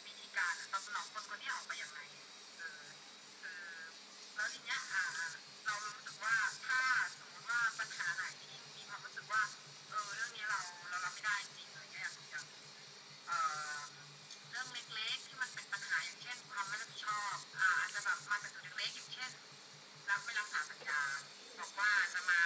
วิธีการตอบสนองคนคนนี้ออกไปอย่างไรแล้วทีเนี้ยเรารู้สึกว่าถ้าสมมติว่าปัญหาไหนที่มีความรู้สึกว่าเออเรื่องนี้เราเรารับไม่ได้จริงอะไเงี้ยอย่างอย่างเออเรื่องเล็กๆที่มันเป็นปัญหาอย่างเช่น ความไม่รับผิดชอบอ่าอาจจะแบบมาจากจุดเล็กๆอย่างเช่นรับไม่รับสารสัญญาบอกว่าจะมา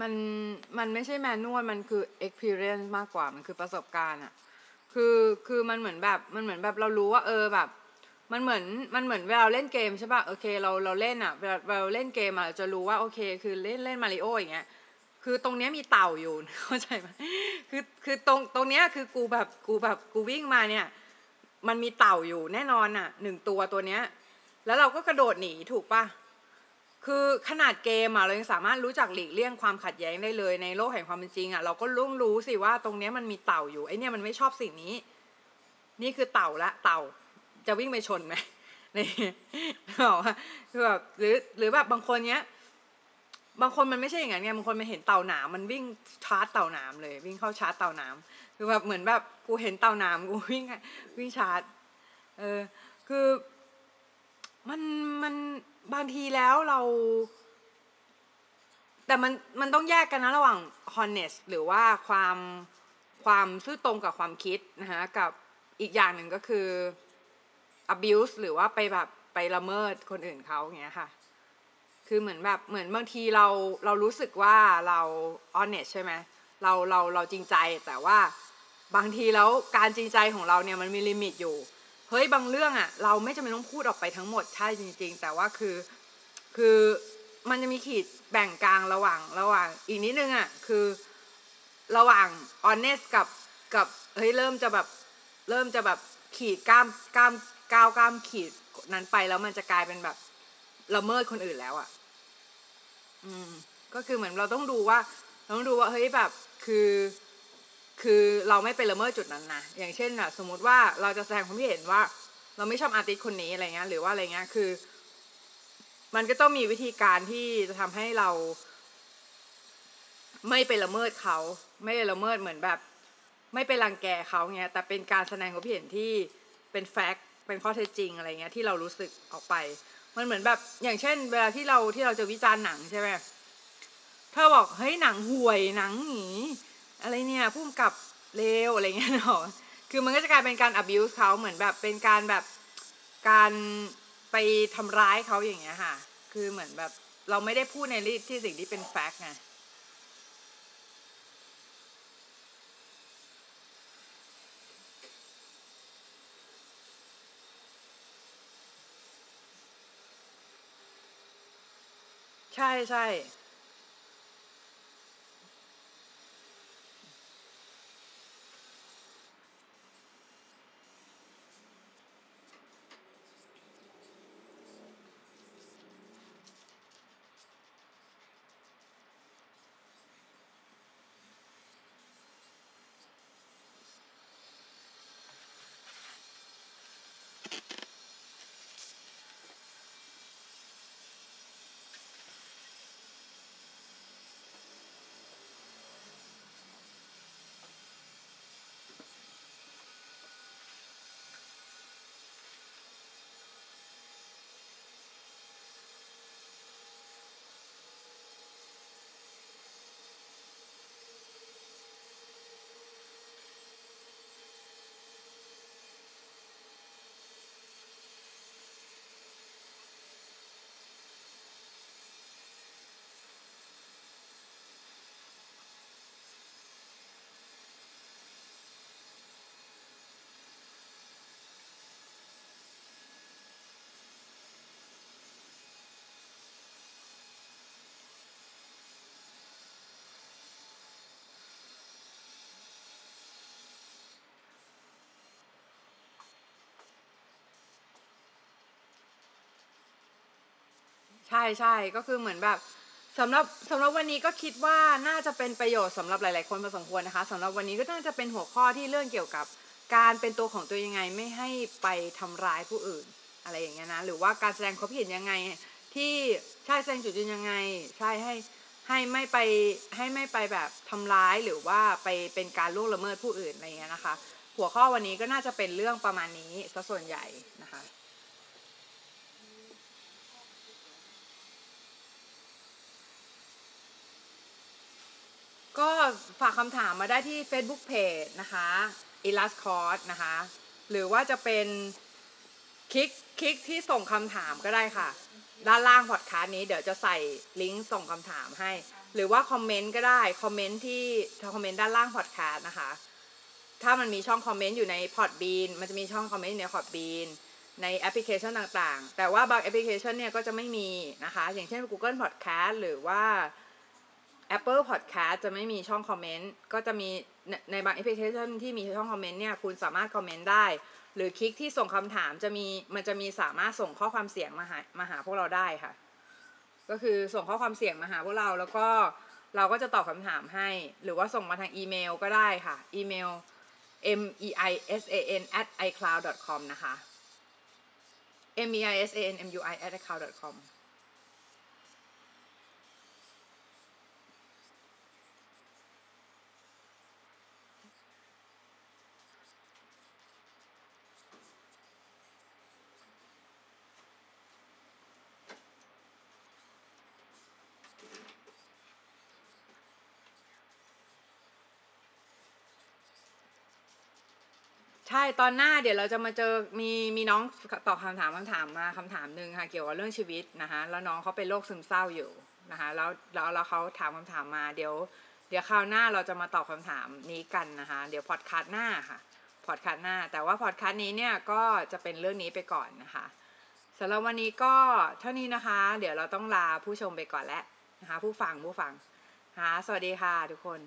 มันมันไม่ใช่แมนนวลมันคือ experience มากกว่ามันคือประสบการณ์อะคือคือมันเหมือนแบบมันเหมือนแบบเรารู้ว่าเออแบบ มันเหมือนมันเหมือนเวลาเล่นเกมใช่ป่ะโอเคเราเราเล่นอะเวลาเราเล่นเกมอะเราจะรู้ว่าโอเค คือเล่นเล่นมาริโออย่างเงี้ยคือตรงเนี้ยมีเต่าอยู่เข้าใจไหมคือคือตรงตรงเนี้ยคือกูแบบกูแบบกูวิ่งมาเนี่ย มันมีเต่าอยู่แน่นอนอะหนึ่งตัวตัวเนี้ย แล้วเราก็กระโดดหนีถูกปะ คือขนาดเกมอะเรายังสามารถรู้จักหลีกเลี่ยงความขัดแย้งได้เลยในโลกแห่งความเป็นจริงอะเราก็รู้รู้สิว่าตรงเนี้ยมันมีเต่าอยู่ไอเนี่ยมันไม่ชอบสิ่งนี้ นี่คือเต่าละเต่าจะวิ่งไปชนไหมนี่บอกว่าคือแบบหรือหรือแบบบางคนเนี้ย บางคนมันไม่ใช่อย่างนั้นไงบางคนมันเห็นเต่าหนามมันวิ่งชาร์จเต่าหนามเลย วิ่งเข้าชาร์จเต่าหนามคือแบบเหมือนแบบกูเห็นเต่าหนามกูวิ่งวิ่งชาร์จเออคือ มันมันบางทีแล้วเรา แต่มันมันต้องแยกกันนะระหว่าง honest หรือว่าความความซื่อตรงกับความคิดนะคะกับอีกอย่างหนึ่งก็คือ abuse หรือว่าไปแบบไปละเมิดคนอื่นเขาอย่างเงี้ยค่ะ คือเหมือนแบบเหมือนบางทีเราเรารู้สึกว่าเรา honest ใช่ไหมเราเราเราจริงใจแต่ว่าบางทีแล้วการจริงใจของเราเนี่ยมันมีลิมิตอยู่ เฮ้ยบางเรื่องอะเราไม่จำเป็นต้องพูดออกไปทั้งหมดใช่จริง ๆ แต่ว่าคือคือมันจะมีขีดแบ่งกลางระหว่างระหว่าง อีกนิดนึงอะคือระหว่าง honest กับกับเฮ้ยเริ่มจะแบบเริ่มจะแบบขีดก้ามก้ามก้าวก้ามขีดนั้นไปแล้วมันจะกลายเป็นแบบละเมิดคนอื่นแล้วอะอืม ก็คือเหมือนเราต้องดูว่าเราต้องดูว่าเฮ้ยแบบ คือ คือเราไม่ไปละเมิดจุดนั้นนะอย่างเช่นอะสมมติว่าเราจะแสดงความคิดเห็นว่า เราไม่ชอบ artist คนนี้อะไรเงี้ยหรือว่าอะไรเงี้ยคือ มันก็ต้องมีวิธีการที่จะทำให้เรา ไม่ไปละเมิดเขา ไม่ไปละเมิดเหมือนแบบ ไม่ไปรังแกเขาเงี้ยแต่เป็นการแสดงความคิดเห็นที่เป็น fact เป็นข้อเท็จจริงอะไรเงี้ยที่เรารู้สึกออกไป มันเหมือนแบบ อย่างเช่น เวลาที่เราที่เราจะวิจารณ์หนังใช่ไหมถ้าบอกเฮ้ยหนังห่วยหนังหนี อะไรเนี่ยพุ่มกับเลวอะไรเงี้ยเนาะคือมันก็จะกลายเป็นการ abuse เขาเหมือนแบบเป็นการแบบการไปทำร้ายเขาอย่างเงี้ยค่ะ คือเหมือนแบบเราไม่ได้พูดในที่สิ่งที่เป็นแฟกต์ไงใช่ใช่ ใช่ใช่ก็คือเหมือนแบบสำหรับสำหรับวันนี้ก็คิดว่าน่าจะเป็นประโยชน์สำหรับหลาย ๆ คนพอสมควรนะคะสำหรับวันนี้ก็น่าจะเป็นหัวข้อที่เรื่องเกี่ยวกับการเป็นตัวของตัวยังไงไม่ให้ไปทำร้ายผู้อื่น อะไรอย่างเงี้ยนะหรือว่าการแสดงความคิดเห็นยังไง ที่ใช่แสดงจุดยืนยังไง ใช่ให้ให้ไม่ไปให้ไม่ไปแบบทำร้ายหรือว่าไปเป็นการล่วงละเมิดผู้อื่นอะไรเงี้ยนะคะ หัวข้อวันนี้ก็น่าจะเป็นเรื่องประมาณนี้ซะส่วนใหญ่นะคะ ก็ฝากคำถามมาได้ ที่ Facebook Page นะคะ i l l u s c o r s นะคะ หรือว่าจะเป็นคลิกคลิกที่ส่งคำถามก็ได้ค่ะ ด้านล่างพอดคาสต์นี้เดี๋ยวจะใส่ลิงก์ส่งคำถามให้ หรือว่าคอมเมนต์ก็ได้ คอมเมนต์ที่คอมเมนต์ด้านล่างพอดคาสต์นะคะ ถ้ามันมีช่องคอมเมนต์อยู่ใน Podbean มันจะมีช่องคอมเมนต์อยู่ใน Podbean ในแอปพลิเคชันต่างๆ แต่ว่าบางแอปพลิเคชันเนี่ยก็จะไม่มีนะคะ อย่างเช่น Google Podcast หรือว่า Apple Podcast จะไม่มีช่องคอมเมนต์ ก็จะมีในบางแอปพลิเคชันที่มีช่องคอมเมนต์เนี่ย คุณสามารถคอมเมนต์ได้ หรือคลิกที่ส่งคำถามจะมีมันจะมีสามารถส่งข้อความเสียงมาหามาหาพวกเราได้ค่ะ ก็คือส่งข้อความเสียงมาหาพวกเราแล้วก็เราก็จะตอบคำถามให้ หรือว่าส่งมาทางอีเมลก็ได้ค่ะ อีเมล m e i s a n at icloud com นะคะ m e i s a n m u i at icloud com ใช่ตอนหน้าเดี๋ยวเราจะมาเจอมีมีน้องตอบคำถามคำถามมาคำถามหนึ่งค่ะเกี่ยวกับเรื่องชีวิตนะคะแล้วน้องเขาเป็นโรคซึมเศร้าอยู่นะคะแล้วแล้วแล้วเขาถามคำถามมาเดี๋ยวเดี๋ยวคราวหน้าเราจะมาตอบคำถามนี้กันนะคะ เดี๋ยวพอดคาสต์หน้าค่ะพอดคาสต์หน้า แต่ว่าพอดคาสต์นี้เนี่ยก็จะเป็นเรื่องนี้ไปก่อนนะคะสำหรับวันนี้ก็เท่านี้นะคะ เดี๋ยวเราต้องลาผู้ชมไปก่อนแล้วนะคะ ผู้ฟังผู้ฟังนะคะสวัสดีค่ะทุกคน